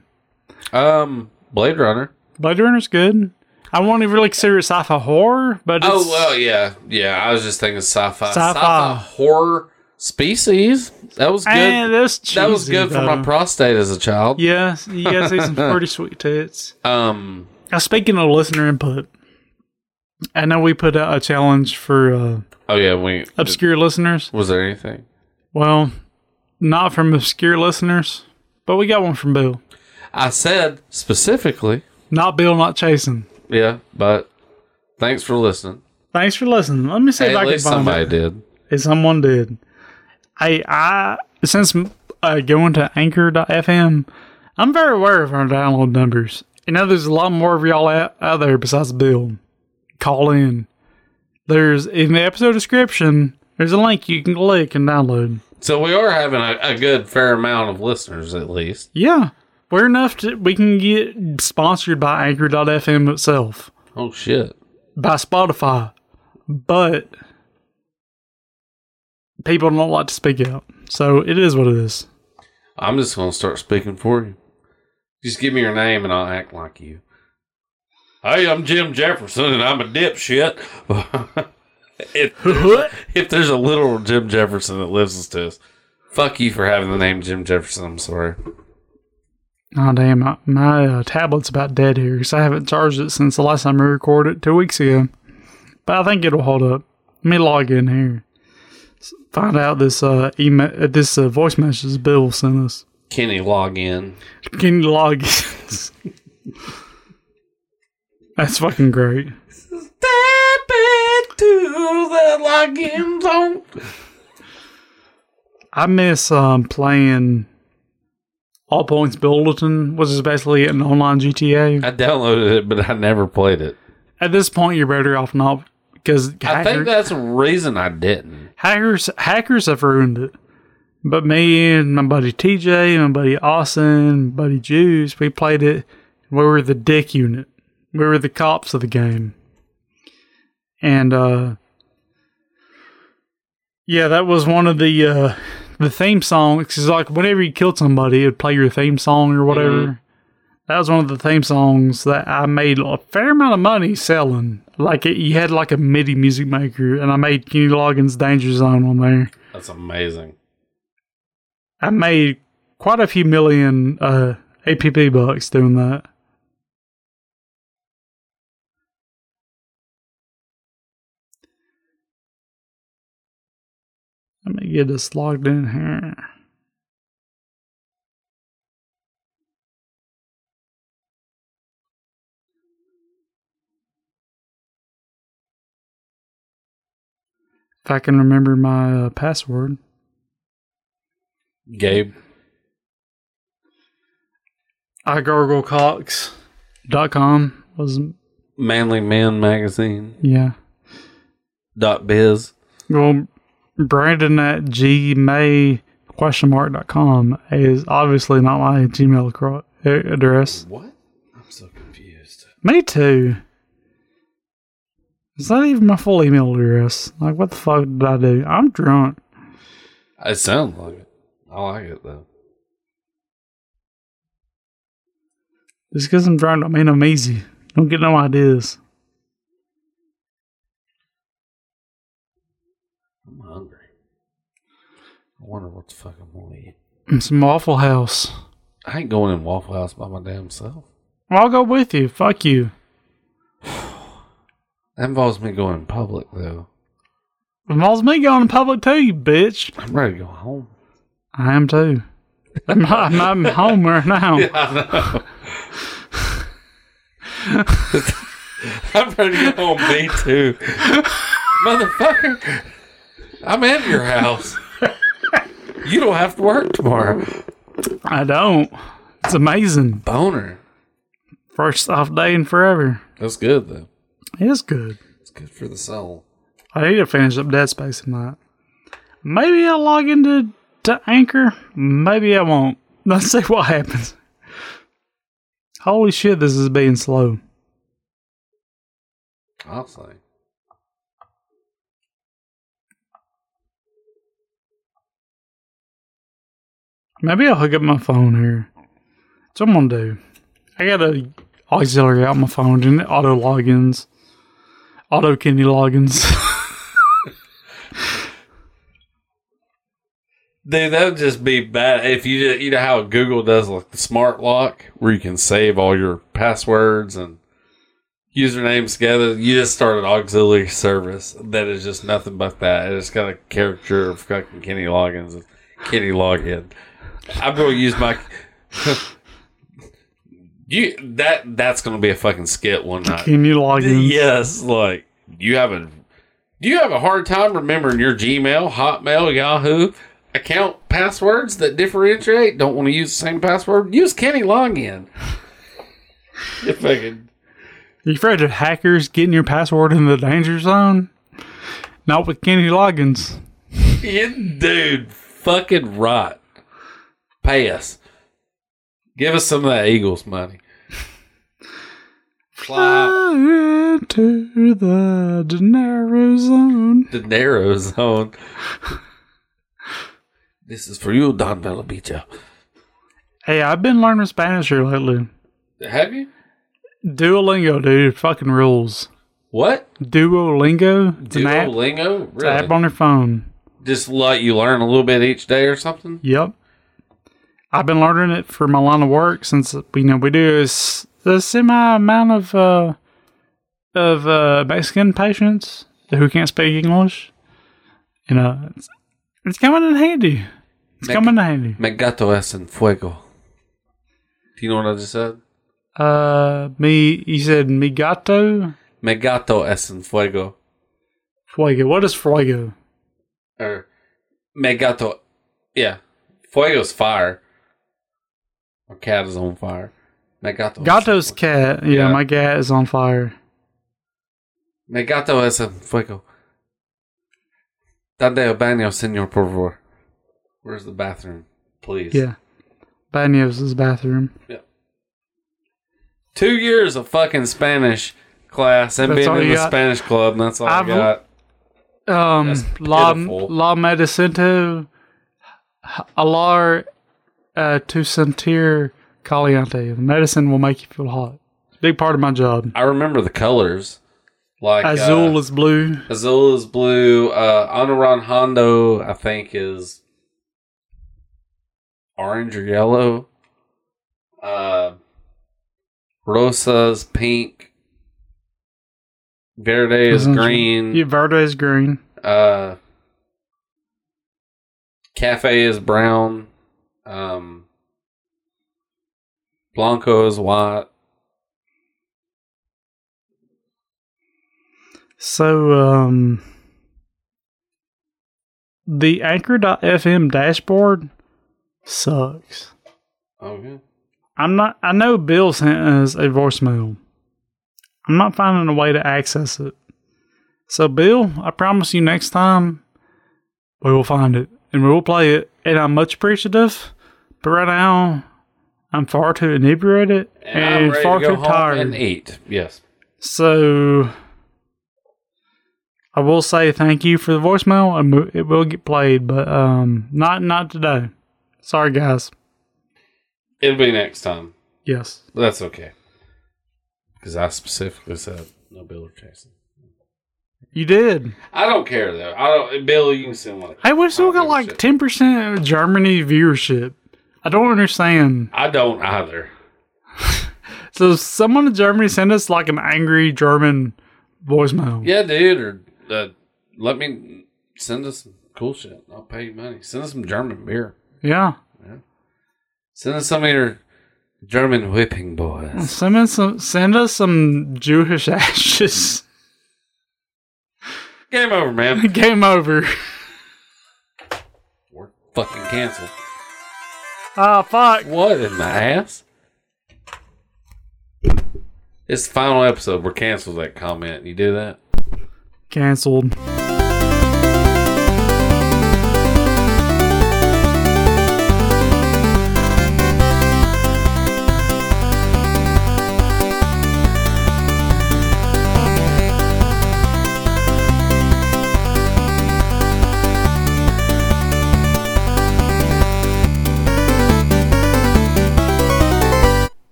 Um, Blade Runner. Blade Runner's good. I won't even really consider it sci-fi horror, but it's, Oh well, yeah, yeah. I was just thinking sci-fi, Sci-fi. sci-fi, horror species. That was good. Eh, that's that was cheesy, good for my prostate as a child. Yeah, you guys see some pretty sweet tits. Um, Now, speaking of listener input, I know we put out a challenge for uh, oh yeah, we obscure listeners. Was there anything? Well, not from obscure listeners, but we got one from Bill. I said specifically, Not Bill, not chasing. yeah, but thanks for listening. Thanks for listening. Let me see Hey, if I can find somebody it. did. If someone did. Hey, I since uh, going to Anchor.fm, I'm very aware of our download numbers. You know, there's a lot more of y'all out, out there besides Bill. Call in. There's in the episode description. There's a link you can click and download. So we are having a, a good fair amount of listeners, at least. Yeah, we're enough to we can get sponsored by Anchor.fm itself, Oh shit! by Spotify, but people don't like to speak out. So it is what it is. I'm just gonna start speaking for you. Just give me your name and I'll act like you. Hey, I'm Jim Jefferson and I'm a dipshit. if, there's, if there's a little Jim Jefferson that listens to us, fuck you for having the name Jim Jefferson. I'm sorry. Oh damn! My, my uh, tablet's about dead here because I haven't charged it since the last time we recorded it two weeks ago. But I think it'll hold up. Let me log in here. Find out this uh email, uh, this uh, voice message Bill sent us. Kenny, log in. Can you log in? That's fucking great. Step into the login zone. I miss um playing All Points Bulletin, which is basically an online GTA. I downloaded it, but I never played it. At this point, you're better off not because I think that's the reason I didn't. hackers hackers have ruined it. But me and my buddy TJ, my buddy Austin, my buddy Juice, we played it. We were the dick unit. We were the cops of the game. And uh yeah, that was one of the uh the theme songs. Cause like whenever you killed somebody, it would play your theme song or whatever. That was one of the theme songs that I made a fair amount of money selling. Like it, you had like a MIDI music maker, and I made Kenny Loggins' Danger Zone on there. That's amazing. I made quite a few million uh, APB bucks doing that. Let me get this logged in here. If I can remember my uh, password. Gabe. igarglecox.com was Manly Men Magazine. yeah. Dot biz. Well, Brandon at gmay question mark dot com is obviously not my Gmail address. What? I'm so confused. Me too. It's not even my full email address. Like, what the fuck did I do? I'm drunk. It sounds like it. I like it though. Just because I'm drunk don't mean I'm easy. Don't get no ideas. I'm hungry. I wonder what the fuck I'm gonna eat. Mm, some Waffle House. I ain't going in Waffle House by my damn self. Well, I'll go with you. Fuck you. That involves me going in public though. Involves me going in public too, you bitch. I'm ready to go home. I am too. I'm, I'm, I'm home right now. I'm ready to go home. Me too. Motherfucker. I'm at your house. You don't have to work tomorrow. I don't. It's amazing. Boner. First off day in forever. That's good though. It is good. It's good for the soul. I need to finish up Dead Space tonight. Maybe I'll log into to Anchor. Maybe I won't. Let's see what happens. Holy shit, this is being slow. I'll say. Maybe I'll hook up my phone here. That's what I'm gonna do. I got a auxiliary out my phone and auto logins. Auto Kenny logins. Dude, that would just be bad if you you know how Google does like the smart lock where you can save all your passwords and usernames together. You just start an auxiliary service that is just nothing but that. It's got a character of fucking Kenny Loggins and Kenny Login. I'm going to use my. you that that's going to be a fucking skit one night. Can you log in? Yes, like you have a do you have a hard time remembering your Gmail, Hotmail, Yahoo account passwords that differentiate? Don't want to use the same password? Use Kenny Login. You fucking You afraid of hackers getting your password in the danger zone? Not with Kenny logins. you dude, fucking rot. Pay us. Give us some of that Eagles money. Fly Into the dinero zone. the narrow zone. this is for you, Don Bellabicho. Hey, I've been learning Spanish here lately. Have you? Duolingo, dude, fucking rules. What? Duolingo, it's an app, Duolingo? it's an app on your phone. Just let you learn a little bit each day or something? Yep. I've been learning it for my line of work since you know we do a semi amount of uh, of uh, Mexican patients who can't speak English. You know, it's, it's coming in handy. It's Mex- coming in handy. Me gato es en fuego. Do you know what I just said? Uh, me, you said mi gato Me gato es en fuego. fuego. What is fuego? Or me gato. Yeah. Fuego's fire. My cat is on fire. Me gato. Gato's cat. Yeah, Yeah. my cat is on fire. Me gato es en fuego. Dande el baño, señor, por favor. Where's the bathroom? Please. Yeah. Baños' bathroom. Yeah. Two years of fucking Spanish class and That's being in the got? Spanish club, and that's all I've- I got. Um, La. La Medicento Alar uh, to sentir caliente. The medicine will make you feel hot. Big part of my job. I remember the colors. Like Azul uh, is blue. Azul is blue. Uh, Anaran Hondo, I think, is orange or yellow. Uh, Rosa's pink. Verde is green. Yeah, Verde is green. Uh, Cafe is brown. Um, Blanco is white. So, um, the Anchor.fm dashboard sucks. Okay. I'm not. I know Bill sent us a voicemail. I'm not finding a way to access it. So, Bill, I promise you next time we will find it and we will play it. And I'm much appreciative, but right now I'm far too inebriated And, and, far to too tired. and eat. Yes. So, I will say thank you for the voicemail, it will get played, but um, not not today. Sorry, guys. It'll be next time. Yes. But that's okay. Because I specifically said no Bill or Jason. You did. I don't care though. I don't. Bill, you can send one. Hey, we still got like ten percent of Germany viewership. I don't understand. I don't either. So someone in Germany send us like an angry German voicemail. Yeah, dude. Or uh, let me send us some cool shit. I'll pay you money. Send us some German beer. Yeah. Send us some of your German whipping boys. Send us some send us some Jewish ashes. Game over, man. Game over. We're fucking canceled. Ah fuck. What in the ass? It's the final episode. We're canceled that comment. You do that? Cancelled.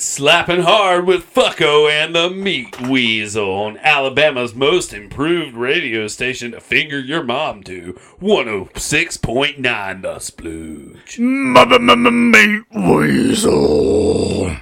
It's slapping hard with Fucko and the Meat Weasel on Alabama's most improved radio station to finger your mom to 106.9 The Splooge. Meat weasel.